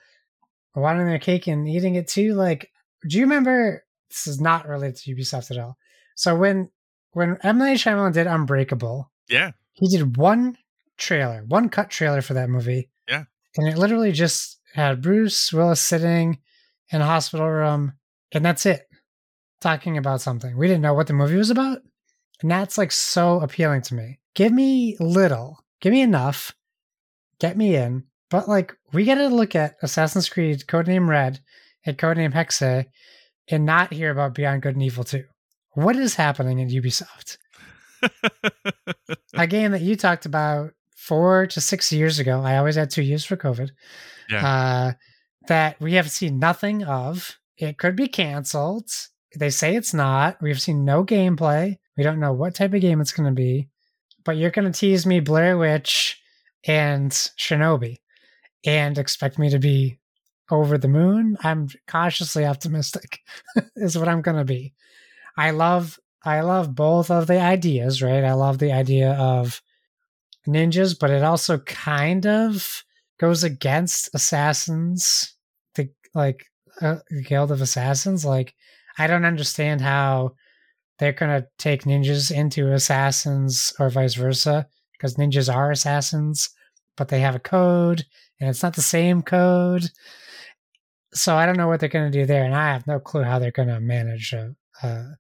[SPEAKER 2] wanting their cake and eating it too. Like, do you remember? This is not related to Ubisoft at all. So when when M Night Shyamalan did Unbreakable,
[SPEAKER 1] Yeah.
[SPEAKER 2] he did one trailer, one cut trailer for that movie.
[SPEAKER 1] Yeah.
[SPEAKER 2] And it literally just had Bruce Willis sitting in a hospital room, and that's it. Talking about something. We didn't know what the movie was about. And that's like so appealing to me. Give me little, give me enough, get me in. But like, we got to look at Assassin's Creed Codename Red and Codename Hexa and not hear about Beyond Good and Evil 2. What is happening at Ubisoft? a game that you talked about four to six years ago. I always had two years for COVID.
[SPEAKER 1] Yeah.
[SPEAKER 2] Uh, that we have seen nothing of. It could be canceled. They say it's not. We've seen no gameplay. We don't know what type of game it's going to be. But you're going to tease me Blair Witch and Shinobi and expect me to be over the moon. I'm cautiously optimistic, is what I'm going to be. I love I love both of the ideas, right? I love the idea of ninjas, but it also kind of goes against assassins, the like uh, guild of assassins. Like, I don't understand how they're gonna take ninjas into assassins or vice versa, because ninjas are assassins, but they have a code, and it's not the same code. So I don't know what they're gonna do there, and I have no clue how they're gonna manage a. a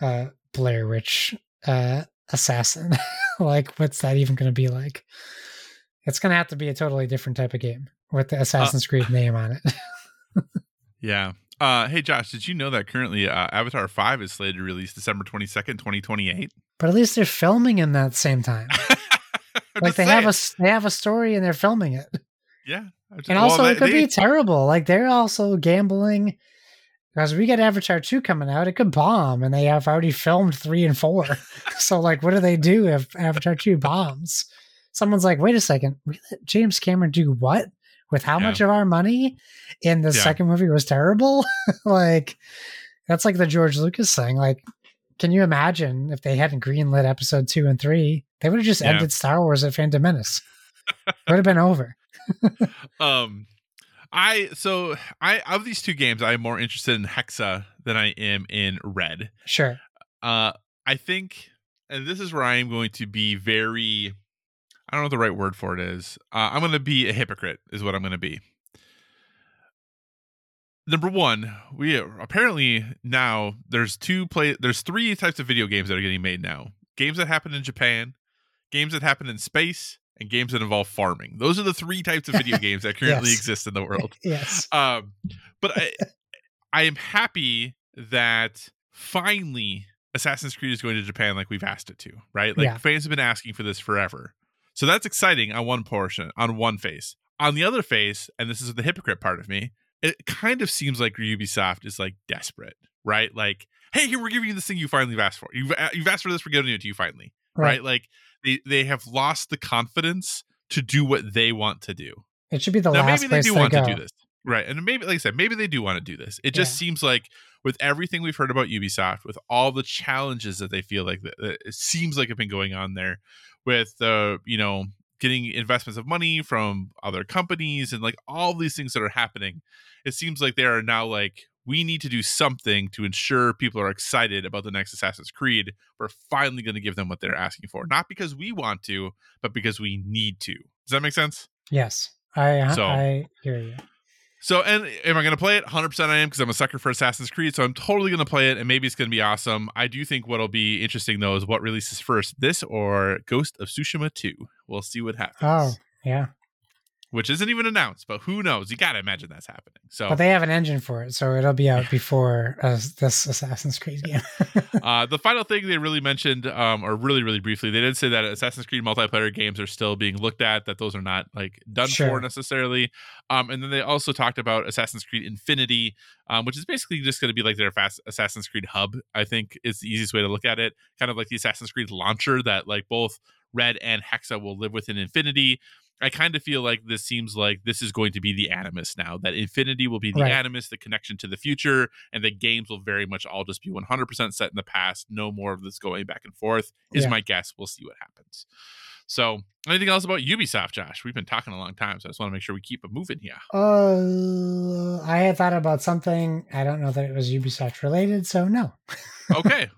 [SPEAKER 2] uh Blair Witch uh assassin. like what's that even gonna be like? It's gonna have to be a totally different type of game with the Assassin's Creed name on it.
[SPEAKER 1] Yeah. Uh, hey, Josh, did you know that currently uh, Avatar 5 is slated to release December 22nd, 2028?
[SPEAKER 2] but at least they're filming in that same time. Like they have a they have a story and they're filming it.
[SPEAKER 1] Yeah. Just-
[SPEAKER 2] And also
[SPEAKER 1] they-
[SPEAKER 2] it could
[SPEAKER 1] they-
[SPEAKER 2] be terrible. Like they're also gambling because we get Avatar 2 coming out, it could bomb and they have already filmed 3 and 4. so like what do they do if Avatar 2 bombs? Someone's like, "Wait a second. We let James Cameron do what? With how
[SPEAKER 1] Yeah.
[SPEAKER 2] much of our money?" in the
[SPEAKER 1] Yeah.
[SPEAKER 2] second movie was terrible? like that's like the George Lucas thing. Like can you imagine if they hadn't greenlit episode 2 and 3? They would have just
[SPEAKER 1] Yeah.
[SPEAKER 2] ended Star Wars at Phantom Menace. it would have been over.
[SPEAKER 1] um i so i of these two games i'm more interested in hexa than i am in red
[SPEAKER 2] Sure.
[SPEAKER 1] uh i think and this is where i am going to be very i don't know what the right word for it is. Uh, i'm going to be a hypocrite is what i'm going to be. Number one we apparently now there's two play there's three types of video games that are getting made now. Games that happen in japan games that happen in space and games that involve farming. Those are the three types of video games that currently
[SPEAKER 2] Yes.
[SPEAKER 1] exist in the world.
[SPEAKER 2] Yes.
[SPEAKER 1] um but i i am happy that finally assassin's creed is going to japan like we've asked it to right? Like
[SPEAKER 2] Yeah.
[SPEAKER 1] fans have been asking for this forever so that's exciting on one portion on one face. On the other face and this is the hypocrite part of me it kind of seems like ubisoft is like desperate right? Like hey here we're giving you this thing you finally asked for. You've, uh, you've asked for this we're giving it to you finally right, like they, they have lost the confidence to do what they want to do.
[SPEAKER 2] It should be the
[SPEAKER 1] now
[SPEAKER 2] last
[SPEAKER 1] maybe they do
[SPEAKER 2] they
[SPEAKER 1] want
[SPEAKER 2] go.
[SPEAKER 1] to do this right? And maybe like i said maybe they do want to do this. It just seems like with everything we've heard about ubisoft with all the challenges that they feel like that, that it seems like have been going on there with the you know getting investments of money from other companies and like all these things that are happening it seems like they are now like we need to do something to ensure people are excited about the next assassin's creed we're finally going to give them what they're asking for not because we want to but because we need to does that make sense
[SPEAKER 2] Yes. I
[SPEAKER 1] So-
[SPEAKER 2] I hear you.
[SPEAKER 1] So, and am I going to play it? 100% I am because I'm a sucker for Assassin's Creed. So I'm totally going to play it and maybe it's going to be awesome. I do think what'll be interesting though is what releases first, this or Ghost of Tsushima 2. We'll see what happens.
[SPEAKER 2] Oh, yeah.
[SPEAKER 1] Which isn't even announced, but who knows? You got to imagine that's happening. So,
[SPEAKER 2] But they have an engine for it, so it'll be out before uh, this Assassin's Creed game.
[SPEAKER 1] uh, the final thing they really mentioned, um, or really, really briefly, they did say that Assassin's Creed multiplayer games are still being looked at, that those are not like done
[SPEAKER 2] Sure.
[SPEAKER 1] for necessarily. Um, and then they also talked about Assassin's Creed Infinity, um, which is basically just going to be like their fast Assassin's Creed hub. I think is the easiest way to look at it. Kind of like the Assassin's Creed launcher that like both Red and Hexa will live within Infinity. I kind of feel like this seems like this is going to be the Animus now. That Infinity will be the
[SPEAKER 2] Right.
[SPEAKER 1] Animus, the connection to the future, and the games will very much all just be 100% set in the past. No more of this going back and forth. Is
[SPEAKER 2] Yeah.
[SPEAKER 1] my guess. We'll see what happens. So, anything else about Ubisoft, Josh? We've been talking a long time, so I just want to make sure we keep it moving here.
[SPEAKER 2] Uh, I had thought about something. I don't know that it was Ubisoft related, so no.
[SPEAKER 1] Okay.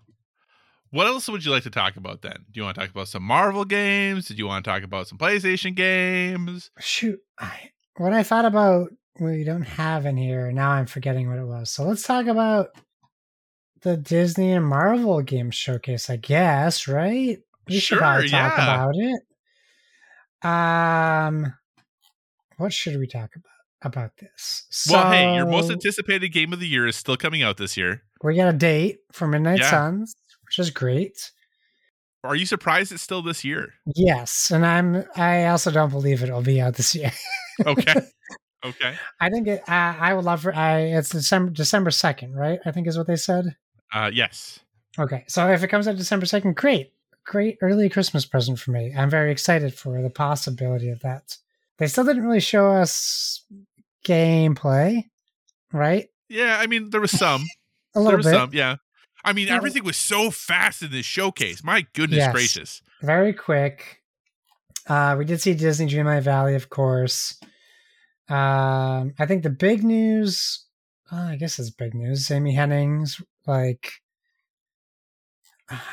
[SPEAKER 1] What else would you like to talk about then? Do you want to talk about some Marvel games? Did you want to talk about some PlayStation games?
[SPEAKER 2] Shoot, I, what I thought about we don't have in here. Now I'm forgetting what it was. So let's talk about the Disney and Marvel game showcase. I guess right. We should
[SPEAKER 1] Sure,
[SPEAKER 2] probably talk
[SPEAKER 1] yeah.
[SPEAKER 2] about it. Um, what should we talk about about this?
[SPEAKER 1] well, hey, your most anticipated game of the year is still coming out this year.
[SPEAKER 2] we got a date for Midnight
[SPEAKER 1] Yeah.
[SPEAKER 2] Suns, which is great.
[SPEAKER 1] Are you surprised it's still this year?
[SPEAKER 2] Yes, and I'm. I also don't believe it'll be out this year.
[SPEAKER 1] Okay. okay.
[SPEAKER 2] I think it. I, I would love for. I. It's December December second, right? I think is what they said.
[SPEAKER 1] Uh, yes.
[SPEAKER 2] Okay, so if it comes out December second, great, great early Christmas present for me. I'm very excited for the possibility of that. They still didn't really show us gameplay, right?
[SPEAKER 1] Yeah, I mean, there was some.
[SPEAKER 2] A
[SPEAKER 1] there
[SPEAKER 2] little
[SPEAKER 1] was
[SPEAKER 2] bit,
[SPEAKER 1] some, yeah. I mean,
[SPEAKER 2] Yeah.
[SPEAKER 1] everything was so fast in this showcase. My goodness
[SPEAKER 2] Yes.
[SPEAKER 1] gracious.
[SPEAKER 2] very quick. Uh, we did see Disney Dreamlight Valley, of course. Um, I think the big news, uh, I guess it's big news. Amy Hennig's, like,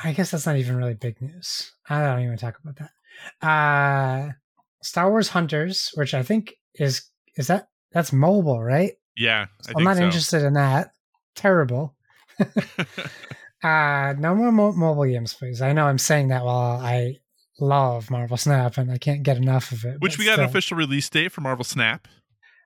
[SPEAKER 2] I guess that's not even really big news. I don't even talk about that. Uh, Star Wars Hunters, which I think is is that that's mobile, right?
[SPEAKER 1] Yeah, I
[SPEAKER 2] I'm
[SPEAKER 1] think
[SPEAKER 2] not
[SPEAKER 1] so.
[SPEAKER 2] interested in that. Terrible. Uh, no more mo- mobile games, please. I know I'm saying that while I love Marvel Snap and I can't get enough of it.
[SPEAKER 1] Which we got an official release date for Marvel Snap.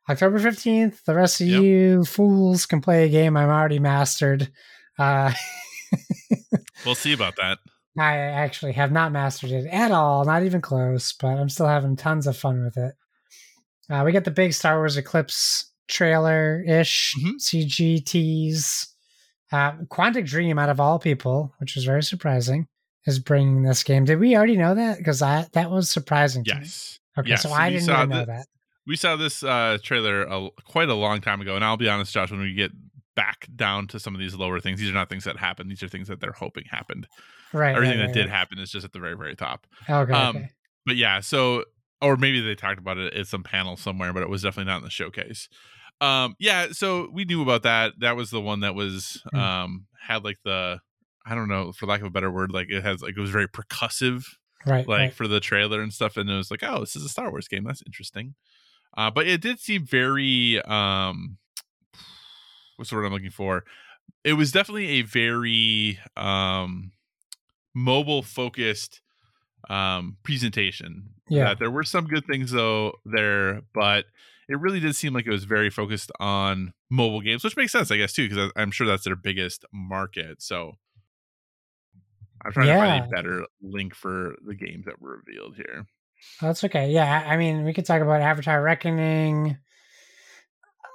[SPEAKER 2] October 15th. The rest of
[SPEAKER 1] Yep.
[SPEAKER 2] you fools can play a game I'm already mastered. Uh,
[SPEAKER 1] We'll see about that.
[SPEAKER 2] I actually have not mastered it at all, not even close, but I'm still having tons of fun with it. Uh, we got the big Star Wars Eclipse trailer ish
[SPEAKER 1] Mhm.
[SPEAKER 2] CG tease. Uh, Quantic Dream, out of all people, which was very surprising, is bringing this game. Did we already know that? Because I that was surprising to me.
[SPEAKER 1] Yes.
[SPEAKER 2] Okay,
[SPEAKER 1] Yes,
[SPEAKER 2] so I
[SPEAKER 1] we
[SPEAKER 2] didn't
[SPEAKER 1] saw
[SPEAKER 2] even know
[SPEAKER 1] the-
[SPEAKER 2] that.
[SPEAKER 1] We saw this uh, trailer a, quite a long time ago, and I'll be honest, Josh. When we get back down to some of these lower things, these are not things that happened. These are things that they're hoping happened.
[SPEAKER 2] Right.
[SPEAKER 1] Everything
[SPEAKER 2] right,
[SPEAKER 1] that
[SPEAKER 2] right,
[SPEAKER 1] did
[SPEAKER 2] right.
[SPEAKER 1] happen is just at the very, very top.
[SPEAKER 2] Okay.
[SPEAKER 1] um,
[SPEAKER 2] okay.
[SPEAKER 1] But yeah, so or maybe they talked about it at some panel somewhere, but it was definitely not in the showcase. Um, yeah, so we knew about that. That was the one that was
[SPEAKER 2] Mm.
[SPEAKER 1] um had like the I don't know, for lack of a better word, like it has like it was very percussive
[SPEAKER 2] Right.
[SPEAKER 1] like
[SPEAKER 2] right.
[SPEAKER 1] for the trailer and stuff and it was like oh this is a star wars game that's interesting uh but it did seem very um what's the word i'm looking for it was definitely a very um mobile focused um presentation
[SPEAKER 2] Yeah.
[SPEAKER 1] That there were some good things though there but it really did seem like it was very focused on mobile games which makes sense i guess too because i'm sure that's their biggest market so i'm trying to find a better link for the games that were revealed here
[SPEAKER 2] That's okay. Yeah, I mean, we could talk about Avatar Reckoning.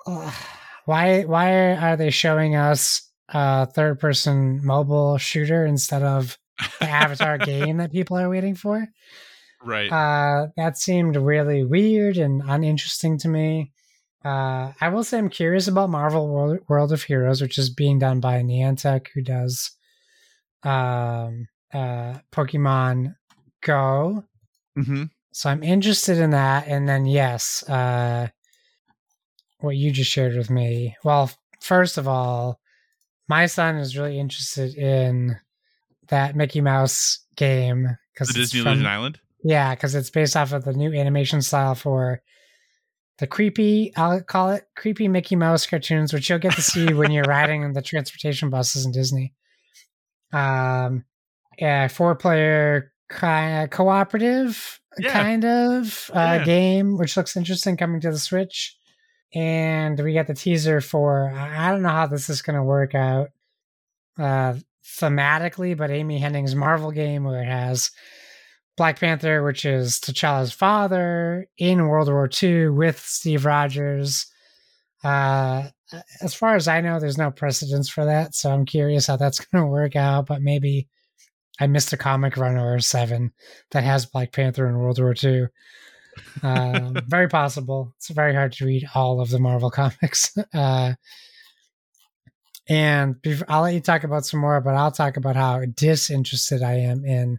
[SPEAKER 2] Ugh, Why? Why are they showing us a third-person mobile shooter instead of the Avatar game that people are waiting for?
[SPEAKER 1] Right
[SPEAKER 2] Uh, that seemed really weird and uninteresting to me. Uh, I will say I'm curious about Marvel World, World of Heroes, which is being done by Niantic, who does um, uh, Pokemon Go.
[SPEAKER 1] mm-hmm.
[SPEAKER 2] So I'm interested in that. And then, yes, uh, what you just shared with me. Well, first of all, my son is really interested in that Mickey Mouse game because
[SPEAKER 1] the disney illusion island
[SPEAKER 2] yeah, because it's based off of the new animation style for the creepy, I'll call it creepy Mickey Mouse cartoons, which you'll get to see when you're riding in the transportation buses in Disney. Um, yeah, four player co- cooperative
[SPEAKER 1] Yeah.
[SPEAKER 2] kind of uh,
[SPEAKER 1] Yeah.
[SPEAKER 2] game, which looks interesting coming to the Switch. And we got the teaser for I I don't know how this is going to work out uh, thematically, but Amy Hennig's Marvel game where it has Black Panther, which is T'Challa's father in World War II with Steve Rogers. Uh, as far as I know, there's no precedence for that, so I'm curious how that's going to work out. But maybe I missed a comic run or seven that has Black Panther in World War II. Um, very possible. It's very hard to read all of the Marvel comics. Uh, and bef- I'll let you talk about some more, but I'll talk about how disinterested I am in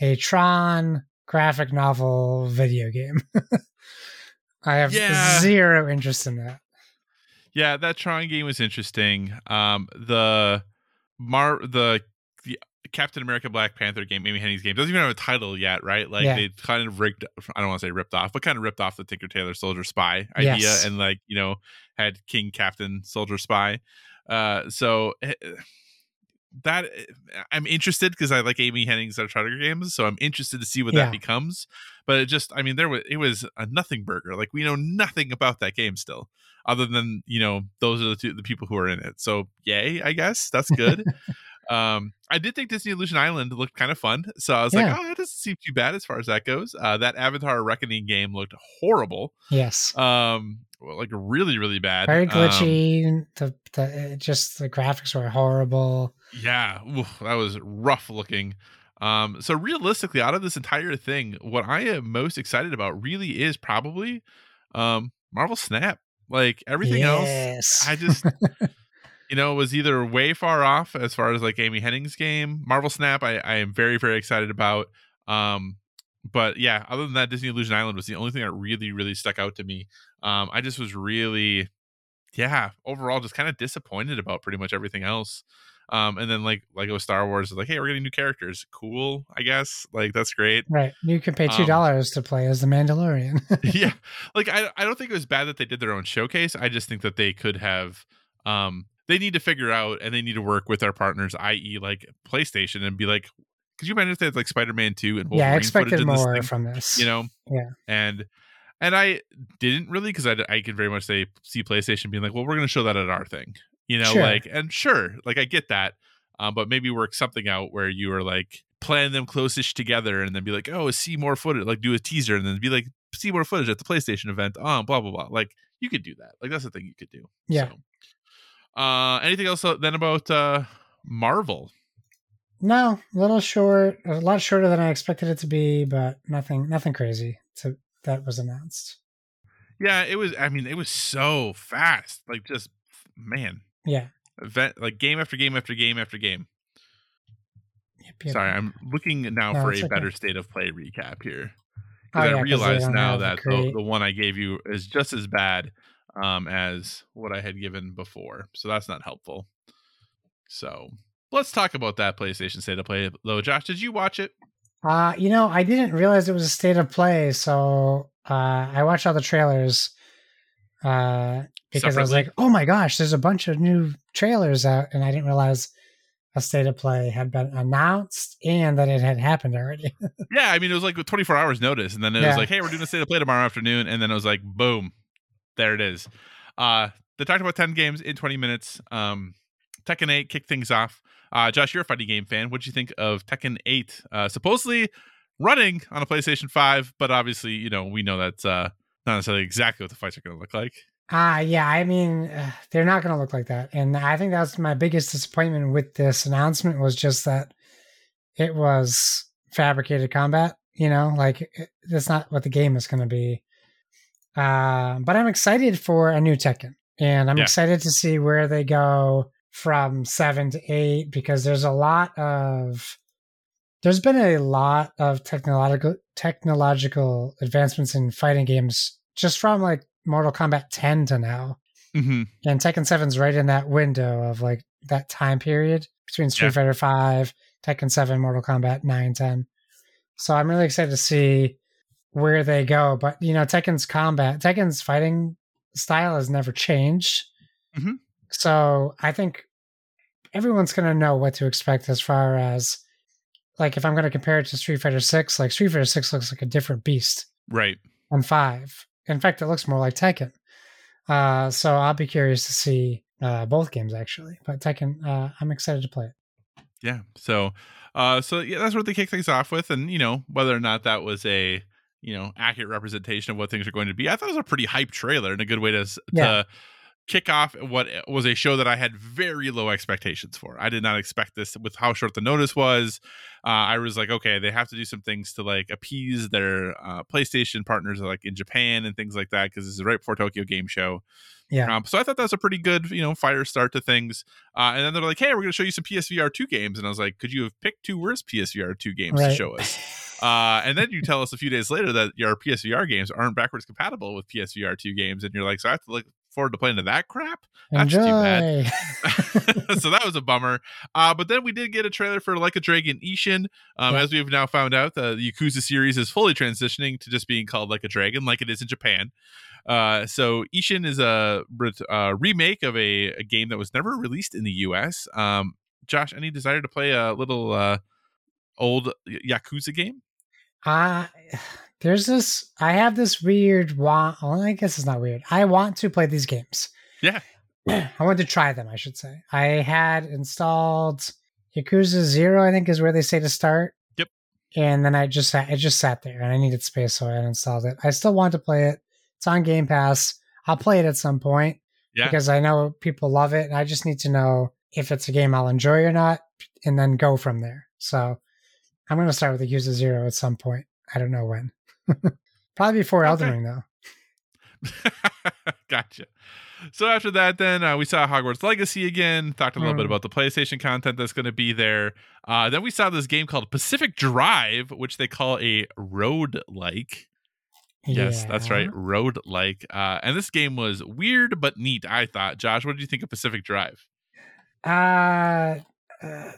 [SPEAKER 2] a Tron graphic novel video game. I have
[SPEAKER 1] Yeah.
[SPEAKER 2] zero interest in that.
[SPEAKER 1] Yeah, that Tron game was interesting. Um, the Mar the, the Captain America Black Panther game, Amy Hennig's game, doesn't even have a title yet, right? Like
[SPEAKER 2] Yeah.
[SPEAKER 1] they kind of rigged. I don't want to say ripped off, but kind of ripped off the Tinker Tailor Soldier Spy idea,
[SPEAKER 2] Yes.
[SPEAKER 1] and like you know had King Captain Soldier Spy. Uh, so eh, that I'm interested because I like Amy Hennig's Uncharted games, so I'm interested to see what
[SPEAKER 2] Yeah.
[SPEAKER 1] that becomes. But it just, I mean, there was it was a nothing burger. Like we know nothing about that game still, other than you know those are the two the people who are in it. So yay, I guess that's good. um, I did think Disney Illusion Island looked kind of fun, so I was
[SPEAKER 2] Yeah.
[SPEAKER 1] like, oh, that doesn't seem too bad as far as that goes. Uh, that Avatar Reckoning game looked horrible.
[SPEAKER 2] Yes.
[SPEAKER 1] Um, well, like really, really bad.
[SPEAKER 2] Very
[SPEAKER 1] Um,
[SPEAKER 2] glitchy. the, the, just the graphics were horrible.
[SPEAKER 1] Yeah, oof, that was rough looking. Um, so realistically, out of this entire thing, what I am most excited about really is probably um Marvel Snap. Like everything else. I just you know was either way far off as far as like Amy Hennig's game. Marvel Snap, I, I am very very excited about. Um, but yeah, other than that, Disney Illusion Island was the only thing that really really stuck out to me. Um, I just was really, yeah, overall just kind of disappointed about pretty much everything else. Um, and then like Lego Star Wars is like, hey, we're getting new characters. Cool, I guess. Like that's great.
[SPEAKER 2] right. You can pay
[SPEAKER 1] Um,
[SPEAKER 2] two dollars to play as the Mandalorian.
[SPEAKER 1] yeah like I, I don't think it was bad that they did their own showcase i just think that they could have um they need to figure out and they need to work with our partners i.e like playstation and be like could you imagine if they had like spider-man 2 and
[SPEAKER 2] yeah, I
[SPEAKER 1] Wolverine
[SPEAKER 2] expected
[SPEAKER 1] in this thing?
[SPEAKER 2] from this.
[SPEAKER 1] you know
[SPEAKER 2] Yeah.
[SPEAKER 1] and and i didn't really because I, I could very much say see playstation being like well we're going to show that at our thing you know
[SPEAKER 2] Sure.
[SPEAKER 1] like and sure like i get that um but maybe work something out where you are like plan them closest together and then be like oh see more footage like do a teaser and then be like see more footage at the playstation event um blah blah blah like you could do that like that's the thing you could do
[SPEAKER 2] Yeah.
[SPEAKER 1] so, uh anything else uh, then about uh marvel
[SPEAKER 2] No, a little short, a lot shorter than I expected it to be, but nothing, nothing crazy to that was announced.
[SPEAKER 1] yeah it was i mean it was so fast like just man
[SPEAKER 2] Yeah.
[SPEAKER 1] event like game after game after game after game
[SPEAKER 2] Yep, yep.
[SPEAKER 1] Sorry, I'm looking now
[SPEAKER 2] No,
[SPEAKER 1] for a
[SPEAKER 2] okay.
[SPEAKER 1] better state of play recap here.
[SPEAKER 2] Oh,
[SPEAKER 1] Because
[SPEAKER 2] yeah,
[SPEAKER 1] I realize now that
[SPEAKER 2] the
[SPEAKER 1] the, the one I gave you is just as bad um, as what I had given before. So that's not helpful. So let's talk about that PlayStation State of Play, though. Josh, did you watch it?
[SPEAKER 2] Uh, you know, I didn't realize it was a state of play, so uh, I watched all the trailers uh, because I was like, "Oh my gosh, there's a bunch of new trailers out," and I didn't realize a state of play had been announced and that it had happened already.
[SPEAKER 1] Yeah, I mean, it was like 24 hours notice. And then it
[SPEAKER 2] Yeah.
[SPEAKER 1] was like, hey, we're doing a State of Play tomorrow afternoon. And then it was like, boom, there it is. Uh, they talked about 10 games in 20 minutes. Um, Tekken 8 kicked things off. Uh, Josh, you're a fighting game fan. What'd you think of Tekken 8? Uh, supposedly running on a PlayStation 5, but obviously, you know, we know that's uh, not necessarily exactly what the fights are going to look like.
[SPEAKER 2] Ah, yeah. I mean, uh, they're not going to look like that, and I think that's my biggest disappointment with this announcement was just that it was fabricated combat. You know, like it, that's not what the game is going to be. Uh, but I'm excited for a new Tekken, and I'm
[SPEAKER 1] Yeah.
[SPEAKER 2] excited to see where they go from seven to eight because there's a lot of there's been a lot of technological technological advancements in fighting games just from like Mortal Kombat 10 to now.
[SPEAKER 1] Mm-hmm.
[SPEAKER 2] And Tekken 7's right in that window of like that time period between Street
[SPEAKER 1] Yeah.
[SPEAKER 2] Fighter 5, Tekken 7, Mortal Kombat 9, 10. So I'm really excited to see where they go. But you know, Tekken's combat, Tekken's fighting style has never changed.
[SPEAKER 1] Mhm.
[SPEAKER 2] So I think everyone's gonna know what to expect as far as like if I'm going to compare it to Street Fighter Six, like Street Fighter Six looks like a different beast
[SPEAKER 1] Right.
[SPEAKER 2] than Five. In fact, it looks more like Tekken. Uh, so I'll be curious to see uh, both games actually. But Tekken, uh, I'm excited to play it.
[SPEAKER 1] Yeah. So, uh, so yeah, that's what they kick things off with, and you know whether or not that was a you know accurate representation of what things are going to be. I thought it was a pretty hype trailer and a good way to
[SPEAKER 2] Yeah.
[SPEAKER 1] to kick off what was a show that I had very low expectations for. I did not expect this with how short the notice was. Uh, I was like, okay, they have to do some things to like appease their uh, PlayStation partners, like in Japan and things like that, because this is right before Tokyo Game Show.
[SPEAKER 2] Yeah.
[SPEAKER 1] Um, so I thought that was a pretty good, you know, fire start to things. Uh, and then they're like, "Hey, we're going to show you some PSVR two games," and I was like, "Could you have picked two worse PSVR two games to show us?" Uh, and then you tell us a few days later that your PSVR games aren't backwards compatible with PSVR two games, and you're like, "So I have to look forward to playing to that crap." That's too bad. So that was a bummer. Uh, but then we did get a trailer for Like a Dragon Ishin. Um,
[SPEAKER 2] Yeah.
[SPEAKER 1] As we've now found out, the Yakuza series is fully transitioning to just being called Like a Dragon, like it is in Japan. Uh, so Ishin is a ret- uh, remake of a, a game that was never released in the U.S. Um, Josh, any desire to play a little uh, old Yakuza game?
[SPEAKER 2] Uh there's this I have this weird want well, I guess it's not weird. I want to play these games.
[SPEAKER 1] Yeah.
[SPEAKER 2] I want to try them, I should say. I had installed Yakuza Zero, I think is where they say to start.
[SPEAKER 1] Yep.
[SPEAKER 2] And then I just sat it just sat there and I needed space, so I uninstalled it. I still want to play it. It's on Game Pass. I'll play it at some point
[SPEAKER 1] Yeah.
[SPEAKER 2] because I know people love it. And I just need to know if it's a game I'll enjoy or not, and then go from there. So I'm gonna start with Yakuza Zero at some point. I don't know when. Probably before Elden Ring, though.
[SPEAKER 1] gotcha. So after that, then uh, we saw Hogwarts Legacy again. Talked a little bit
[SPEAKER 2] Mm.
[SPEAKER 1] about the PlayStation content that's going to be there. Uh, then we saw this game called Pacific Drive, which they call a road like. Yes, that's right, road like. Uh, and this game was weird but neat. I thought. Josh, what did you think of Pacific Drive?
[SPEAKER 2] Uh, uh,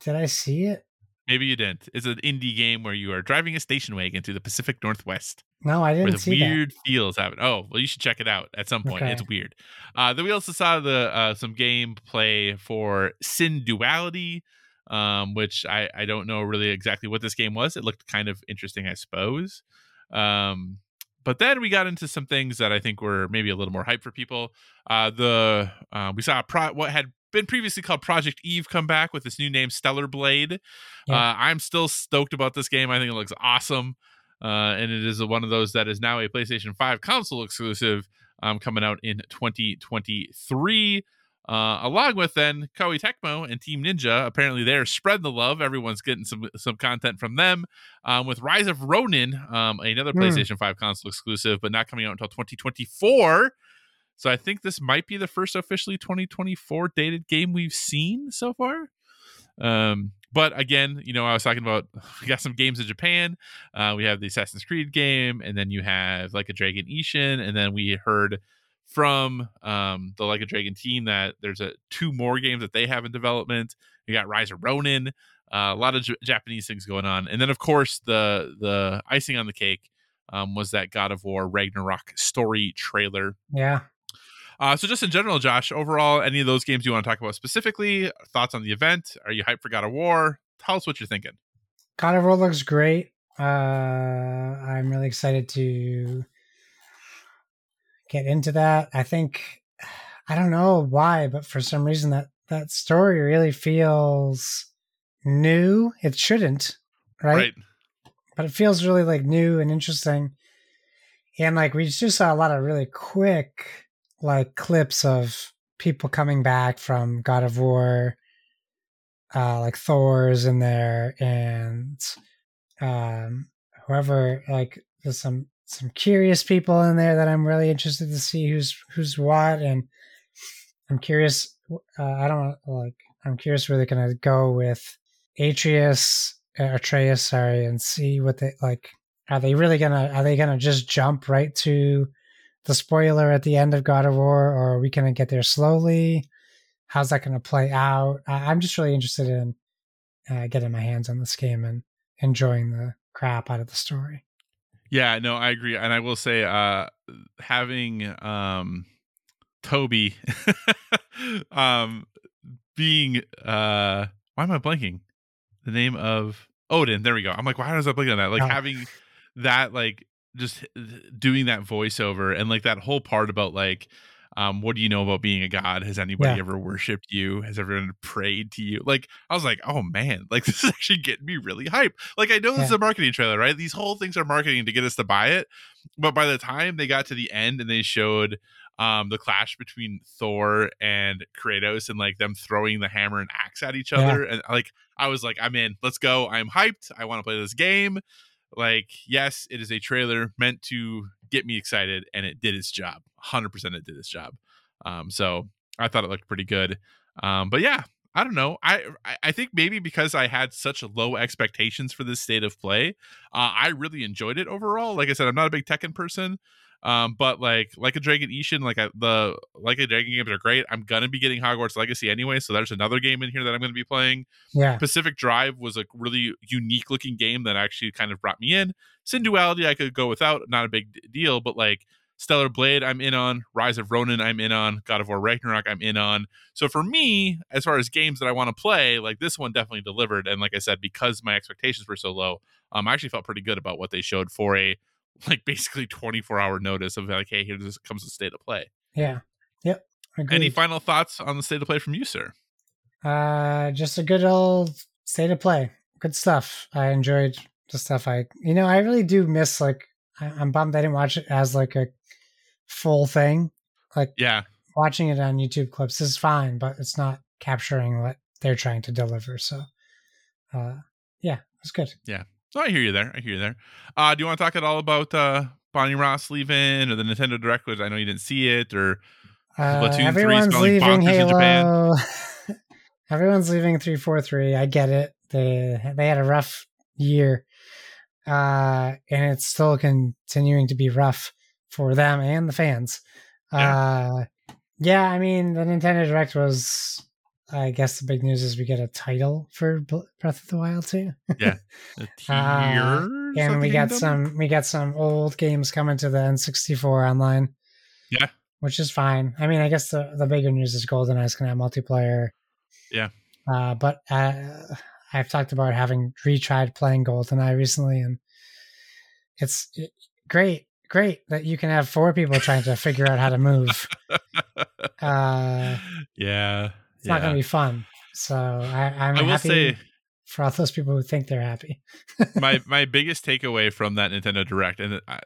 [SPEAKER 2] did I see it?
[SPEAKER 1] Maybe you didn't. It's an indie game where you are driving a station wagon through the Pacific Northwest.
[SPEAKER 2] No, I didn't where
[SPEAKER 1] the
[SPEAKER 2] see that.
[SPEAKER 1] weird feels happen. Oh, well, you should check it out at some point.
[SPEAKER 2] Okay.
[SPEAKER 1] It's weird. Uh, then we also saw the uh, some gameplay for Synduality, um, which I I don't know really exactly what this game was. It looked kind of interesting, I suppose. Um, but then we got into some things that I think were maybe a little more hype for people. Uh, the uh, we saw a pro- what had been previously called Project Eve come back with this new name Stellar Blade.
[SPEAKER 2] Yeah.
[SPEAKER 1] Uh, I'm still stoked about this game. I think it looks awesome. Uh, and it is one of those that is now a PlayStation 5 console exclusive um, coming out in 2023. Uh, along with then Koei Tecmo and Team Ninja, apparently they're spreading the love. Everyone's getting some some content from them. Um, with Rise of Ronin, um, another
[SPEAKER 2] Hmm.
[SPEAKER 1] PlayStation 5 console exclusive, but not coming out until 2024. So I think this might be the first officially 2024 dated game we've seen so far. Um, but again, you know, I was talking about we got some games in Japan. Uh, we have the Assassin's Creed game, and then you have like a Dragon Ishin, and then we heard from um, the Like a Dragon team that there's a two more games that they have in development. You got Rise of Ronin, uh, a lot of J- Japanese things going on, and then of course the the icing on the cake um, was that God of War Ragnarok story trailer.
[SPEAKER 2] Yeah.
[SPEAKER 1] Uh, so just in general, Josh, overall, any of those games you want to talk about specifically? Thoughts on the event? Are you hyped for God of War? Tell us what you're thinking.
[SPEAKER 2] God of War looks great. Uh, I'm really excited to get into that. I think I don't know why, but for some reason that that story really feels new. It shouldn't, right?
[SPEAKER 1] Right.
[SPEAKER 2] But it feels really like new and interesting. And like we just saw a lot of really quick like clips of people coming back from God of War, uh, like Thor's in there and um whoever like there's some some curious people in there that I'm really interested to see who's who's what and I'm curious uh, I don't like I'm curious where they're gonna go with Atreus uh, Atreus sorry and see what they like are they really gonna are they gonna just jump right to the spoiler at the end of God of War or are we gonna get there slowly how's that gonna play out I, I'm just really interested in uh, getting my hands on this game and enjoying the crap out of the story
[SPEAKER 1] Yeah, no, I agree, and I will say, uh, having um, Toby, um, being uh, why am I blanking? The name of Odin. There we go. I'm like, why does I blinking on that? Like
[SPEAKER 2] Oh.
[SPEAKER 1] having that, like just doing that voiceover and like that whole part about like, um, what do you know about being a god? Has anybody
[SPEAKER 2] Yeah.
[SPEAKER 1] ever worshipped you? Has everyone prayed to you? Like, I was like, oh man, like this is actually getting me really hype. Like, I know this is a marketing trailer, right? These whole things are marketing to get us to buy it. But by the time they got to the end and they showed um the clash between Thor and Kratos and like them throwing the hammer and axe at each
[SPEAKER 2] Yeah.
[SPEAKER 1] other, and like I was like, I'm in. Let's go. I'm hyped. I want to play this game. Like, yes, it is a trailer meant to get me excited, and it did its job. 100% it did its job. Um, so I thought it looked pretty good. Um, but yeah, I don't know. I I- think maybe because I had such low expectations for this state of play, uh, I really enjoyed it overall. Like I said, I'm not a big Tekken person. Um, but like like a Dragon Ishin, like I, the like a Dragon games are great. I'm gonna be getting Hogwarts Legacy anyway, so there's another game in here that I'm gonna be playing.
[SPEAKER 2] Yeah.
[SPEAKER 1] Pacific Drive was a really unique looking game that actually kind of brought me in. Synduality I could go without, not a big d- deal, but like Stellar Blade I'm in on, Rise of Ronin I'm in on, God of War Ragnarok I'm in on. So for me, as far as games that I want to play, like this one definitely delivered. And like I said, because my expectations were so low, um, I actually felt pretty good about what they showed for a like basically 24 hour notice of like, hey, here this comes the state of play.
[SPEAKER 2] Yeah. Yep. Agreed.
[SPEAKER 1] Any final thoughts on the state of play from you, sir?
[SPEAKER 2] Uh, just a good old state of play. Good stuff. I enjoyed the stuff. I, you know, I really do miss like. I, I'm bummed I didn't watch it as like a full thing. Like
[SPEAKER 1] Yeah,
[SPEAKER 2] watching it on YouTube clips is fine, but it's not capturing what they're trying to deliver. So, uh, yeah, it was good.
[SPEAKER 1] So I hear you there. I hear you there. Uh, do you want to talk at all about uh, Bonnie Ross leaving or the Nintendo Direct? Which I know you didn't see it, or
[SPEAKER 2] Uh,
[SPEAKER 1] Splatoon 3
[SPEAKER 2] everyone's
[SPEAKER 1] spelling
[SPEAKER 2] leaving
[SPEAKER 1] bonkers in Japan.
[SPEAKER 2] Halo. everyone's leaving three four three. I get it. They they had a rough year, uh, and it's still continuing to be rough for them and the fans. Uh, yeah, I mean the Nintendo Direct was. I guess the big news is we get a title for Breath of the Wild too,
[SPEAKER 1] yeah,
[SPEAKER 2] Uh, and we got some we got some old games coming to the N64 online.
[SPEAKER 1] Yeah.
[SPEAKER 2] which is fine. I mean, I guess the the bigger news is GoldenEye's gonna have multiplayer.
[SPEAKER 1] Yeah.
[SPEAKER 2] uh, but uh, I've talked about having retried playing GoldenEye recently, and it's it- great, great that you can have four people trying to figure out how to move. Uh,
[SPEAKER 1] yeah,
[SPEAKER 2] it's not gonna be fun. So I, I'm
[SPEAKER 1] I will
[SPEAKER 2] happy
[SPEAKER 1] say
[SPEAKER 2] for all those people who think they're happy.
[SPEAKER 1] my my biggest takeaway from that Nintendo Direct, and I,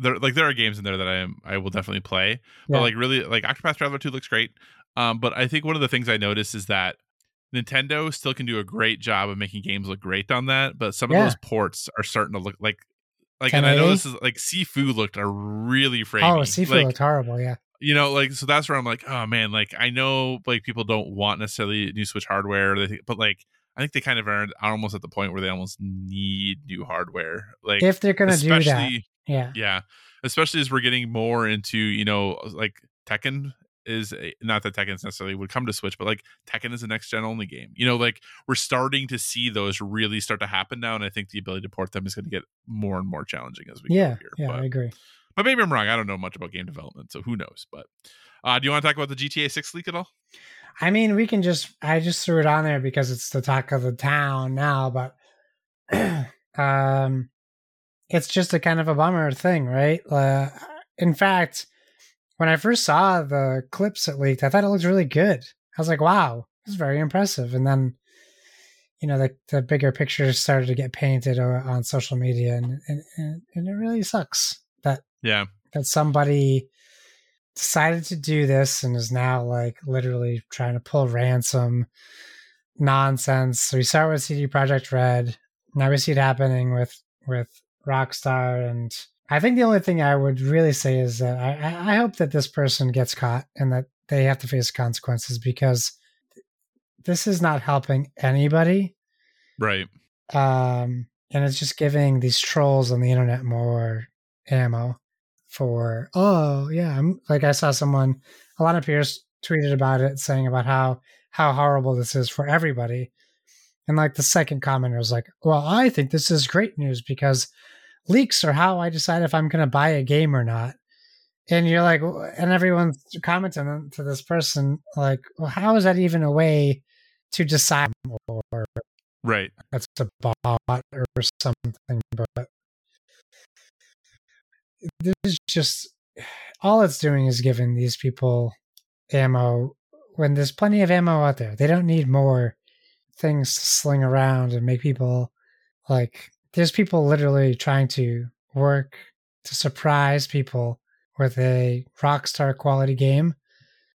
[SPEAKER 1] there like there are games in there that I am I will definitely play, but like really like Octopath Traveler Two looks great. Um, but I think one of the things I noticed is that Nintendo still can do a great job of making games look great on that, but some
[SPEAKER 2] Yeah.
[SPEAKER 1] of those ports are starting to look like like, and I know this is like Sifu looked a really framey.
[SPEAKER 2] oh, Seafood
[SPEAKER 1] like,
[SPEAKER 2] looked horrible. Yeah,
[SPEAKER 1] you know, like so that's where I'm like, oh man, like I know like people don't want necessarily new Switch hardware, they think, but like I think they kind of are, almost at the point where they almost need new hardware. Like
[SPEAKER 2] if they're gonna do that, yeah,
[SPEAKER 1] yeah, especially as we're getting more into you know uh, like Tekken is a, not that Tekken necessarily would come to Switch, but like Tekken is a next gen only game. You know, like we're starting to see those really start to happen now, and I think the ability to port them is going to get more and more challenging as we
[SPEAKER 2] yeah,
[SPEAKER 1] go here.
[SPEAKER 2] yeah.
[SPEAKER 1] but,
[SPEAKER 2] I agree.
[SPEAKER 1] But maybe I'm wrong. I don't know much about game development, so who knows? But uh, do you want to talk about the GTA 6 leak at all?
[SPEAKER 2] I mean, we can just I just threw it on there because it's the talk of the town now, but um it's just a kind of a bummer thing, right? Uh, in fact, when I first saw the clips that leaked, I thought it looked really good. I was like, "Wow, it's very impressive." And then, you know, the the bigger pictures started to get painted on social media, and and, and, it really sucks
[SPEAKER 1] Yeah,
[SPEAKER 2] that somebody decided to do this and is now like literally trying to pull ransom nonsense. So we start with CD Projekt Red. Now we see it happening with with Rockstar, and I think the only thing I would really say is that I, I I hope that this person gets caught and that they have to face consequences because this is not helping anybody
[SPEAKER 1] right.
[SPEAKER 2] um, and it's just giving these trolls on the internet more ammo for oh yeah I'm, like i saw someone alanah pearce tweeted about it saying about how how horrible this is for everybody. And like the second commenter was like well i think this is great news because leaks are how i decide if i'm going to buy a game or not. And you're like and everyone's commenting to this person like well how is that even a way to decide or
[SPEAKER 1] Right.
[SPEAKER 2] that's a bot or something, but this is just all it's doing is giving these people ammo when there's plenty of ammo out there. They don't need more things to sling around and make people like there's people literally trying to work to surprise people with a rock star quality game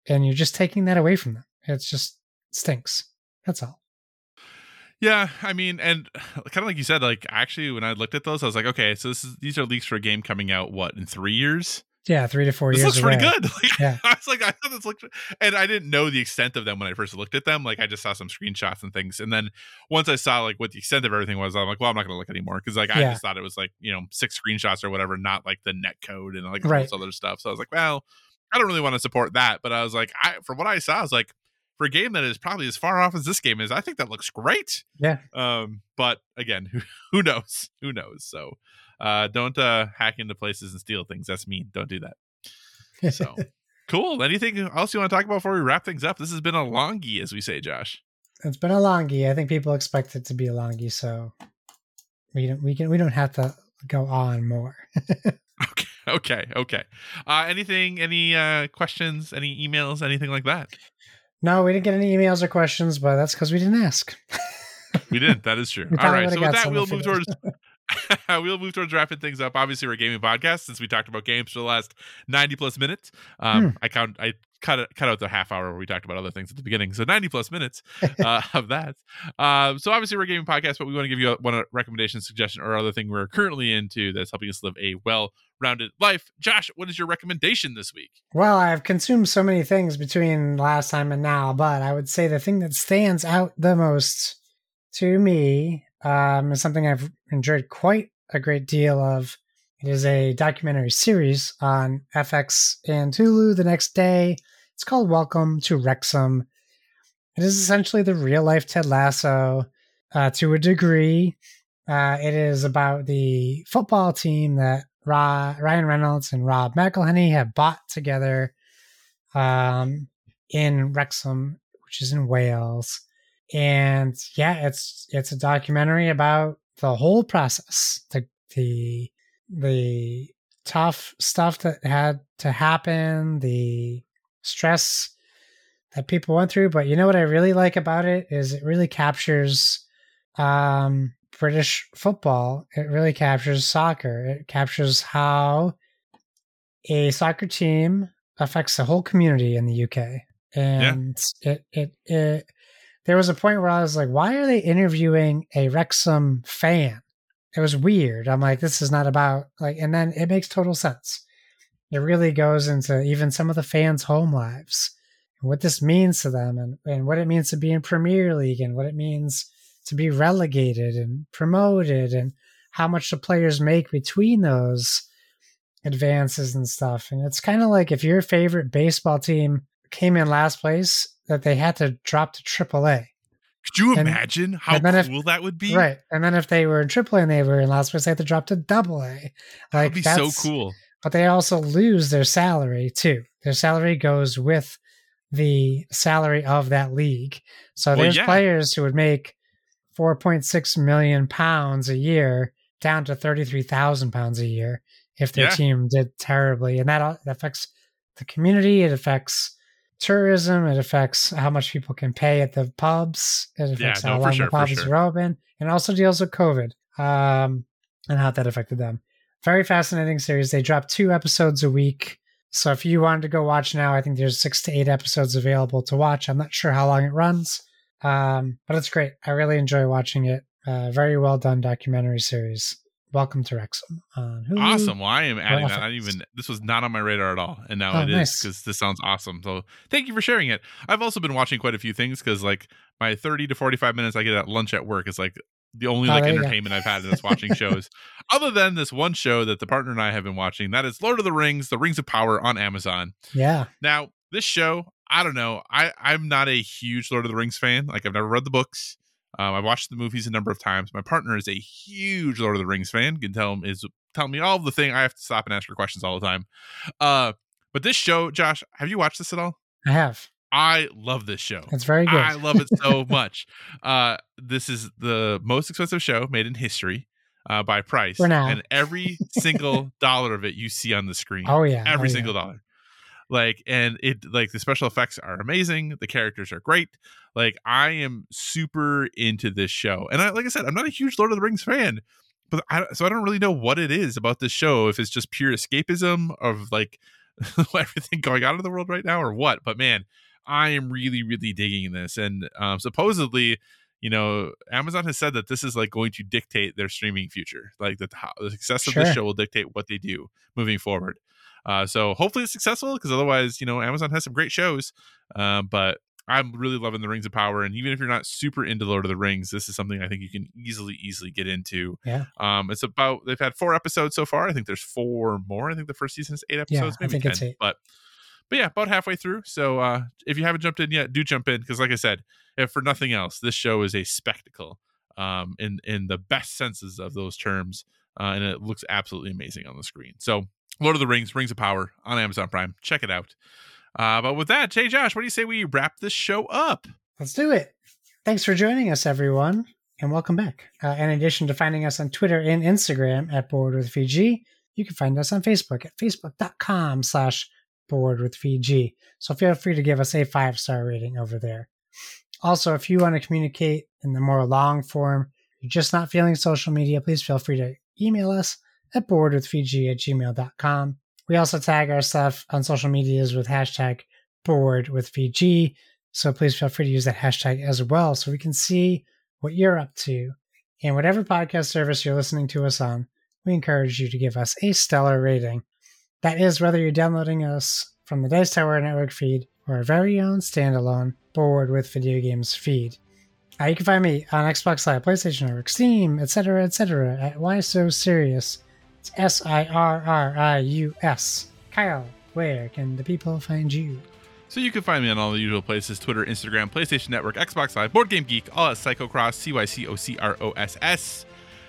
[SPEAKER 2] and you're just taking that away from them. It's just stinks. That's all.
[SPEAKER 1] Yeah, I mean, and kind of like you said, like actually, when I looked at those, I was like, okay, so this is these are leaks for a game coming out what in three years?
[SPEAKER 2] Yeah, three to four
[SPEAKER 1] This
[SPEAKER 2] years.
[SPEAKER 1] looks pretty good. Like,
[SPEAKER 2] Yeah.
[SPEAKER 1] I was like, I thought this looked, and I didn't know the extent of them when I first looked at them. Like, I just saw some screenshots and things, and then once I saw like what the extent of everything was, I'm like, well, I'm not going to look anymore because like I
[SPEAKER 2] Yeah.
[SPEAKER 1] just thought it was like you know six screenshots or whatever, not like the net code and like all
[SPEAKER 2] Right.
[SPEAKER 1] this other stuff. So I was like, well, I don't really want to support that, but I was like, I from what I saw, I was like, for a game that is probably as far off as this game is, I think that looks great.
[SPEAKER 2] Yeah.
[SPEAKER 1] Um, but again, who who knows? Who knows? So, uh, don't uh hack into places and steal things. That's mean. Don't do that. So cool. Anything else you want to talk about before we wrap things up? This has been a longie, as we say, Josh.
[SPEAKER 2] it's been a longie. I think people expect it to be a longie, so we don't we can we don't have to go on more.
[SPEAKER 1] Okay, okay, okay. Uh, anything? Any uh questions? Any emails? Anything like that?
[SPEAKER 2] No, we didn't get any emails or questions, but that's because we didn't ask.
[SPEAKER 1] We did. That is true. All right. So with that, we'll move towards we'll move towards wrapping things up. Obviously, we're a gaming podcast since we talked about games for the last ninety plus minutes. Um,
[SPEAKER 2] Hmm.
[SPEAKER 1] I count. I cut it, cut out the half hour where we talked about other things at the beginning. So ninety plus minutes uh, of that. Uh, so obviously, we're a gaming podcast, but we want to give you a, one a recommendation, suggestion, or other thing we're currently into that's helping us live a well-rounded life. Josh, what is your recommendation this week?
[SPEAKER 2] Well, I've consumed so many things between last time and now, but I would say the thing that stands out the most to me um, is something I've enjoyed quite a great deal of. Is a documentary series on FX and Hulu the next day. It's called Welcome to Wrexham. It is essentially the real life Ted Lasso uh, to a degree. Uh, it is about the football team that Ra- Ryan Reynolds and Rob McElhenney have bought together um, in Wrexham, which is in Wales. And yeah, it's it's a documentary about the whole process, the the the tough stuff that had to happen, the stress that people went through. But you know what I really like about it is it really captures um, British football. It really captures soccer. It captures how a soccer team affects the whole community in the UK. And it, it it there was a point where I was like, why are they interviewing a Wrexham fan? It was weird. I'm like, this is not about like and then it makes total sense. It really goes into even some of the fans' home lives what this means to them and, and what it means to be in Premier League and what it means to be relegated and promoted and how much the players make between those advances and stuff. And it's kind of like if your favorite baseball team came in last place, that they had to drop to AAA.
[SPEAKER 1] Could you
[SPEAKER 2] And-
[SPEAKER 1] imagine how
[SPEAKER 2] then if-
[SPEAKER 1] cool that would be?
[SPEAKER 2] Right. And then if they were in AAA and they were in last place, they had to drop to double A.
[SPEAKER 1] That'd
[SPEAKER 2] Like
[SPEAKER 1] be so cool.
[SPEAKER 2] But they also lose their salary too. Their salary goes with the salary of that league. So
[SPEAKER 1] Well,
[SPEAKER 2] there's
[SPEAKER 1] yeah.
[SPEAKER 2] players who would make 4.6 million pounds a year down to 33,000 pounds a year if their
[SPEAKER 1] Yeah.
[SPEAKER 2] team did terribly. And that uh, affects the community. It affects tourism. It affects how much people can pay at the pubs. It affects
[SPEAKER 1] no,
[SPEAKER 2] how long
[SPEAKER 1] sure,
[SPEAKER 2] the pubs
[SPEAKER 1] sure.
[SPEAKER 2] are open. And also deals with COVID um, and how that affected them. Very fascinating series. They drop two episodes a week. So if you wanted to go watch now, I think there's six to eight episodes available to watch. I'm not sure how long it runs, um, but it's great. I really enjoy watching it. Uh, very well done documentary series. Welcome to Wrexham. Uh,
[SPEAKER 1] awesome. Well, I am adding that. I didn't even this was not on my radar at all, and now
[SPEAKER 2] Oh,
[SPEAKER 1] it is
[SPEAKER 2] nice.
[SPEAKER 1] because this sounds awesome. So thank you for sharing it. I've also been watching quite a few things because like my thirty to forty five minutes I get at lunch at work is like the only
[SPEAKER 2] Oh,
[SPEAKER 1] like
[SPEAKER 2] go.
[SPEAKER 1] entertainment I've had is watching shows. Other than this one show that the partner and I have been watching, that is Lord of the Rings: The Rings of Power on Amazon.
[SPEAKER 2] Yeah.
[SPEAKER 1] Now, this show, I don't know. I I'm not a huge Lord of the Rings fan. Like I've never read the books. Um, I've watched the movies a number of times. My partner is a huge Lord of the Rings fan. Can tell him is telling me all the thing. I have to stop and ask her questions all the time. Uh, but this show, Josh, have you watched this at all?
[SPEAKER 2] I have.
[SPEAKER 1] I love this show.
[SPEAKER 2] It's very good.
[SPEAKER 1] I love it so much. Uh, this is the most expensive show made in history uh, by price.
[SPEAKER 2] For now.
[SPEAKER 1] And every single dollar of it you see on the screen.
[SPEAKER 2] oh yeah,
[SPEAKER 1] every
[SPEAKER 2] oh,
[SPEAKER 1] single
[SPEAKER 2] yeah.
[SPEAKER 1] dollar. Like, and it, like, the special effects are amazing. The characters are great. Like, I am super into this show. And I, like I said, I'm not a huge Lord of the Rings fan, but I, so I don't really know what it is about this show. If it's just pure escapism of like everything going on in the world right now or what. But man, I am really, really digging this. And um, supposedly, you know, Amazon has said that this is like going to dictate their streaming future. Like that, how, the success of
[SPEAKER 2] Sure.
[SPEAKER 1] this show will dictate what they do moving forward. Uh, so hopefully it's successful because otherwise, you know, Amazon has some great shows. Um, but I'm really loving the Rings of Power, and even if you're not super into Lord of the Rings, this is something I think you can easily, easily get into.
[SPEAKER 2] Yeah.
[SPEAKER 1] Um, it's about they've had four episodes so far. I think there's four more. I think the first season is eight
[SPEAKER 2] Yeah,
[SPEAKER 1] episodes,
[SPEAKER 2] I
[SPEAKER 1] maybe
[SPEAKER 2] think
[SPEAKER 1] 10.
[SPEAKER 2] it's eight.
[SPEAKER 1] But but yeah, about halfway through. So uh, if you haven't jumped in yet, do jump in because, like I said, if for nothing else, this show is a spectacle um, in in the best senses of those terms, uh, and it looks absolutely amazing on the screen. So, Lord of the Rings, Rings of Power on Amazon Prime. Check it out. Uh, but with that, Jay Josh, what do you say we wrap this show up?
[SPEAKER 2] Let's do it. Thanks for joining us, everyone, and welcome back. Uh, in addition to finding us on Twitter and Instagram at Board with VG, you can find us on Facebook at facebook.com slash Board with VG. So feel free to give us a five star rating over there. Also, if you want to communicate in the more long form, you're just not feeling social media, please feel free to email us at boardwithvg at gmail.com. We also tag our stuff on social medias with hashtag board with. So please feel free to use that hashtag as well so we can see what you're up to. And whatever podcast service you're listening to us on, we encourage you to give us a stellar rating. That is whether you're downloading us from the Dice Tower Network feed or our very own standalone Board with Video Games feed. Uh, you can find me on Xbox Live, PlayStation Network, Steam, etc., etc. at Why So Serious. It's S I R R I U S. Kyle, where can the people find you?
[SPEAKER 1] So you can find me on all the usual places Twitter, Instagram, PlayStation Network, Xbox Live, Board Game Geek, all at Psychocross, C Y C O C R O S S.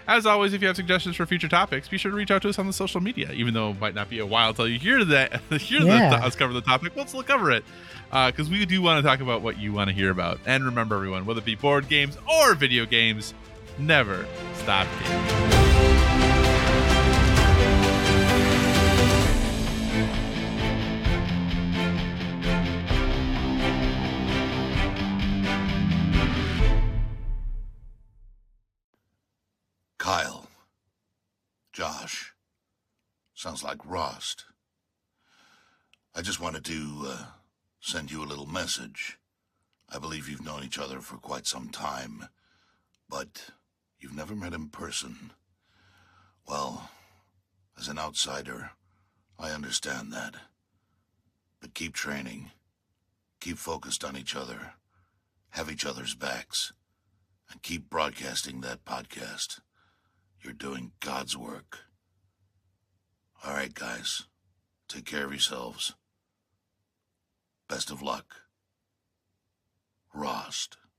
[SPEAKER 1] As always, if you have suggestions for future topics, be sure to reach out to us on the social media. Even though it might not be a while till you hear that, hear
[SPEAKER 2] Yeah.
[SPEAKER 1] the, us cover the topic, let's look cover it uh, because we do want to talk about what you want to hear about. And remember, everyone, whether it be board games or video games, never stop gaming.
[SPEAKER 3] Josh. Sounds like Rost. I just wanted to uh, send you a little message. I believe you've known each other for quite some time, but you've never met in person. Well, as an outsider, I understand that. But keep training. Keep focused on each other. Have each other's backs. And keep broadcasting that podcast. You're doing God's work. All right, guys. Take care of yourselves. Best of luck. Rost.